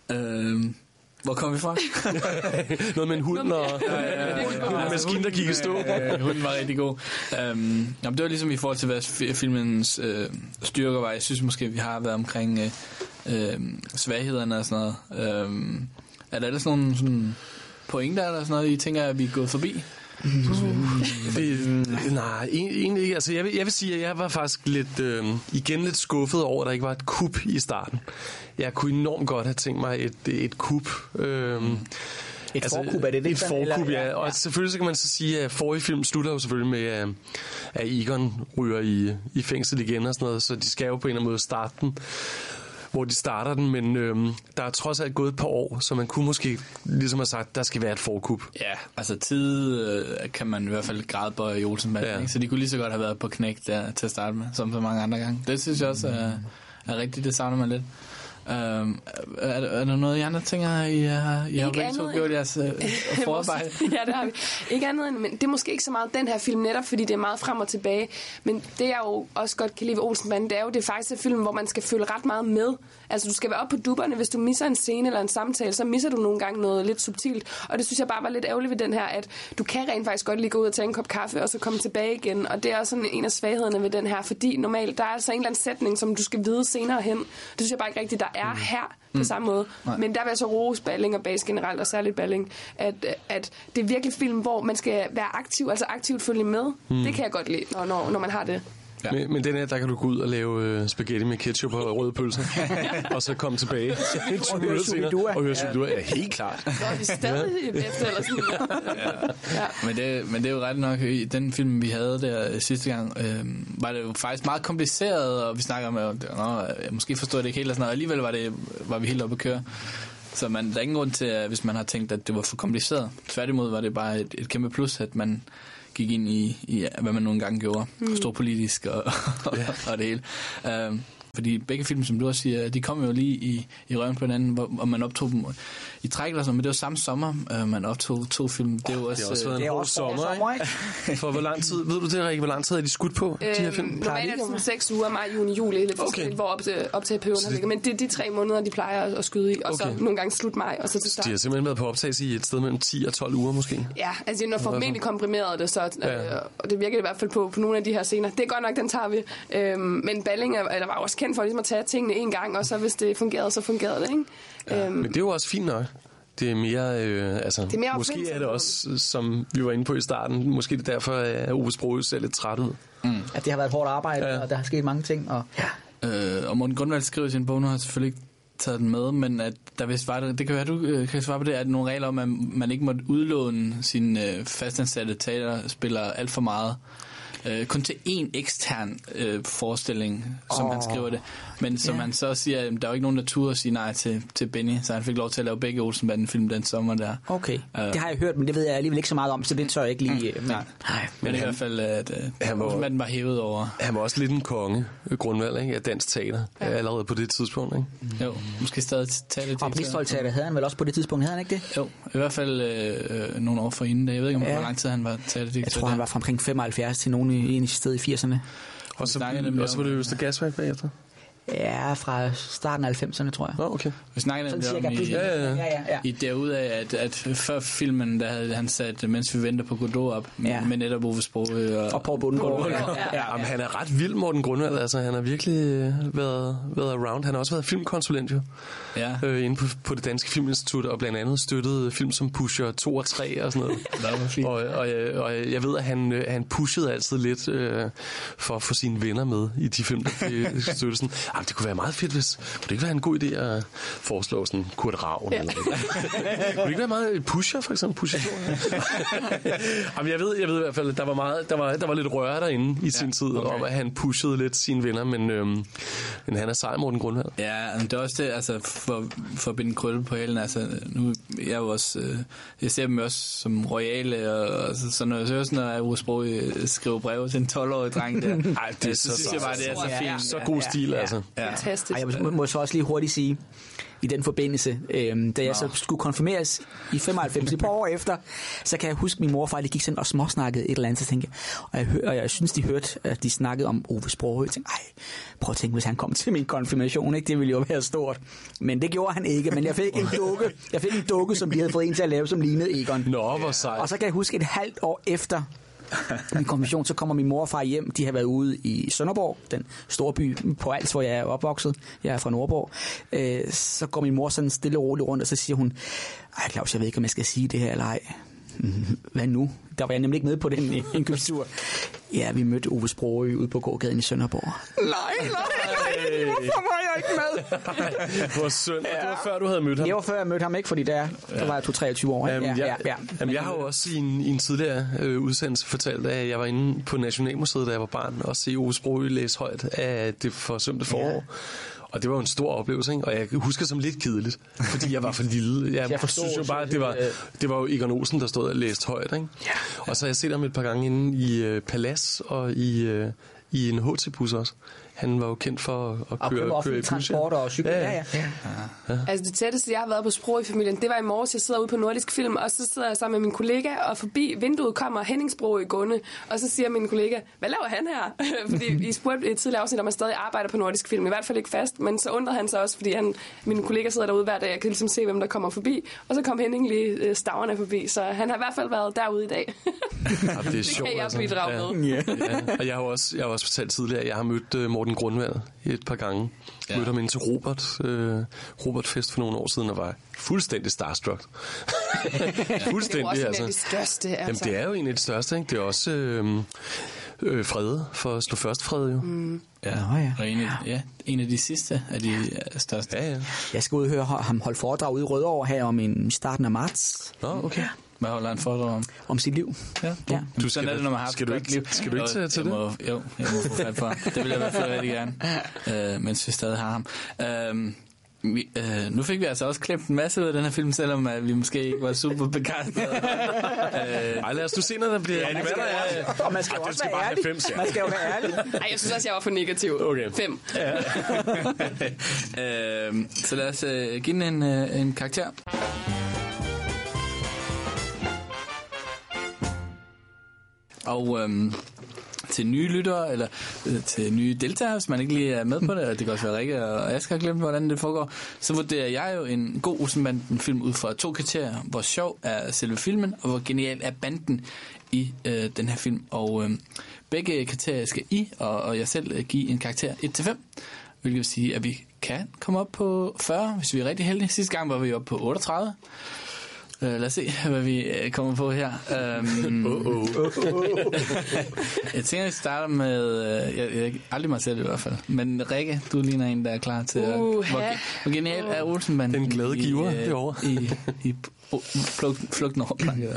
Ja. Øhm, hvor kom vi fra? [laughs] Noget med en hund og en maskine, der gik i stå. Hunden var rigtig god. Øhm, jamen, det var ligesom i forhold til, hvad fi- filmens øh, styrker var. Jeg synes måske, vi har været omkring øh, øh, svaghederne og sådan noget. Øhm, er der ellers nogle sådan, pointer eller sådan noget, I tænker, at vi er gået forbi? Det, nej, en- egentlig ikke. Altså, jeg, vil, jeg vil sige, at jeg var faktisk lidt, øh, igen lidt skuffet over, at der ikke var et kup i starten. Jeg kunne enormt godt have tænkt mig et, et kup. Øh, Et forkub, er det det? Et forkub, ja. Og selvfølgelig så kan man så sige, at forrige film slutter jo selvfølgelig med, at, at Egon ryger i, i fængsel igen og sådan noget, så de skal jo på en eller anden måde starte den hvor de starter den, men øhm, der er trods alt gået et par år, så man kunne måske ligesom have sagt, der skal være et forkub. Ja, altså tid øh, kan man i hvert fald grædbøje i Olsenbanden, Ja. ja. så de kunne lige så godt have været på knæk der til at starte med, som så mange andre gange. Det synes jeg også er, er rigtigt, det savner man lidt. Øhm, er, er, er der noget, I andre tænker, I har, I har begge to gjort jeres øh, [laughs] forarbejde? [laughs] ja, det har vi. Ikke andet end, men det er måske ikke så meget den her film netop, fordi det er meget frem og tilbage. Men det jeg jo også godt kan lide ved Olsenbanden, det er jo, det er faktisk en film, hvor man skal følge ret meget med. Altså du skal være oppe på dupperne, hvis du misser en scene eller en samtale, så misser du nogle gange noget lidt subtilt. Og det synes jeg bare var lidt ærgerligt ved den her, at du kan rent faktisk godt lige gå ud og tage en kop kaffe, og så komme tilbage igen. Og det er også sådan en af svaghederne ved den her, fordi normalt, der er altså en eller anden sætning, som du skal vide senere hen. Det synes jeg bare ikke rigtigt, der er her på samme måde. Nej. Men der vil jeg så rose Balling og Bas generelt, og særligt Balling, at, at det er virkelig film, hvor man skal være aktiv, altså aktivt følge med. Mm. Det kan jeg godt lide, når, når, når man har det. Ja. Men, men den her, der kan du gå ud og lave øh, spaghetti med ketchup og røde pølser, [laughs] og så komme tilbage 20 [laughs] minutter senere og høre Shubidua. Ja, helt klart. Så er vi stadig efter, eller sådan [laughs] ja. Men det, men det er jo ret nok, i den film, vi havde der øh, sidste gang, øh, var det jo faktisk meget kompliceret, og vi snakker om, at Nå, jeg måske forstod det ikke helt, og, sådan noget, og alligevel var, det, var vi helt oppe at køre. Så man, der er ingen grund til, at hvis man har tænkt, at det var for kompliceret. Tværtimod var det bare et, et kæmpe plus, at man gik ind i, i hvad man nogle gange gjorde. Mm. Stor politisk og, og, [laughs] og det hele. Um, fordi begge film, som du også siger, de kom jo lige i, i røven på hinanden, hvor, og man optog dem i træk eller sådan, men det var samme sommer, uh, man optog to film. Det er jo Det også, har også været øh, en hård sommer, ikke? For hvor lang tid, ved du det, Rikke, hvor lang tid er de skudt på, de her Øhm, film? normalt er det sådan 6 uger, maj, juni, juli, lidt forskelligt, hvor op til, op til perioden har ligget. Men det er de tre måneder, de plejer at, at skyde i, og okay. Okay. så nogle gange slut maj, og så til start. De har simpelthen været på optagelse i et sted mellem 10 og 12 uger måske. Ja, altså har formentlig komprimeret det, så, øh, Ja. og det virker i hvert fald på, på nogle af de her scener. Det er godt nok, den tager vi. Øhm, men Balling er, eller var også kendt for ligesom at tage tingene en gang, og så hvis det fungerede, så fungerede det, ikke? Ja, øhm, Men det er jo også fint nok. Det er mere, øh, altså, Det er mere måske er det også, som vi var inde på i starten, måske det er derfor, at Ove Sprogøe ser lidt træt ud. Mm. At det har været hårdt arbejde, ja. og der har sket mange ting. Og, ja. Øh, og Morten Grundvald skriver i sin bog, nu har jeg selvfølgelig ikke taget den med, men at der vist var det, det kan være, du øh, kan svare på det, at nogle regler om, at man ikke måtte udlåne sine øh, fastansatte teaterspillere alt for meget. Øh, kun til én ekstern øh, forestilling, som oh. han skriver det. Men som Ja. han så siger, at der er jo ikke nogen, der turde at sige nej til, til Benny, så han fik lov til at lave begge Olsenbanden-film den sommer der. Okay, Øh. det har jeg hørt, men det ved jeg alligevel ikke så meget om, så det tør jeg ikke lige... Mm. Men, nej. nej. Men, det er i hvert fald, at øh, Olsenbanden var hævet over. Han var også lidt en konge, øh, grundvalg ikke, af dansk teater, ja. allerede på det tidspunkt. Ikke? Jo, måske stadig tale Og Bristol Teater havde han vel også på det tidspunkt, havde han ikke det? Jo, i hvert fald øh, øh, nogle år forinden. da. Jeg ved ikke, om Ja. hvor lang tid han var teaterdirektør. Jeg tror, han var fra omkring 75 til nogen i en sted i 80'erne. Og så, og så var det Øster Gasværk bagefter. Ja, fra starten af 90'erne, tror jeg. Oh, okay. Vi snakkede Sådan nemlig om i, Ja, ja, ja. Ja, ja. i derudaf, at, at før filmen, der havde han sat, mens vi venter på Godot op, Ja. med netop Ove Sprogøe og, Og Poul Bundgaard. Ja. Ja. Ja, Jamen, han er ret vild, Morten Grundvald. Altså, han har virkelig øh, været, været around. Han har også været filmkonsulent jo. Ja. Øh, inde på, på det Danske Filminstitut, og blandt andet støttet film som Pusher 2 og 3 og sådan noget. Fint. og, og, jeg- og jeg- jeg ved, at han, øh, han pushede altid lidt øh, for at få sine venner med i de film, der blev [laughs] støttet. Sådan, Jamen, det kunne være meget fedt, hvis... Kunne det ikke være en god idé at foreslå sådan Kurt Ravn? Ja. Eller, noget? kunne det ikke være meget... Pusher, for eksempel? Pusher 2? [laughs] Jamen, jeg ved, jeg ved i hvert fald, at der var, meget, der var, der var lidt røre derinde i sin tid, okay. om at han pushede lidt sine venner, men, øhm, men han er sej, Morten Grundvald. Ja, men det er også det, altså, for, for at binde krølle på hælen, altså, nu, jeg er jo også, øh, jeg ser dem også som royale, og, og så, så når jeg hører sådan, når Ove Sprogøe skriver breve til en 12-årig dreng der, Ej, det er så, så- synes jeg bare, det er så Ja, fint. Så god stil, altså. Ja. Fantastisk. Ej, jeg må, må så også lige hurtigt sige, i den forbindelse, øhm, da jeg så skulle konfirmeres i 95, et par år efter, så kan jeg huske, at min mor og far, de gik sådan og småsnakkede et eller andet, så tænkte jeg, og jeg, hør, og jeg synes, de hørte, at de snakkede om Ove Sprogøe. Jeg tænkte, ej, prøv at tænke, hvis han kom til min konfirmation, ikke? det ville jo være stort. Men det gjorde han ikke, men jeg fik en dukke, jeg fik en dukke, som de havde fået en til at lave, som lignede Egon. Nå, hvor sejt. Og så kan jeg huske et halvt år efter [laughs] min konfirmation, så kommer min mor og far hjem. De har været ude i Sønderborg, den store by på Als, hvor jeg er opvokset. Jeg er fra Nordborg. Øh, så går min mor sådan stille og roligt rundt, og så siger hun, ej Claus, jeg ved ikke, om jeg skal sige det her eller ej. "Mhm, [laughs] Hvad nu? Der var jeg nemlig ikke med på den øh, indkøbstur. Ja, vi mødte Ove Sprogøe ude på gågaden i Sønderborg. Nej, nej, nej, hvorfor var ikke med? [laughs] Hvor synd. Og Det var før, du havde mødt ham. Det var før jeg mødte ham, ikke? Fordi der, der var jeg 23 år. Jamen, ja, jeg, ja, ja. Jamen, jeg har jo også i en, i en tidligere øh, udsendelse fortalt, at jeg var inde på Nationalmuseet, da jeg var barn, og se Ove Sprogøe læse højt af det forsømte forår. Og det var jo en stor oplevelse, ikke? og jeg husker som lidt kedeligt, fordi jeg var for lille. [laughs] Jeg, Jeg forstår synes jo bare, at det var, det var jo Egon Olsen, der stod og læste højt. Ikke? Og så har jeg set ham et par gange inde i øh, Palads og i, øh, i en HT-bus også. Han var jo kendt for at, Og at køre køre, køre i offentlig bus. transport og cykle. Ja, ja. ja. Altså det tætteste, jeg har været på sprog i familien, det var i morges, jeg sidder ude på Nordisk Film, og så sidder jeg sammen med min kollega, og forbi vinduet kommer Henning Sprog i gående, og så siger min kollega, hvad laver han her? [laughs] fordi vi spurgte i et tidligere afsnit, om han stadig arbejder på Nordisk Film, i hvert fald ikke fast, men så undrede han sig også, fordi han, min kollega sidder derude hver dag, jeg kan ligesom se, hvem der kommer forbi, og så kom Henning lige øh, staverne forbi, så han har i hvert fald været derude i dag. [laughs] Ja, det er det sjovt, kan jeg altså. bidrage ja. med. Ja. Og jeg har også, jeg har også fortalt tidligere, at jeg har mødt uh, Morten Grundvald et par gange. Ja. Mødte ham ind til Robert, uh, Robert Fest for nogle år siden, og var fuldstændig starstruck. [laughs] fuldstændig, Det er jo også en altså. af de største, altså. Jamen, det er jo en af de største, ikke? Det er også øh, øh, Frede, for at slå først Frede, jo. Mm. Ja, Nå, ja. og en af, ja, en af de sidste af de øh, største. Ja, ja. Jeg skal ud og høre ham holde foredrag ude i Rødovre her om en i starten af marts. Nå, okay. Hvad holder han foredrag om? Om sit liv. Ja, Ja. Du sådan er det, når man har skal et du ikke- liv. skal du ikke tage til jeg må, Jo, jeg må få fat på ham. Det vil jeg i hvert fald rigtig gerne, øh, mens vi stadig har ham. Øh, vi, øh, nu fik vi altså også klemt en masse ud af den her film, selvom at vi måske ikke var super begejstrede. øh, Ej, lad os du se, når der bliver... Ja, man skal, og man skal den også skal være bare have ærlig. fem stjerner. Man skal jo være ærlig. Ej, jeg synes også, jeg var for negativ. Okay. Fem. [laughs] øh, så lad os øh, give den en, øh, en karakter. Og øhm, til nye lyttere, eller øh, til nye deltagere, hvis man ikke lige er med på det, og det kan også være Rikke og Asger har glemt, hvordan det foregår, så vurderer jeg jo en god Olsenbanden-film ud fra to kriterier. Hvor sjov er selve filmen, og hvor genial er banden i øh, den her film. Og øh, begge kriterier skal I og, og jeg selv øh, give en karakter 1-5, hvilket vil sige, at vi kan komme op på 40, hvis vi er rigtig heldige. Sidste gang var vi oppe på 38. Uh, lad os se, [laughs] hvad vi uh, kommer på her. Um, oh, oh. jeg tænker, vi starter med... Uh, jeg, jeg aldrig mig selv i hvert fald. Men Rikke, du ligner en, der er klar til at... Uh, hvor, hvor genial er Olsenbanden? Den glade giver derovre. I, i, i flugt, flugten over planket.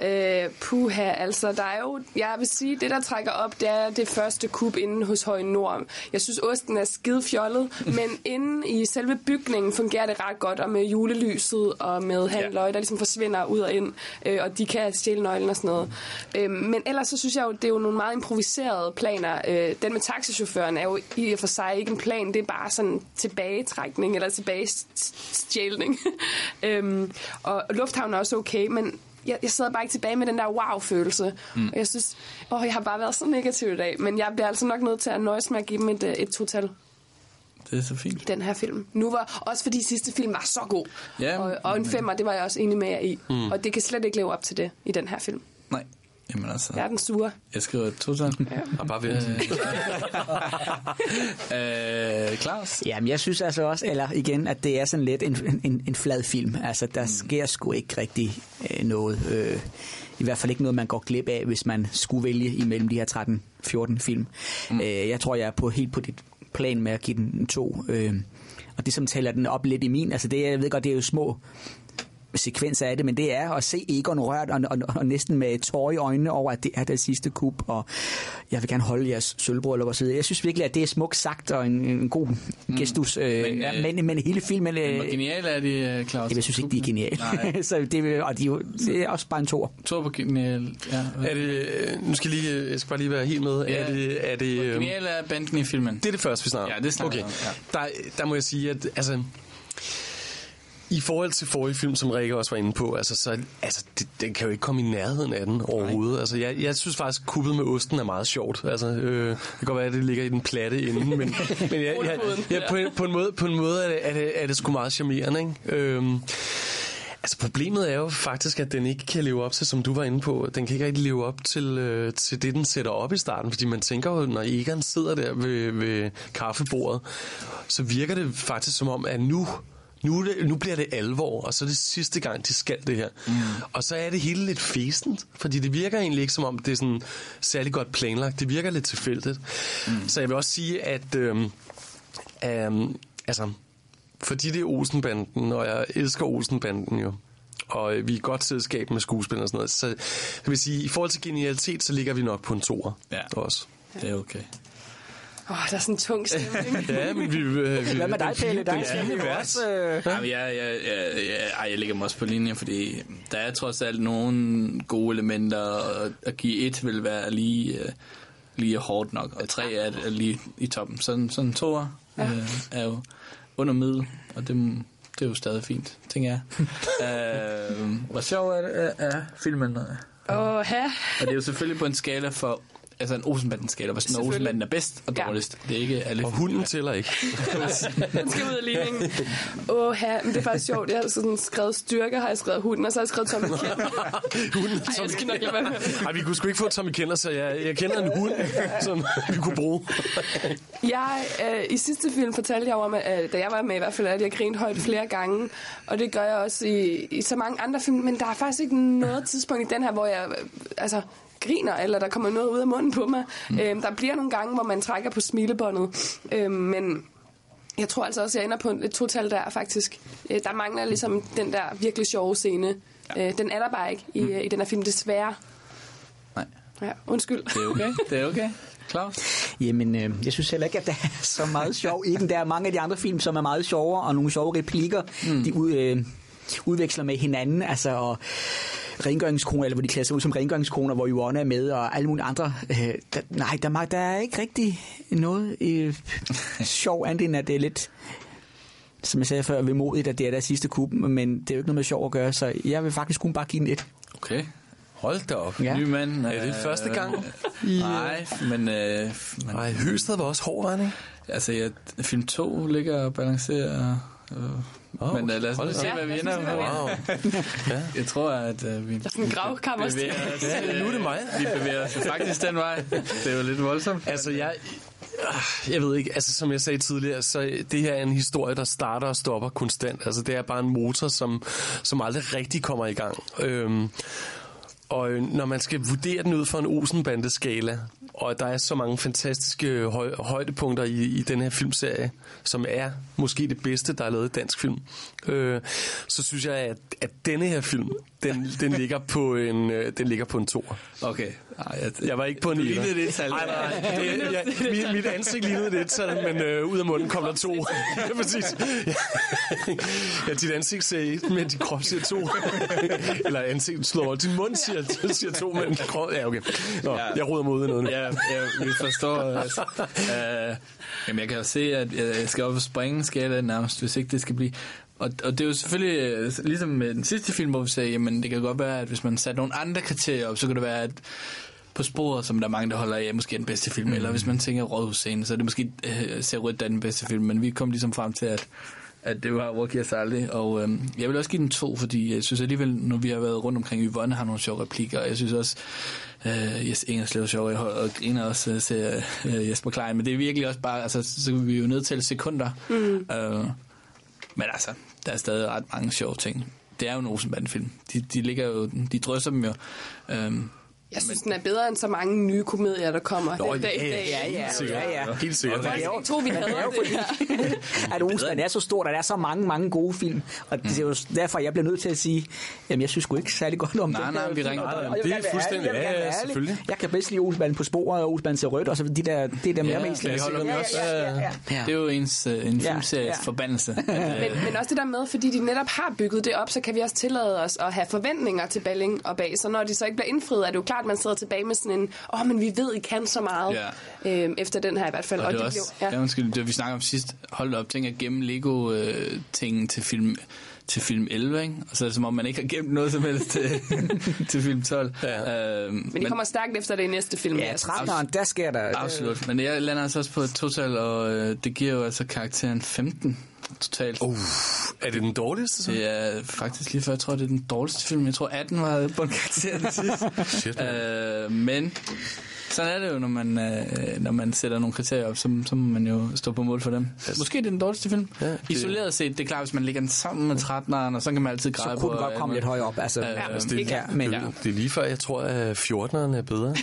Ja, øh, puha, altså der er jo, jeg vil sige, det der trækker op, det er det første kub inde hos Høje Nord. Jeg synes, osten er skide fjollet, men inde i selve bygningen fungerer det ret godt, og med julelyset og med handløg, der ligesom forsvinder ud og ind, øh, og de kan stjæle nøglen og sådan noget. Øh, men ellers så synes jeg jo, det er jo nogle meget improviserede planer. Øh, den med taxichaufføren er jo i og for sig ikke en plan, det er bare sådan tilbagetrækning eller tilbagestjælning. [laughs] øhm, og lufthavnen er også okay, men jeg, jeg sidder bare ikke tilbage med den der wow-følelse. Mm. Og jeg synes, åh, jeg har bare været så negativ i dag, men jeg bliver altså nok nødt til at nøjes med at give dem et, øh, et total. Det er så fint. Den her film. Nu var, også fordi sidste film var så god. Ja, og, og en femmer, det var jeg også enig med jer i. Mm. Mm. Og det kan slet ikke leve op til det i den her film. Nej, jamen altså... Jeg er den sure. Jeg skriver et total. Ja. Og bare vent. [laughs] øh, Claus? Jamen, jeg synes altså også, eller igen, at det er sådan lidt en, en, en flad film. Altså, der sker sgu ikke rigtig øh, noget. Øh, I hvert fald ikke noget, man går glip af, hvis man skulle vælge imellem de her 13-14 film. Mm. Øh, jeg tror, jeg er på helt på dit plan med at give den to. Øh, og det, som taler den op lidt i min, altså det, jeg ved godt, det er jo små sekvenser af det, men det er at se Egon rørt og, og, og næsten med tår i øjnene over, at det er det sidste kub, og jeg vil gerne holde jeres sølvbryllup og så videre. Jeg synes virkelig, at det er smukt sagt og en, en god gestus, øh, men, Men, øh, men, men hele filmen... Øh, Hvor geniale er de, øh, Claus? jeg synes ikke, de er geniale. [laughs] Så det, og de, er det er også bare en tor. To på genial, ja. Er det, øh, nu skal jeg lige, jeg skal bare lige være helt med. Ja. Er det, er det, Hvor genial er banden i filmen? Det er det første, vi snakker om. Ja, det snakker okay. om, Der, der må jeg sige, at altså, i forhold til forrige film, som Rikke også var inde på, altså, så, altså, det, den kan jo ikke komme i nærheden af den overhovedet. Altså, jeg, jeg synes faktisk, kuppet med osten er meget sjovt. Altså, øh, det kan godt være, at det ligger i den platte inde, men, [laughs] men jeg, jeg, jeg, på, en, på, en måde, på en måde er det, er det, er det sgu meget charmerende. Ikke? Øhm, Altså problemet er jo faktisk, at den ikke kan leve op til, som du var inde på, den kan ikke rigtig leve op til, øh, til det, den sætter op i starten. Fordi man tænker jo, når Egon sidder der ved, ved kaffebordet, så virker det faktisk som om, at nu, nu, det, nu bliver det alvor, og så er det sidste gang, de skal det her. Mm. Og så er det hele lidt festent, fordi det virker egentlig ikke som om, det er sådan særlig godt planlagt. Det virker lidt tilfældigt. Mm. Så jeg vil også sige, at... Øh, øh, altså, fordi det er Olsenbanden, og jeg elsker Olsenbanden jo, og øh, vi er godt selskab med skuespillere og sådan noget, så jeg vil sige, i forhold til genialitet, så ligger vi nok på en toer ja. også. Det er okay. Åh, der er sådan en tung stemning. [laughs] ja, men vi... øh, vi Hvad med dig, Pelle? Der er også, øh, Ja, men jeg, jeg, jeg, jeg, ej, jeg ligger mig også på linje, fordi der er trods alt nogle gode elementer, og at give et vil være lige, øh, lige hårdt nok, og tre er, er lige i toppen. Sådan, sådan to øh, er jo under middel, og det, det er jo stadig fint, tænker jeg. [laughs] øh, hvor sjov er, det, er, er filmen? Åh, ja. Og det er jo selvfølgelig på en skala for altså en Olsenbanden-skala, hvor sådan. Olsenbanden er bedst og dårligst. Det er ikke alle. Og hunden tæller ikke. [laughs] Den skal ud af ligningen. Åh, ja, men det er faktisk sjovt. Jeg har sådan skrevet styrker, har jeg skrevet hunden, og så har jeg skrevet Tommy Kent. Hunden, Ej, jeg skal nok lade være med det. Ej, vi kunne sgu ikke få Tommy Kender, så jeg, jeg kender en hund, som vi kunne bruge. Jeg, øh, I sidste film fortalte jeg om, at, øh, da jeg var med i hvert fald, at jeg grinede højt flere gange. Og det gør jeg også i, i så mange andre film. Men der er faktisk ikke noget tidspunkt i den her, hvor jeg øh, altså, griner, eller der kommer noget ud af munden på mig. Mm. Øh, der bliver nogle gange, hvor man trækker på smilebåndet. Øh, men jeg tror altså også, at jeg ender på et total der, faktisk. Øh, der mangler ligesom den der virkelig sjove scene. Ja. Øh, den er der bare ikke i, mm. i den her film, desværre. Nej. Ja, undskyld. Det er okay, det er okay. Claus? Jamen, øh, jeg synes heller ikke, at der er så meget sjov i den. Der er mange af de andre film, som er meget sjovere, og nogle sjove replikker, mm. de ud, øh, udveksler med hinanden. Altså, og rengøringskroner, eller hvor de klæder sig ud som rengøringskroner, hvor Yvonne er med, og alle mulige andre. Øh, der, nej, der, der er ikke rigtig noget øh, sjov, andet end at det er lidt som jeg sagde før, vemodigt, at det er der sidste kub, men det er jo ikke noget med sjov at gøre, så jeg vil faktisk kun bare give den et. Okay. Hold da op. Ja. Ny mand. Er det første gang? [laughs] Nej, men... Øh, men Nej, Høsted var også hård, var han ikke? altså, jeg, film 2 ligger og balancerer... Øh, Åh, men øh, lad os nu se, hvad vi Ja, ender på. Wow. Jeg tror, at øh, vi... Der er sådan en gravkammer. bevæger os, Ja, nu er det mig. Vi bevæger os faktisk den vej. Det er jo lidt voldsomt. Altså, jeg, Jeg ved ikke, altså som jeg sagde tidligere, så det her er en historie, der starter og stopper konstant. Altså det er bare en motor, som, som aldrig rigtig kommer i gang. Øhm, og øh, når man skal vurdere den ud fra en Olsenbande-skala, og der er så mange fantastiske høj, højdepunkter i, i den her filmserie, som er måske det bedste, der er lavet i dansk film, øh, så synes jeg, at, at denne her film, den, den, ligger på en, øh, den ligger på en toer. Okay. Ej, jeg, Jeg var ikke på en lignede det tal. Nej, nej. Det, jeg, mit, mit ansigt lignede det et tal, men øh, ud af munden kom der to. ja, præcis. Ja, dit ansigt siger et, men din krop siger to. Eller ansigtet slår over. Din mund siger, siger to, men din krop... Ja, okay. Nå, Ja. jeg roder i noget nu. Ja, ja vi forstår. Altså, [laughs] uh, jamen, jeg kan jo se, at jeg skal op og springe skala nærmest, hvis ikke det skal blive... Og, og det er jo selvfølgelig, øh, ligesom med den sidste film, hvor vi sagde, jamen det kan godt være, at hvis man satte nogle andre kriterier op, så kan det være, at på sporet, som der er mange, der holder af, er måske er den bedste film, mm. eller hvis man tænker Rådhusscenen, så er det måske øh, ser rødt, der er den bedste film, men vi kom ligesom frem til, at at det var Walkie Sally, og øhm, jeg vil også give den to, fordi jeg synes alligevel, når vi har været rundt omkring, Yvonne har nogle sjove replikker, og jeg synes også, øh, Jes Ingerslev er sjov, og og griner også øh, ser øh, Jesper Klein, men det er virkelig også bare, altså, så kan vi jo nedtælle sekunder, Mm. øh, men altså, der er stadig ret mange sjove ting. Det er jo en Olsenbanden-film. De, de ligger jo, de drysser dem jo. Øhm, jeg synes, den er bedre end så mange nye komedier, der kommer Nå, den dag i ja, dag. Ja, ja, sikkert. ja, ja. Helt sikkert. Og [laughs] [laughs] det er jo- Jeg tror, vi havde det at Olsen er så stor, og der er så mange, mange gode film. Og det er jo derfor, jeg bliver nødt til at sige, jamen jeg synes sgu ikke særlig godt om Nej, den nej, her vi ringer- Nej, jeg det er fuldstændig- jeg ja, ja, selvfølgelig. Jeg kan bedst lide Olsenbanden på sporet og Olsenbanden til rødt, og så de der, det er dem, jeg er mest det lide. holder Ja, også. ja, ja, ja, ja. Det er jo ens, øh, en Ja, filmseries ja. forbandelse. [laughs] Men, men også det der med, fordi de netop har bygget det op, så kan vi også tillade os at have forventninger til Balling og bag. Så når de så ikke bliver indfriet, er det jo klart, at man sidder tilbage med sådan en, åh, oh, men vi ved, I kan så meget. Ja. Øhm, efter den her i hvert fald. Og det er de også, blev, ja. undskyld, det vi snakker om sidst, hold op, tænk at gemme Lego-ting til film til film 11, ikke? Og så er det som om, man ikke har gemt noget som helst til, [laughs] til film 12. Ja. Øhm, men de kommer stærkt efter det i næste film. Ja, altså. 13'eren, der sker der. Absolut. Men jeg lander altså også på et total, og øh, det giver jo altså karakteren 15 totalt. Uh, er det den dårligste så? Det er faktisk lige før, jeg tror, det er den dårligste film. Jeg tror, 18 var bundkarakteren den [laughs] sidste. Shit, øh, men sådan er det jo, når man, øh, når man sætter nogle kriterier op, så, så må man jo stå på mål for dem. Måske det er den dårligste film. Ja, det- Isoleret set, det er klart, hvis man lægger den sammen med 13'eren, og så kan man altid græde Så på. kunne den godt komme lidt højere op. Altså, Øh, ja, Altså, det, ja, men, det, det er lige før, jeg tror, at 14'eren er bedre.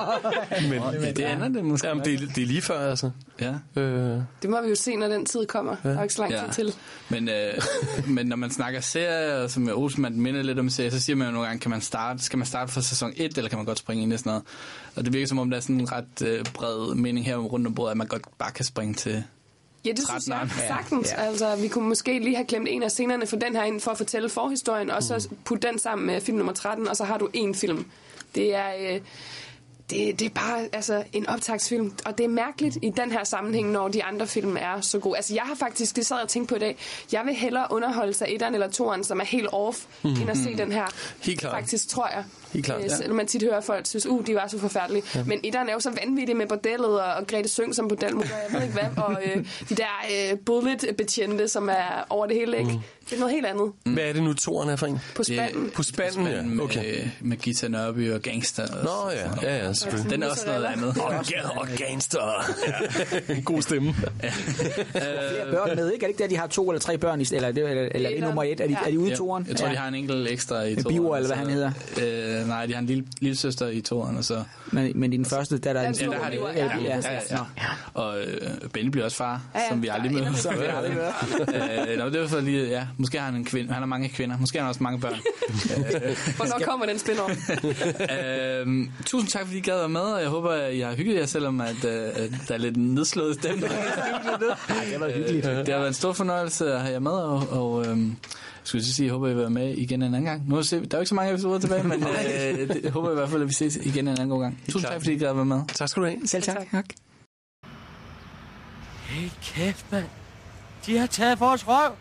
[laughs] men, Men det ender det måske. Jamen, det, er, det er lige før, altså. Ja. Øh, Det må vi jo se, når den tid kommer. Ja. Der er ikke så lang tid Ja. til. Men, øh, [laughs] men når man snakker serier, som Olsenmand minder lidt om serier, så siger man jo nogle gange, kan man starte, skal man starte fra sæson 1, eller kan man godt springe ind i sådan noget? Og det virker som om, der er sådan en ret øh, bred mening her rundt om bordet, at man godt bare kan springe til Ja, det synes jeg 13'eren. sagtens. Ja. Altså, vi kunne måske lige have klemt en af scenerne for den her ind, for at fortælle forhistorien, og så putte den sammen med film nummer 13, og så har du en film. Det er... Øh, det, det er bare altså, en optagsfilm, og det er mærkeligt i den her sammenhæng, når de andre film er så gode. Altså, jeg har faktisk, det sad og tænkte på i dag, jeg vil hellere underholde sig etteren eller toeren, som er helt off, mm. end at se den her. Helt klart. Faktisk, tror jeg. Helt klart, Øh, ja. Selvom man tit hører, at folk synes, uh, de var så forfærdelige. Ja. Men etteren er jo så vanvittig med bordellet, og, og Grete Søng som bordelmutter, jeg ved ikke hvad, og øh, de der øh, bullet-betjente, som er over det hele, ikke? Det er noget helt andet. mm. Hvad er det nu, toren er for en? På spanden. På spanden, ja. med, Okay. med Gita Nørby og Gangster. Og Nå ja, ja, ja, selvfølgelig. Den er også noget andet. Og, og gangster. Ja. En god stemme. [laughs] flere børn med, ikke? Er det ikke der, de har to eller tre børn, i, eller, eller, eller, eller det er nummer et? Er de, er de ude i toeren? Jeg tror, de har en enkelt ekstra i toeren. Biver, eller hvad han hedder. Øh, nej, de har en lille, lille søster i toeren, og så... Men, men i den første, der er der en Ja, stor... der har de, ja, ja, ja, ja, ja, ja. Og øh, Benny bliver også far, Ja, ja. som vi aldrig møder. Som vi aldrig møder. [laughs] øh, nå, det var for lige, ja, måske har han en kvinde, han har mange kvinder, måske har han også mange børn. [laughs] Hvornår kommer den spin-off? [laughs] øhm, tusind tak, fordi I gad være med, og jeg håber, at I har hygget jer, selvom at, øh, der er lidt nedslået stemning. det har været hyggeligt. Det har været en stor fornøjelse at have jer med, og, og jeg skulle lige sige, jeg håber, I vil være med igen en anden gang. Nu ser vi, der er jo ikke så mange episoder tilbage, men [laughs] øh, det, jeg håber i hvert fald, at vi ses igen en anden god gang. Tusind tak, fordi I gad være med. Tak skal du have. Selv tak. tak. Hey, kæft, mand. De har taget vores røv.